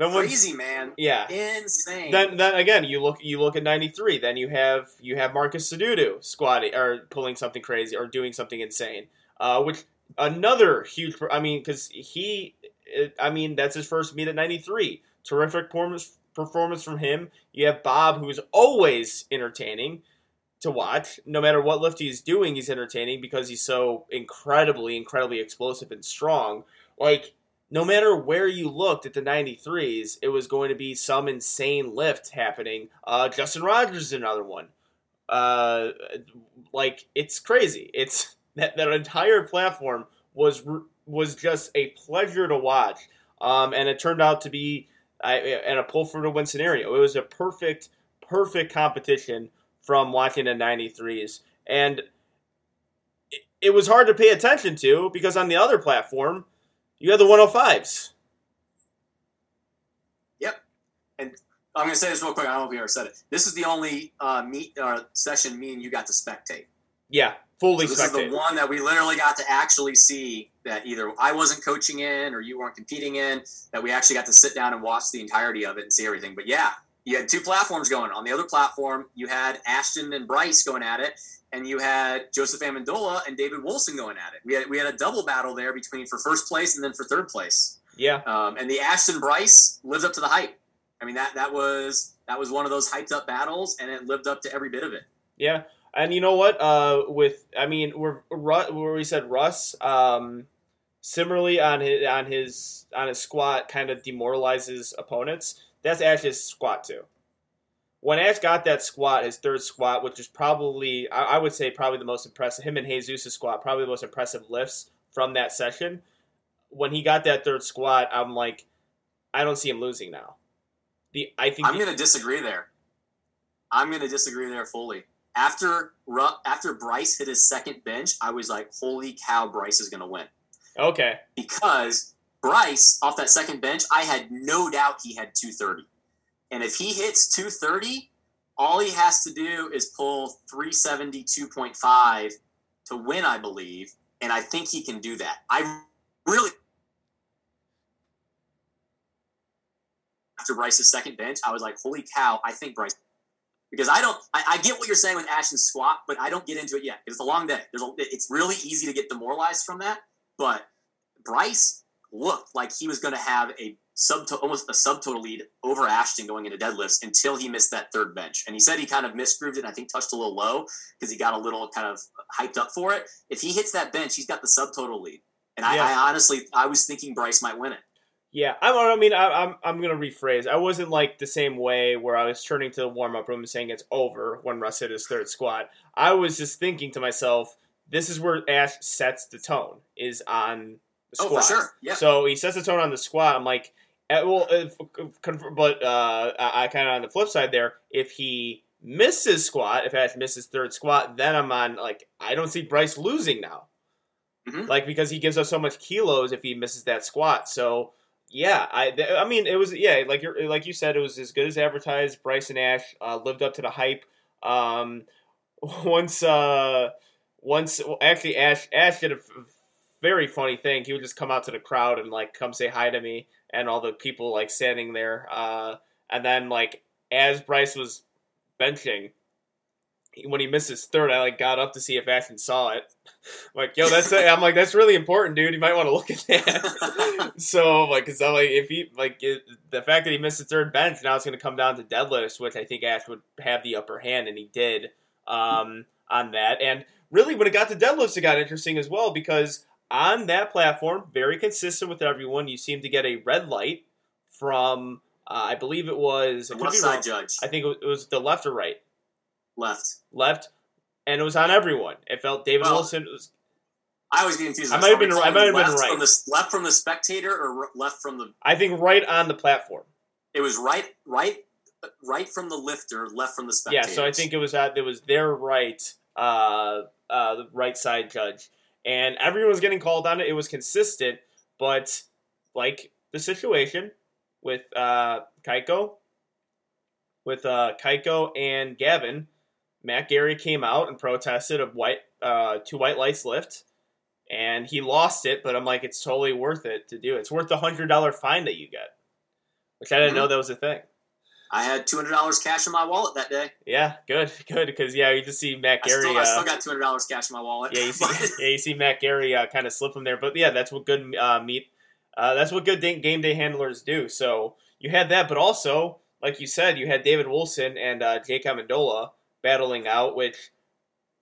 No one's crazy, man. yeah. Insane. Then, then again, you look you look at '93. Then you have you have Marcus Sedudu squatting or pulling something crazy or doing something insane. Uh, which another huge. I mean, because he, I mean, that's his first meet at '93. Terrific performance performance from him. You have Bob, who's always entertaining to watch. No matter what lift he's doing, he's entertaining because he's so incredibly, incredibly explosive and strong. Like no matter where you looked at the 93s, it was going to be some insane lift happening. Uh, Justin Rogers is another one. Uh, like it's crazy. It's that that entire platform was was just a pleasure to watch. Um, and it turned out to be I, and a pull for the win scenario. It was a perfect, perfect competition from watching the 93s. And it, it was hard to pay attention to because on the other platform, you had the 105s. Yep. And I'm going to say this real quick. I don't know if you ever said it. This is the only uh, meet uh, session me and you got to spectate. Yeah, fully So this is the one that we literally got to actually see that either I wasn't coaching in or you weren't competing in. That we actually got to sit down and watch the entirety of it and see everything. But yeah, you had two platforms going. On the other platform, you had Ashton and Bryce going at it, and you had Joseph Amendola and David Wilson going at it. We had we had a double battle there between for first place and then for third place. Yeah, Um, and the Ashton Bryce lived up to the hype. I mean that that was that was one of those hyped up battles, and it lived up to every bit of it. yeah. And you know what? Uh, with I mean, we're, where we said Russ, um, similarly on his on his on his squat, kind of demoralizes opponents. That's Ash's squat too. When Ash got that squat, his third squat, which is probably I, I would say probably the most impressive, him and Jesus' squat, probably the most impressive lifts from that session. When he got that third squat, I'm like, I don't see him losing now. The I think I'm going to disagree there. I'm going to disagree there fully. After after Bryce hit his second bench, I was like, "Holy cow, Bryce is going to win!" okay, Because Bryce off that second bench, I had no doubt he had 230, and if he hits 230, all he has to do is pull 372.5 to win, I believe, and I think he can do that. I really after Bryce's second bench, I was like, holy cow, I think Bryce. Because I don't, I, I get what you're saying with Ashton's squat, but I don't get into it yet. It's a long day. There's a, it's really easy to get demoralized from that. But Bryce looked like he was going to have a sub, almost a subtotal lead over Ashton going into deadlifts until he missed that third bench. And he said he kind of misgrooved it. And I think touched a little low because he got a little kind of hyped up for it. If he hits that bench, he's got the subtotal lead. And I, Yeah. I honestly, I was thinking Bryce might win it. Yeah, I'm, I mean, I, I'm I'm gonna rephrase. I wasn't like the same way where I was turning to the warm up room and saying it's over when Russ hit his third squat. I was just thinking to myself, this is where Ash sets the tone is on the Oh, for sure. Yeah. So he sets the tone on the squat. I'm like, eh, well, if, but uh, I, I kind of on the flip side there. If he misses squat, if Ash misses third squat, then I'm on like I don't see Bryce losing now. Mhm. Like because he gives us so much kilos if he misses that squat. So yeah, I th- I mean it was yeah like you like you said it was as good as advertised. Bryce and Ash uh, lived up to the hype. Um, once uh once well, actually Ash Ash did a f- very funny thing. He would just come out to the crowd and like come say hi to me and all the people like standing there. Uh, and then like as Bryce was benching. When he missed his third, I like got up to see if Ashton saw it. like, yo, that's I'm like, that's really important, dude. You might want to look at that. so, like, cause I'm like, if he like it, the fact that he missed the third bench, now it's going to come down to deadlifts, which I think Ash would have the upper hand, and he did um, on that. And really, when it got to deadlifts, it got interesting as well because on that platform, very consistent with everyone, you seem to get a red light from, uh, I believe it was, it left side wrong. judge I think it was- the left or right, left. left, and it was on everyone. It felt David Well- Wilson was I was getting confused. I might have been- I might have been right. From the, left from the spectator or left from the? I think right on the platform. It was right, right, right from the lifter, left from the spectator. Yeah, so I think it was that. it was their right, uh, uh, the right side judge, and everyone was getting called on it. It was consistent, but like the situation with uh, Kaiko, with uh, Kaiko and Gavin, Matt Gary came out and protested a white uh, two white lights lift, and he lost it. But I'm like, it's totally worth it to do. It's worth the hundred dollar fine that you get, which I didn't Mhm. know that was a thing. I had two hundred dollars cash in my wallet that day. Yeah, good, good, because yeah, you just see Matt I Gary. still, I uh, still got two hundred dollars cash in my wallet. yeah, you see, yeah, you see Matt Gary uh, kind of slip him there, but yeah, that's what good uh, meet. Uh, that's what good day, game day handlers do. So you had that, but also, like you said, you had David Wilson and uh, Jake Amendola battling out, which,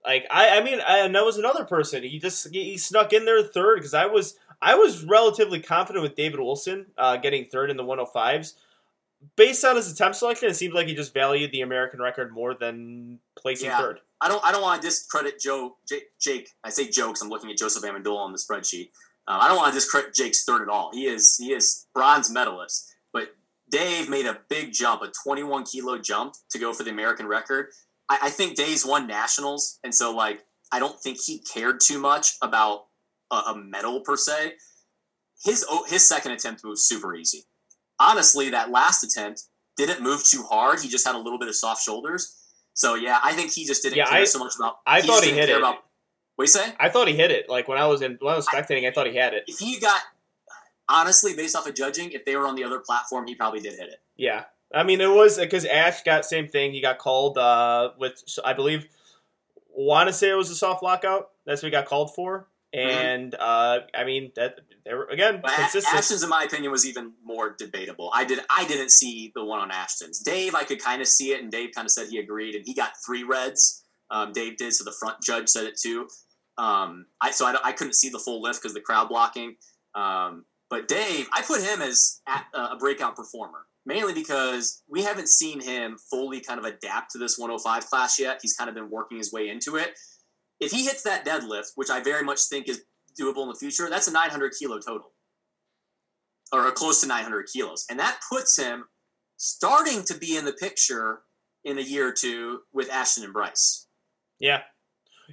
like, I, I mean, I, and that was another person. He just he, he snuck in there third because I was I was relatively confident with David Wilson uh, getting third in the 105s. Based on his attempt selection, it seems like he just valued the American record more than placing Yeah. third. I don't. I don't want to discredit Joe. Jake. Jake I say jokes. I'm looking at Joseph Amendola on the spreadsheet. Um, I don't want to discredit Jake's third at all. He is. He is bronze medalist. But Dave made a big jump, a 21 kilo jump to go for the American record. I, I think Dave's won nationals, and so like I don't think he cared too much about a, a medal per se. His oh, his second attempt was super easy. Honestly, that last attempt didn't move too hard. He just had a little bit of soft shoulders. So yeah, I think he just didn't Yeah, care I- so much about. I just thought he hit it. About, what you say? I thought he hit it. Like when I was in when I was spectating, I thought he had it. If he got honestly based off of judging, if they were on the other platform, he probably did hit it. Yeah, I mean it was because Ash got same thing. He got called uh, with I believe want to say it was a soft lockout. That's what he got called for. And uh, I mean that they were again But consistent. Ashton's, in my opinion, was even more debatable. I did I didn't see the one on Ashton's. Dave, I could kind of see it, and Dave kind of said he agreed, and he got three reds. Um, Dave did, so the front judge said it too. Um, I so I, I couldn't see the full lift because the crowd blocking. Um, but Dave, I put him as at, uh, a breakout performer, mainly because we haven't seen him fully kind of adapt to this 105 class yet. He's kind of been working his way into it. If he hits that deadlift, which I very much think is doable in the future, that's a 900 kilo total, or close to 900 kilos, and that puts him starting to be in the picture in a year or two with Ashton and Bryce. Yeah,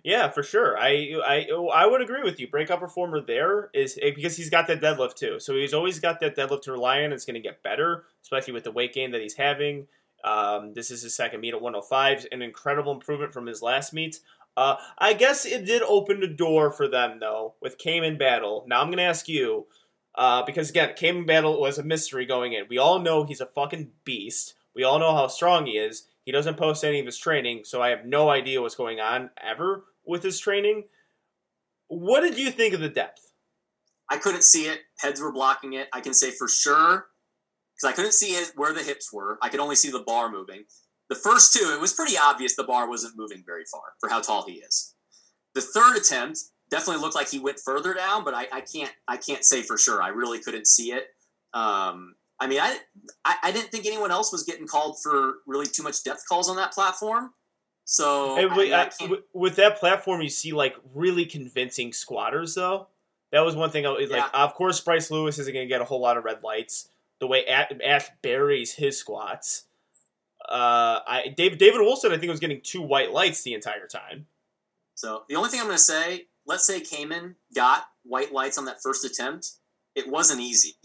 yeah, for sure. I I I would agree with you. Breakout performer there is eh, because he's got that deadlift too. So he's always got that deadlift to rely on. It's going to get better, especially with the weight gain that he's having. Um, this is his second meet at 105, an incredible improvement from his last meet. Uh, I guess it did open the door for them though with Cayman Battle. Now I'm to ask you. Uh, because again, Cayman Battle was a mystery going in. We all know he's a fucking beast. We all know how strong he is. He doesn't post any of his training, so I have no idea what's going on ever with his training. What did you think of the depth? I couldn't see it. Heads were blocking it. I can say for sure because I couldn't see it where the hips were. I could only see the bar moving. The first two, it was pretty obvious the bar wasn't moving very far for how tall he is. The third attempt definitely looked like he went further down, but I, I can't I can't say for sure. I really couldn't see it. Um, I mean, I, I I didn't think anyone else was getting called for really too much depth calls on that platform. So I- with, I with- that platform, you see like really convincing squatters, though. That was one thing. I was like, Yeah. of course, Bryce Lewis isn't going to get a whole lot of red lights. The way Ash buries his squats, uh, I David David Wilson, I think was getting two white lights the entire time. So the only thing I'm going to say, let's say Cayman got white lights on that first attempt. It wasn't easy.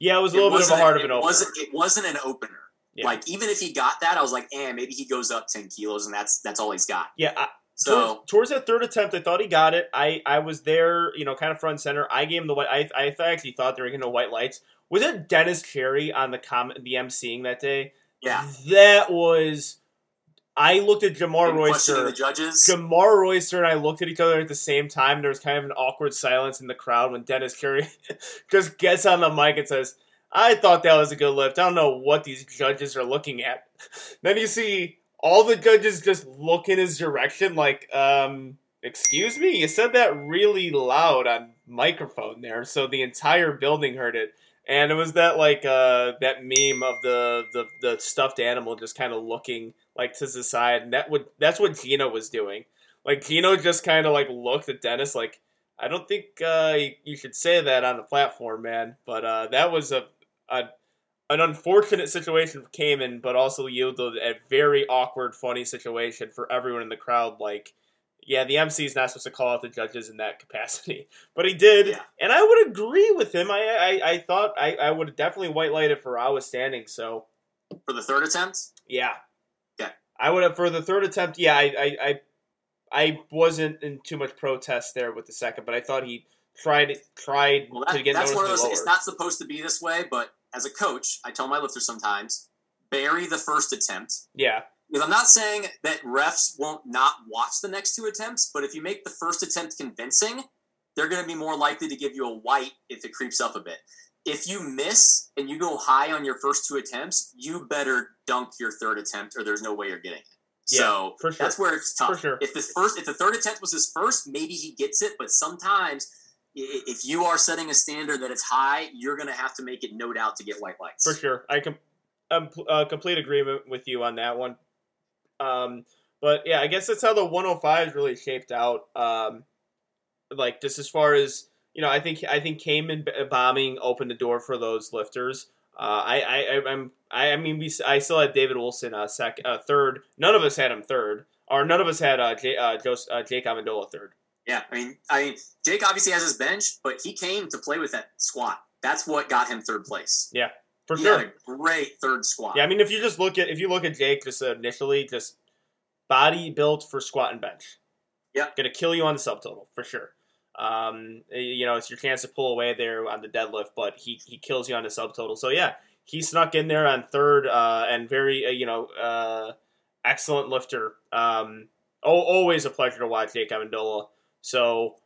Yeah, it was a It little bit of a heart of it an opener. Wasn't, it wasn't an opener. Yeah. Like even if he got that, I was like, eh, maybe he goes up ten kilos, and that's that's all he's got. Yeah, I, So towards, towards that third attempt, I thought he got it. I, I was there, you know, kind of front and center. I gave him the white. I, I actually thought they were going to white lights. Was it Dennis Cherry on the com the emceeing that day? Yeah, That was. I looked at Jamar and Royster. the judges. Jamar Royster and I looked at each other at the same time. There was kind of an awkward silence in the crowd when Dennis Cherry just gets on the mic and says, I thought that was a good lift. I don't know what these judges are looking at. then you see all the judges just look in his direction like, um, excuse me? You said that really loud on microphone there, so the entire building heard it. And it was that like uh that meme of the the, the stuffed animal just kind of looking like to the side, and that would that's what Gino was doing. Like Gino just kind of like looked at Dennis like, I don't think uh, you should say that on the platform, man. But uh, that was a, a an unfortunate situation for Cayman, but also yielded a very awkward, funny situation for everyone in the crowd. Like, yeah, the MC is not supposed to call out the judges in that capacity, but he did, Yeah. and I would agree with him. I I, I thought I, I would definitely white light if Farah was standing. So For the third attempt, yeah, Yeah. I would have for the third attempt. Yeah, I I I, I wasn't in too much protest there with the second, but I thought he tried tried well, to get that's one of those. It's not supposed to be this way, but as a coach, I tell my lifters sometimes bury the first attempt. yeah, Because I'm not saying that refs won't not watch the next two attempts, but if you make the first attempt convincing, they're going to be more likely to give you a white if it creeps up a bit. If you miss and you go high on your first two attempts, you better dunk your third attempt, or there's no way you're getting it. Yeah, so for sure. that's where it's tough. For sure. If the first, if the third attempt was his first, maybe he gets it. But sometimes, if you are setting a standard that it's high, you're going to have to make it no doubt to get white lights. For sure, I com- I'm uh, complete agreement with you on that one. Um, but yeah, I guess that's how the 105 is really shaped out. Um, like just as far as you know, I think I think Cayman bombing opened the door for those lifters. Uh, I, I I'm I, I mean we I still had David Wilson uh, sec uh, third. None of us had him third, or none of us had uh, J, uh, Jos- uh, Jake Amendola third. Yeah, I mean, I mean, Jake obviously has his bench, but he came to play with that squat. That's what got him third place. For sure. great third squat. Yeah, I mean, if you just look at if you look at Jake just initially, just body built for squat and bench. Yeah. gonna kill you on the subtotal for sure. Um, you know, it's your chance to pull away there on the deadlift, but he he kills you on the subtotal. So yeah, he snuck in there on third, uh, and very uh, you know uh, excellent lifter. Um, oh, always a pleasure to watch Jake Amendola. So.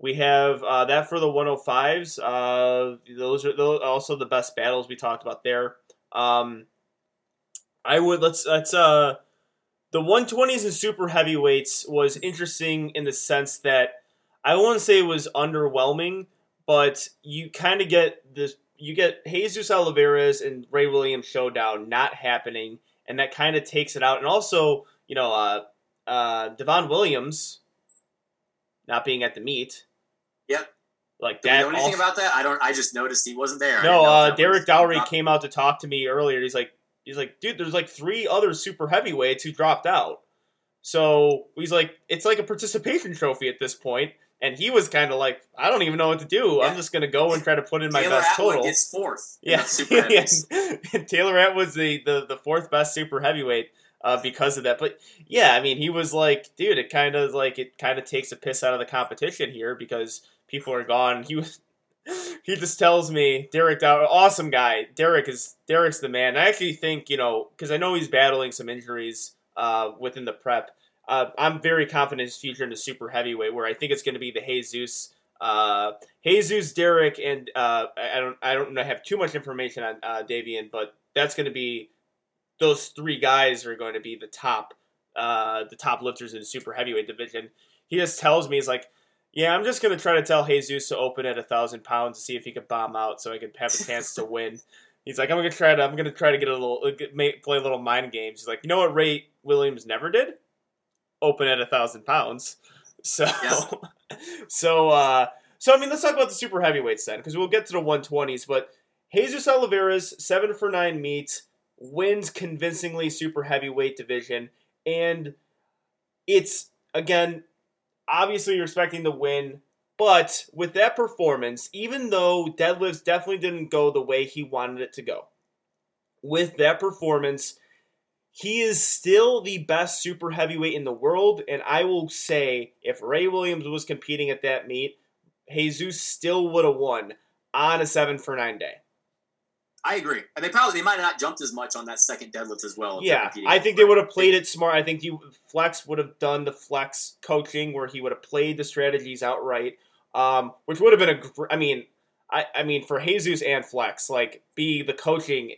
We have uh, that for the 105s. Uh, those are those, also the best battles we talked about there. Um, I would let's let's uh the 120s and super heavyweights was interesting in the sense that I won't say it was underwhelming, but you kind of get this you get Jesus Olivares and Ray Williams showdown not happening, and that kind of takes it out. And also, you know, uh, uh, Devon Williams not being at the meet. Yep. Like Do that. know anything also- about that? I don't. I just noticed he wasn't there. No, uh, Derek Dowry came out to talk to me earlier. He's like, he's like, dude, there's like three other super heavyweights who dropped out. So he's like, it's like a participation trophy at this point. And he was kind of like, I don't even know what to do. I'm just gonna go and try to put in my Taylor best Atwood total. fourth. Yeah. Taylor was the, the the fourth best super heavyweight uh, because of that. But yeah, I mean, he was like, dude, it kind of like it kind of takes a piss out of the competition here because people are gone. He was. He just tells me, Derek, awesome guy. Derek is Derek's the man. I actually think you know because I know he's battling some injuries uh, within the prep. Uh, I'm very confident his future in the super heavyweight, where I think it's going to be the Jesus, uh, Jesus, Derek, and uh, I don't, I don't have too much information on uh, Davian, but that's going to be those three guys are going to be the top, uh, the top lifters in the super heavyweight division. He just tells me he's like, yeah, I'm just going to try to tell Jesus to open at a thousand pounds to see if he could bomb out, so I could have a chance to win. He's like, I'm gonna try to, I'm gonna try to get a little, uh, play a little mind games. He's like, you know what Ray Williams never did? Open at a thousand pounds. So, so, uh, so I mean, let's talk about the super heavyweights then, because we'll get to the 120s. But Jesus Oliveira's seven for nine meet wins convincingly super heavyweight division, and it's again, obviously you're expecting the win. But with that performance, even though deadlifts definitely didn't go the way he wanted it to go, with that performance, he is still the best super heavyweight in the world. And I will say, if Ray Williams was competing at that meet, Jesus still would have won on a seven for nine day. I agree. And they probably they might have not jumped as much on that second deadlift as well. Yeah, I think they would have played it smart. I think you Flex would have done the flex coaching where he would have played the strategies outright, um, which would have been a. I mean, I, I mean for Jesus and Flex, like be the coaching,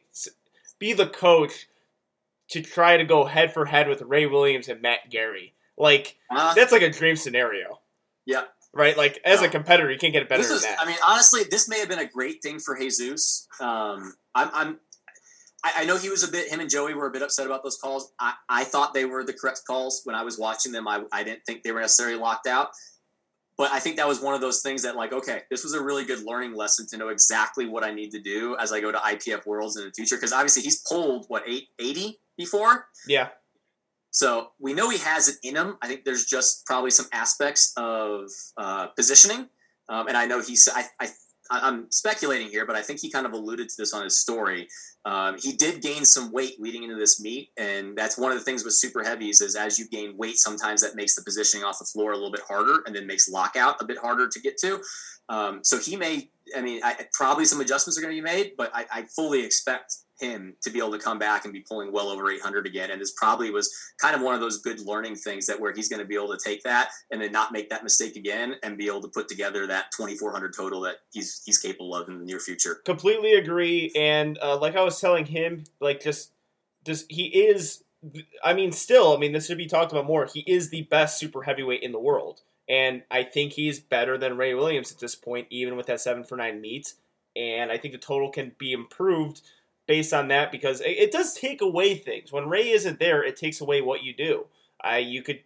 be the coach to try to go head for head with Ray Williams and Matt Gary. Like Uh, that's like a dream scenario. Yeah. Right. Like as a competitor, you can't get it better this than is, that. I mean, honestly, this may have been a great thing for Jesus. Um, I'm, I'm I, I know he was a bit. Him and Joey were a bit upset about those calls. I, I thought they were the correct calls when I was watching them. I, I didn't think they were necessarily locked out. but I think that was one of those things that, like, okay, this was a really good learning lesson to know exactly what I need to do as I go to IPF Worlds in the future. Because obviously, he's pulled what eight eighty before, Yeah. So we know he has it in him. I think there's just probably some aspects of uh, positioning, um, and I know he's. I, I I'm speculating here, but I think he kind of alluded to this on his story. Um, he did gain some weight leading into this meet, and that's one of the things with super heavies is as you gain weight, sometimes that makes the positioning off the floor a little bit harder, and then makes lockout a bit harder to get to. Um, so he may. I mean, I, probably some adjustments are going to be made, but I, I fully expect him to be able to come back and be pulling well over 800 again. And this probably was kind of one of those good learning things that where he's going to be able to take that and then not make that mistake again and be able to put together that 2400 total that he's he's capable of in the near future. completely agree and uh, like i was telling him like just just he is i mean still i mean this should be talked about more he is the best super heavyweight in the world and i think he's better than ray williams at this point even with that seven for nine meet and i think the total can be improved based on that because it, it does take away things when ray isn't there it takes away what you do i you could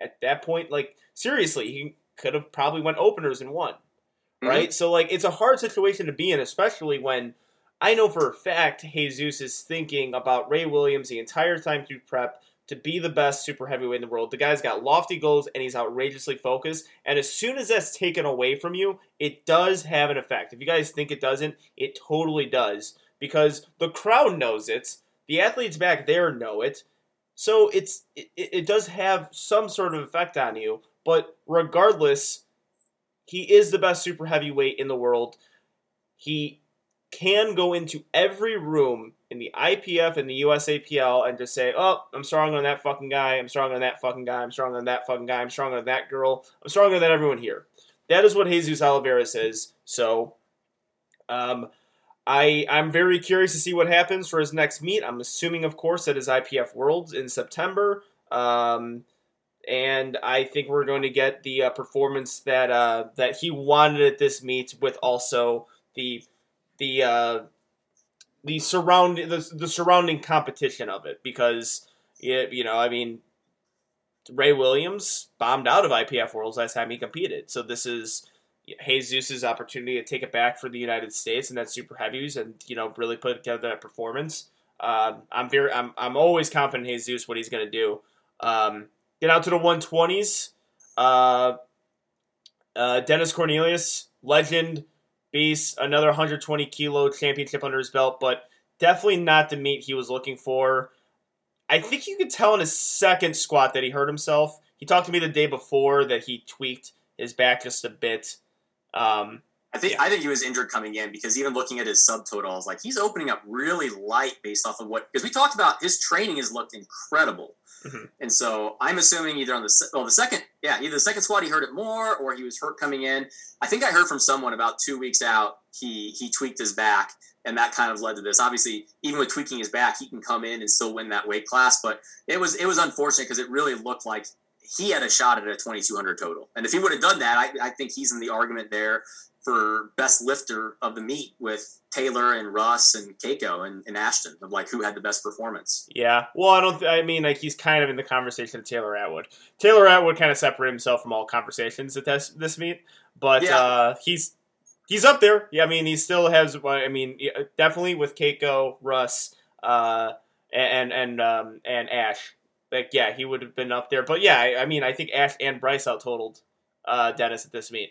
at that point like seriously he could have probably went openers and won mm-hmm. right? So like it's a hard situation to be in, especially when I know for a fact Jesus is thinking about Ray Williams the entire time through prep to be the best super heavyweight in the world. The guy's got lofty goals and he's outrageously focused. And as soon as that's taken away from you, it does have an effect. If you guys think it doesn't, it totally does because the crowd knows it. The athletes back there know it. So it's it, it does have some sort of effect on you, but regardless, he is the best super heavyweight in the world. He can go into every room in the IPF and the USAPL and just say, "Oh, I'm stronger than that fucking guy. I'm stronger than that fucking guy. I'm stronger than that fucking guy. I'm stronger than that girl. I'm stronger than everyone here." That is what Jesus Olivares says. So, um, I I'm very curious to see what happens for his next meet. I'm assuming, of course, that his IPF Worlds in September. Um, and I think we're going to get the uh, performance that uh, that he wanted at this meet, with also the the uh, the surround the, the surrounding competition of it, because it, you know, I mean, Ray Williams bombed out of IPF Worlds last time he competed, so this is Jesus' opportunity to take it back for the United States and that super heavies, and you know, really put together that performance. Um, I'm very, I'm, I'm always confident Jesus what he's going to do. Um, get out to the 120s. Uh, uh, Dennis Cornelius, legend, beast, another 120 kilo championship under his belt, but definitely not the meat he was looking for. I think you could tell in his second squat that he hurt himself. He talked to me the day before that he tweaked his back just a bit. Um, I think Yeah. I think he was injured coming in because even looking at his subtotals, like, he's opening up really light based off of what because we talked about his training has looked incredible, Mhm. and so I'm assuming either on the well the second yeah either the second squad he hurt it more or he was hurt coming in. I think I heard from someone about two weeks out he he tweaked his back and that kind of led to this. Obviously, even with tweaking his back, he can come in and still win that weight class, but it was it was unfortunate because it really looked like he had a shot at a 2200 total. And if he would have done that, I, I think he's in the argument there for best lifter of the meet with Taylor and Russ and Keiko and, and Ashton of like who had the best performance. yeah. Well, I don't. Th- I mean, like he's kind of in the conversation of Taylor Atwood. Taylor Atwood kind of separated himself from all conversations at this this meet, but Yeah. uh, he's he's up there. Yeah, I mean, he still has. I mean, definitely with Keiko, Russ, uh, and and um, and Ash. Like, yeah, he would have been up there. But yeah, I, I mean, I think Ash and Bryce out totaled uh, Dennis at this meet.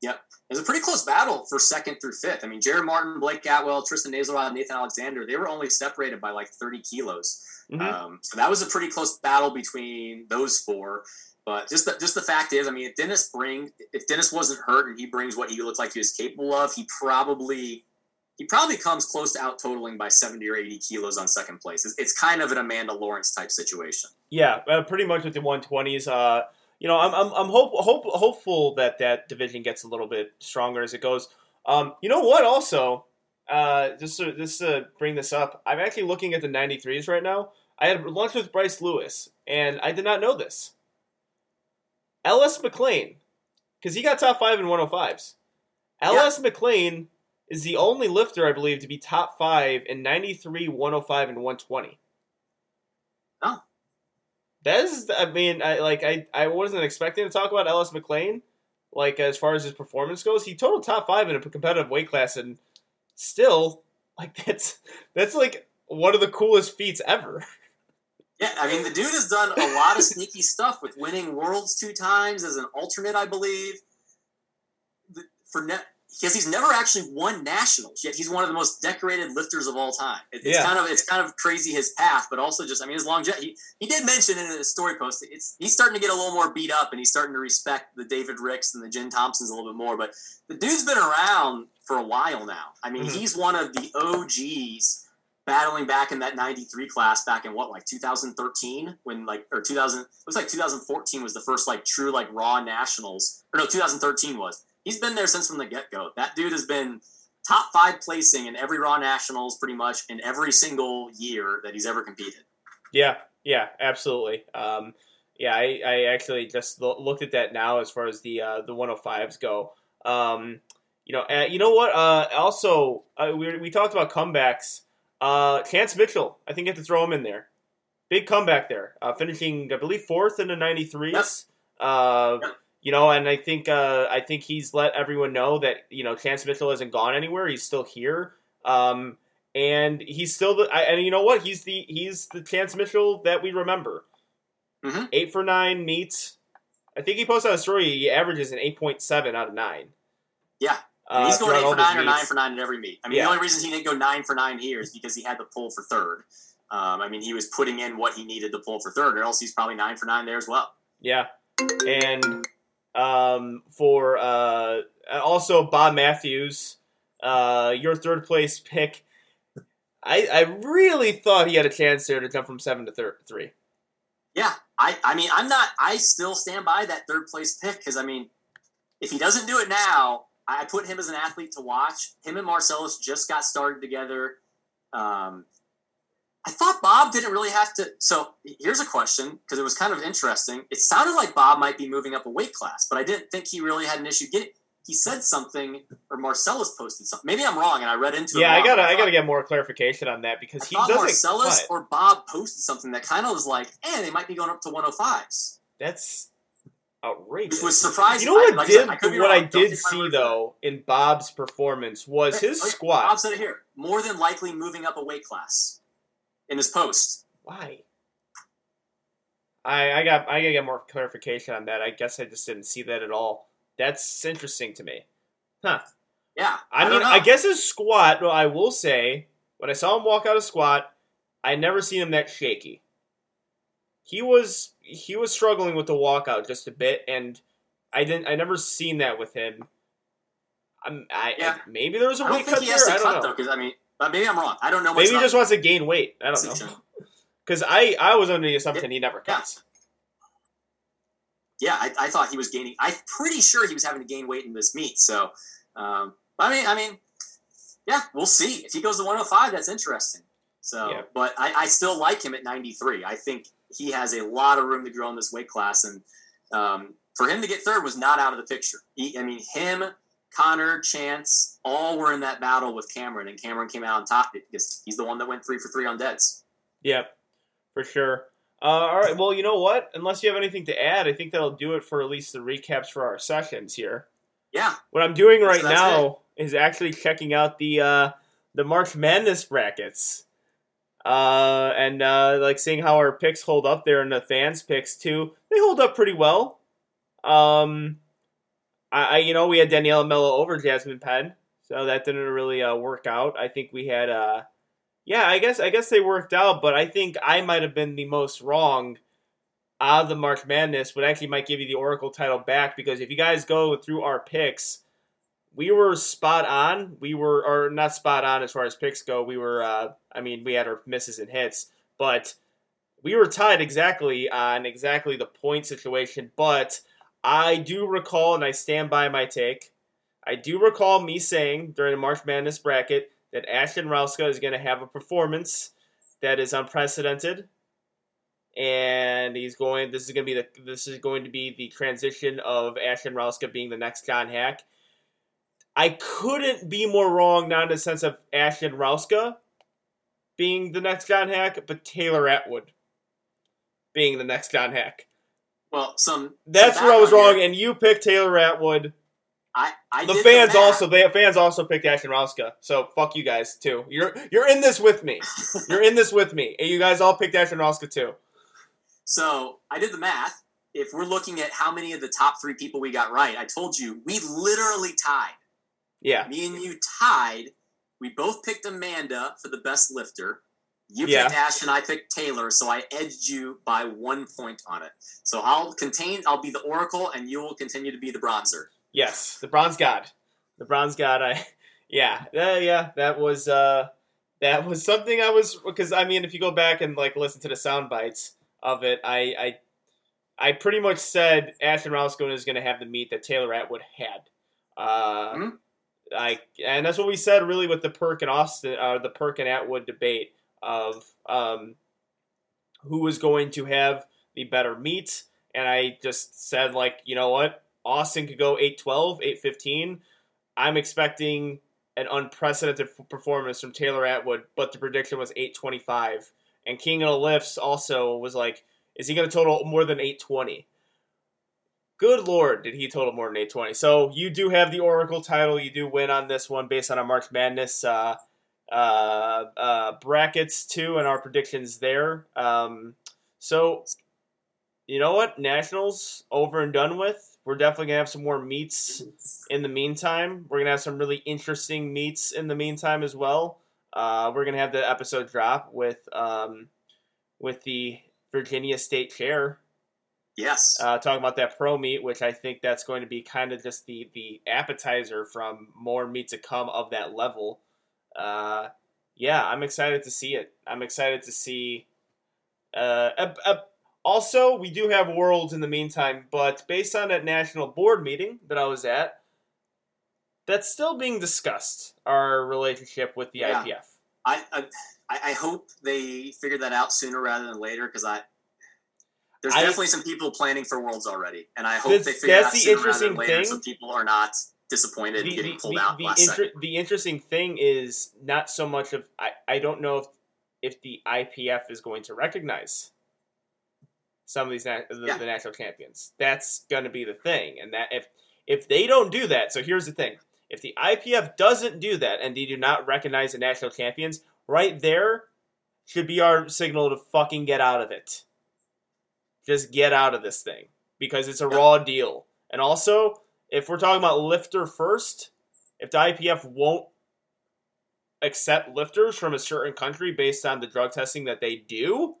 Yep, it was a pretty close battle for second through fifth. I mean, Jared Martin, Blake Gatwell, Tristan Nazelrod, Nathan Alexander, they were only separated by like 30 kilos. Mhm. Um, so that was a pretty close battle between those four. But just the, just the fact is, I mean, if Dennis bring if Dennis wasn't hurt and he brings what he looked like he was capable of, he probably he probably comes close to out totaling by 70 or 80 kilos on second place. It's, it's kind of an Amanda Lawrence type situation. Yeah, uh, pretty much with the 120s. Uh, you know, I'm I'm, I'm hope, hope hopeful that that division gets a little bit stronger as it goes. Um, you know what? Also, uh, just to, just to bring this up, I'm actually looking at the 93s right now. I had lunch with Bryce Lewis, and I did not know this. Ellis McLean, because he got top five in 105s. Ellis McLean is the only lifter, I believe, to be top five in 93, 105, and 120. Oh. That is, I mean, I like I I wasn't expecting to talk about Ellis McLean. Like as far as his performance goes, he totaled top five in a competitive weight class, and still, like that's that's like one of the coolest feats ever. Yeah, I mean the dude has done a lot of sneaky stuff with winning worlds two times as an alternate, I believe. The- For net, because he's never actually won nationals, yet he's one of the most decorated lifters of all time. It- It's Yeah. kind of it's kind of crazy his path, but also just I mean his longevity. He, he did mention in his story post it's he's starting to get a little more beat up, and he's starting to respect the David Ricks and the Jen Thompsons a little bit more. But the dude's been around for a while now. I mean, Mhm. he's one of the OGs battling back in that 93 class back in what like 2013 when like or 2000 looks like 2014 was the first like true like raw nationals or no 2013 was he's been there since from the get-go that dude has been top five placing in every raw nationals pretty much in every single year that he's ever competed Yeah, yeah, absolutely. Um, yeah, I, I actually just lo- looked at that now as far as the uh, the 105s go. Um, you know, uh, you know what? Uh, also, uh, we we talked about comebacks. Uh, Chance Mitchell, I think you have to throw him in there. Big comeback there, uh, finishing I believe fourth in the 93s. Uh, Yep. You know, and I think uh, I think he's let everyone know that you know Chance Mitchell hasn't gone anywhere. He's still here. Um, and he's still the I, and you know what he's the he's the Chance Mitchell that we remember. Mhm. Eight for nine meets. I think he posted on a story. He averages an eight point seven out of nine. Yeah. uh, he's going eight for nine or nine for nine at every meet i mean Yeah. the only reason he didn't go nine for nine here is because he had to pull for third um, i mean he was putting in what he needed to pull for third or else he's probably nine for nine there as well Yeah, and um, for uh, also Bob Matthews, uh, your third place pick. I I really thought he had a chance there to jump from seven to thir- three. Yeah, I, I mean, I'm not. I still stand by that third place pick because I mean, if he doesn't do it now, I put him as an athlete to watch. Him and Marcellus just got started together. Um, I thought Bob didn't really have to. So here's a question because it was kind of interesting. It sounded like Bob might be moving up a weight class, but I didn't think he really had an issue getting. He said something, or Marcellus posted something. Maybe I'm wrong, and I read into it. Yeah, I gotta I gotta get more clarification on that because I he doesn't. Marcellus cut. or Bob posted something that kind of was like, "Eh, they might be going up to 105s." That's outrageous. Which was surprising. You know what I, like I did said, I what wrong. I did see though in Bob's performance was it. his Oh, squat. Bob said it here. More than likely moving up a weight class in his post. Why? I I got I gotta get more clarification on that. I guess I just didn't see that at all. That's interesting to me. Huh. Yeah, I, don't mean. I guess his squat. Well, I will say, when I saw him walk out of squat, I never seen him that shaky. He was he was struggling with the walkout just a bit, and I didn't. I never seen that with him. I'm, I, Yeah. maybe there was a weight cut he there. I don't cut know. because I mean, uh, maybe I'm wrong. I don't know. much Maybe he just wants to gain weight. I don't know. Because I, I was under the assumption he never Yeah. cuts. Yeah, I, I thought he was gaining. I'm pretty sure he was having to gain weight in this meet. So, um, I mean, I mean, yeah, we'll see. If he goes to 105, that's interesting. So, Yeah. but I, I still like him at 93. I think he has a lot of room to grow in this weight class, and um, for him to get third was not out of the picture. He, I mean, him, Connor, Chance, all were in that battle with Cameron, and Cameron came out on top because he's the one that went three for three on deads. Yep, for sure. Uh, all right. Well, you know what? Unless you have anything to add, I think that'll do it for at least the recaps for our sessions here. Yeah, What I'm doing right So now is actually checking out the uh, the March Madness brackets, uh, and uh, like seeing how our picks hold up there, and the fans' picks too. They hold up pretty well. Um, I, I you know we had Daniela Mello over Jasmine Penn, so that didn't really uh, work out. I think we had uh, yeah, I guess I guess they worked out, but I think I might have been the most wrong out of the March Madness, but actually might give you the Oracle title back because if you guys go through our picks, we were spot on. We were, or not spot on as far as picks go. We were, uh, I mean, we had our misses and hits, but we were tied exactly on exactly the point situation. But I do recall, and I stand by my take. I do recall me saying during the March Madness bracket that Ashton Rouska is going to have a performance that is unprecedented and he's going. This is going to be the. This is going to be the transition of Ashton Rouska being the next John Haack. I couldn't be more wrong, not in the sense of Ashton Rouska being the next John Haack, but Taylor Atwood being the next John Haack. Well, some That's some where I was wrong, here. and you picked Taylor Atwood. I, I The fans math. also, the fans also picked Ashton Rouska. So fuck you guys too. You're you're in this with me. You're in this with me, and you guys all picked Ashton Rouska too. So I did the math. If we're looking at how many of the top three people we got right, I told you we literally tied. Yeah, Me and you tied. We both picked Amanda for the best lifter. You Yeah. picked Ash and I picked Taylor, so I edged you by one point on it. So I'll contain. I'll be the Oracle, and you will continue to be the Bronzer. yes, the Bronze God, the Bronze God. I yeah, uh, yeah, that was uh that was something I was because I mean, if you go back and like listen to the sound bites of it, I I I pretty much said Ashton Rouska is going to have the meat that Taylor Atwood had. Uh, Mhm. I and that's what we said really with the Perk and Austin, uh, the Perk and Atwood debate of um, who was going to have the better meet. and I just said like, you know what, Austin could go 812, 815. I'm expecting an unprecedented performance from Taylor Atwood, but the prediction was 825. And King of the Lifts also was like, is he going to total more than 820? Good lord, did he total more than 820? So you do have the Oracle title. You do win on this one based on a March Madness uh, uh, uh, brackets too, and our predictions there. Um, so you know what? Nationals over and done with. We're definitely gonna have some more meets in the meantime. We're gonna have some really interesting meets in the meantime as well. Uh, we're gonna have the episode drop with um, with the Virginia State Chair Yes. uh, talking about that pro meet, which I think that's going to be kind of just the the appetizer from more meat to come of that level. Uh, yeah, I'm excited to see it. I'm excited to see. Uh, uh, uh, also, we do have worlds in the meantime, but based on that national board meeting that I was at, that's still being discussed. Our relationship with the Yeah. IPF. I, I I hope they figure that out sooner rather than later because I. There's I- definitely some people planning for worlds already, and I hope they figure that's out the sooner rather interesting than later, thing. people are not disappointed the, getting pulled the- out the last inter- second. the interesting thing is not so much of I, I don't know if if the IPF is going to recognize some of these na- the, Yeah. the national champions. That's going to be the thing, and that if if they don't do that, so here's the thing: if the IPF doesn't do that and they do not recognize the national champions, right there should be our signal to fucking get out of it. Just get out of this thing because it's a Yeah. raw deal. And also, if we're talking about lifter first, if the IPF won't accept lifters from a certain country based on the drug testing that they do,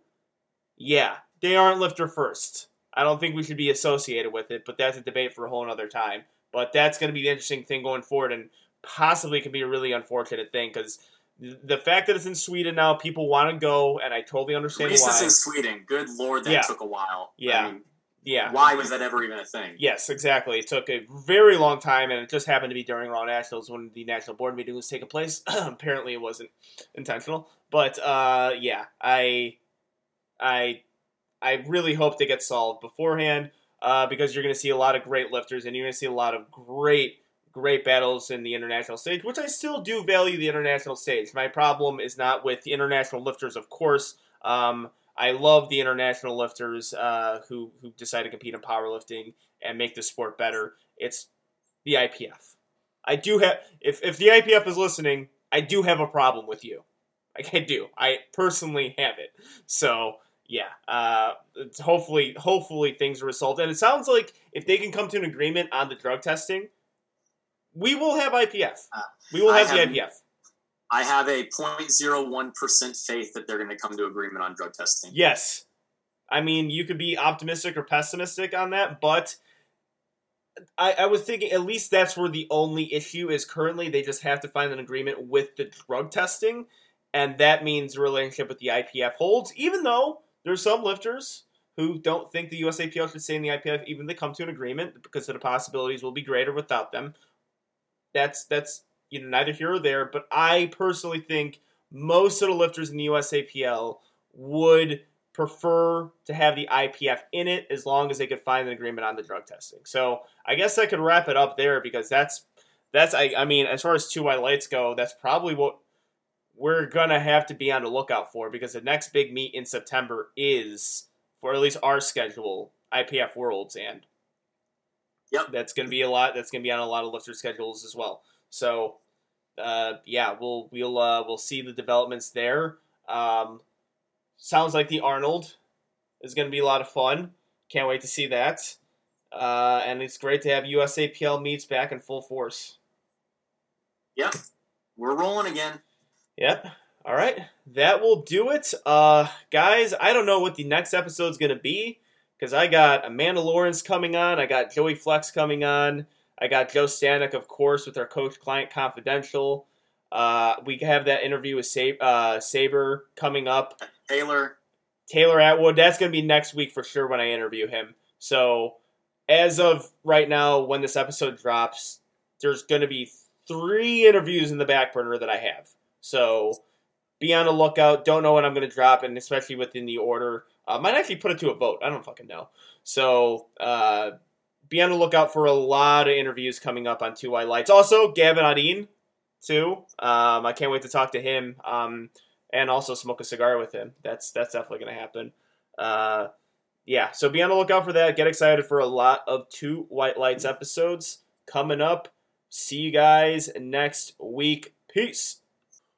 yeah, they aren't lifter first. I don't think we should be associated with it, but that's a debate for a whole other time. But that's going to be the interesting thing going forward, and possibly can be a really unfortunate thing because the fact that it's in Sweden now, people want to go, and I totally understand Reese is in Sweden. Good lord, that Yeah. took a while. Yeah. I mean, yeah, Why was that ever even a thing? Yes, exactly. It took a very long time, and it just happened to be during Raw Nationals when the national board meeting was taking place. Apparently, it wasn't intentional, but uh, yeah, I, I, I really hope they get solved beforehand uh, because you're going to see a lot of great lifters, and you're going to see a lot of great, great battles in the international stage, which I still do value the international stage. My problem is not with the international lifters, of course. Um, I love the international lifters uh, who who decide to compete in powerlifting and make the sport better. It's the IPF. I do have if if the IPF is listening, I do have a problem with you. Like I do. I personally have it. So yeah, uh, it's hopefully hopefully things are resolved. And it sounds like if they can come to an agreement on the drug testing, we will have IPF. Uh, We will I have the IPF. I have a 0.01% faith that they're going to come to agreement on drug testing. Yes. I mean, you could be optimistic or pessimistic on that, but I, I was thinking at least that's where the only issue is currently. They just have to find an agreement with the drug testing, and that means the relationship with the IPF holds, even though there's some lifters who don't think the USAPL should stay in the IPF, even if they come to an agreement, because the possibilities will be greater without them. That's that's you know neither here or there, but I personally think most of the lifters in the USAPL would prefer to have the IPF in it as long as they could find an agreement on the drug testing. So I guess I could wrap it up there because that's that's I, I mean as far as two white lights go, that's probably what we're gonna have to be on the lookout for because the next big meet in September is for at least our schedule, IPF Worlds, and Yep. that's going to be a lot. That's going to be on a lot of lifter schedules as well. So, uh, yeah, we'll we'll uh, we'll see the developments there. Um, sounds like the Arnold is going to be a lot of fun. Can't wait to see that. Uh, and it's great to have USAPL meets back in full force. Yep. We're rolling again. Yep. All right. That will do it. Uh, guys, I don't know what the next episode is going to be because I got Amanda Lawrence coming on. I got Joey Flex coming on. I got Joe Stanek, of course, with our Coach Client Confidential. Uh, we have that interview with Sab- uh, Saber coming up. Taylor. Taylor Atwood, that's going to be next week for sure when I interview him. So, as of right now, when this episode drops, there's going to be three interviews in the back burner that I have. So, be on the lookout. Don't know when I'm going to drop, and especially within the order. I might actually put it to a vote. I don't fucking know. So, uh, be on the lookout for a lot of interviews coming up on Two White Lights. Also, Gavin Adin, too. Um, I can't wait to talk to him. Um, and also smoke a cigar with him. That's that's definitely going to happen. Uh, yeah, so be on the lookout for that. Get excited for a lot of two white lights episodes coming up. See you guys next week. Peace.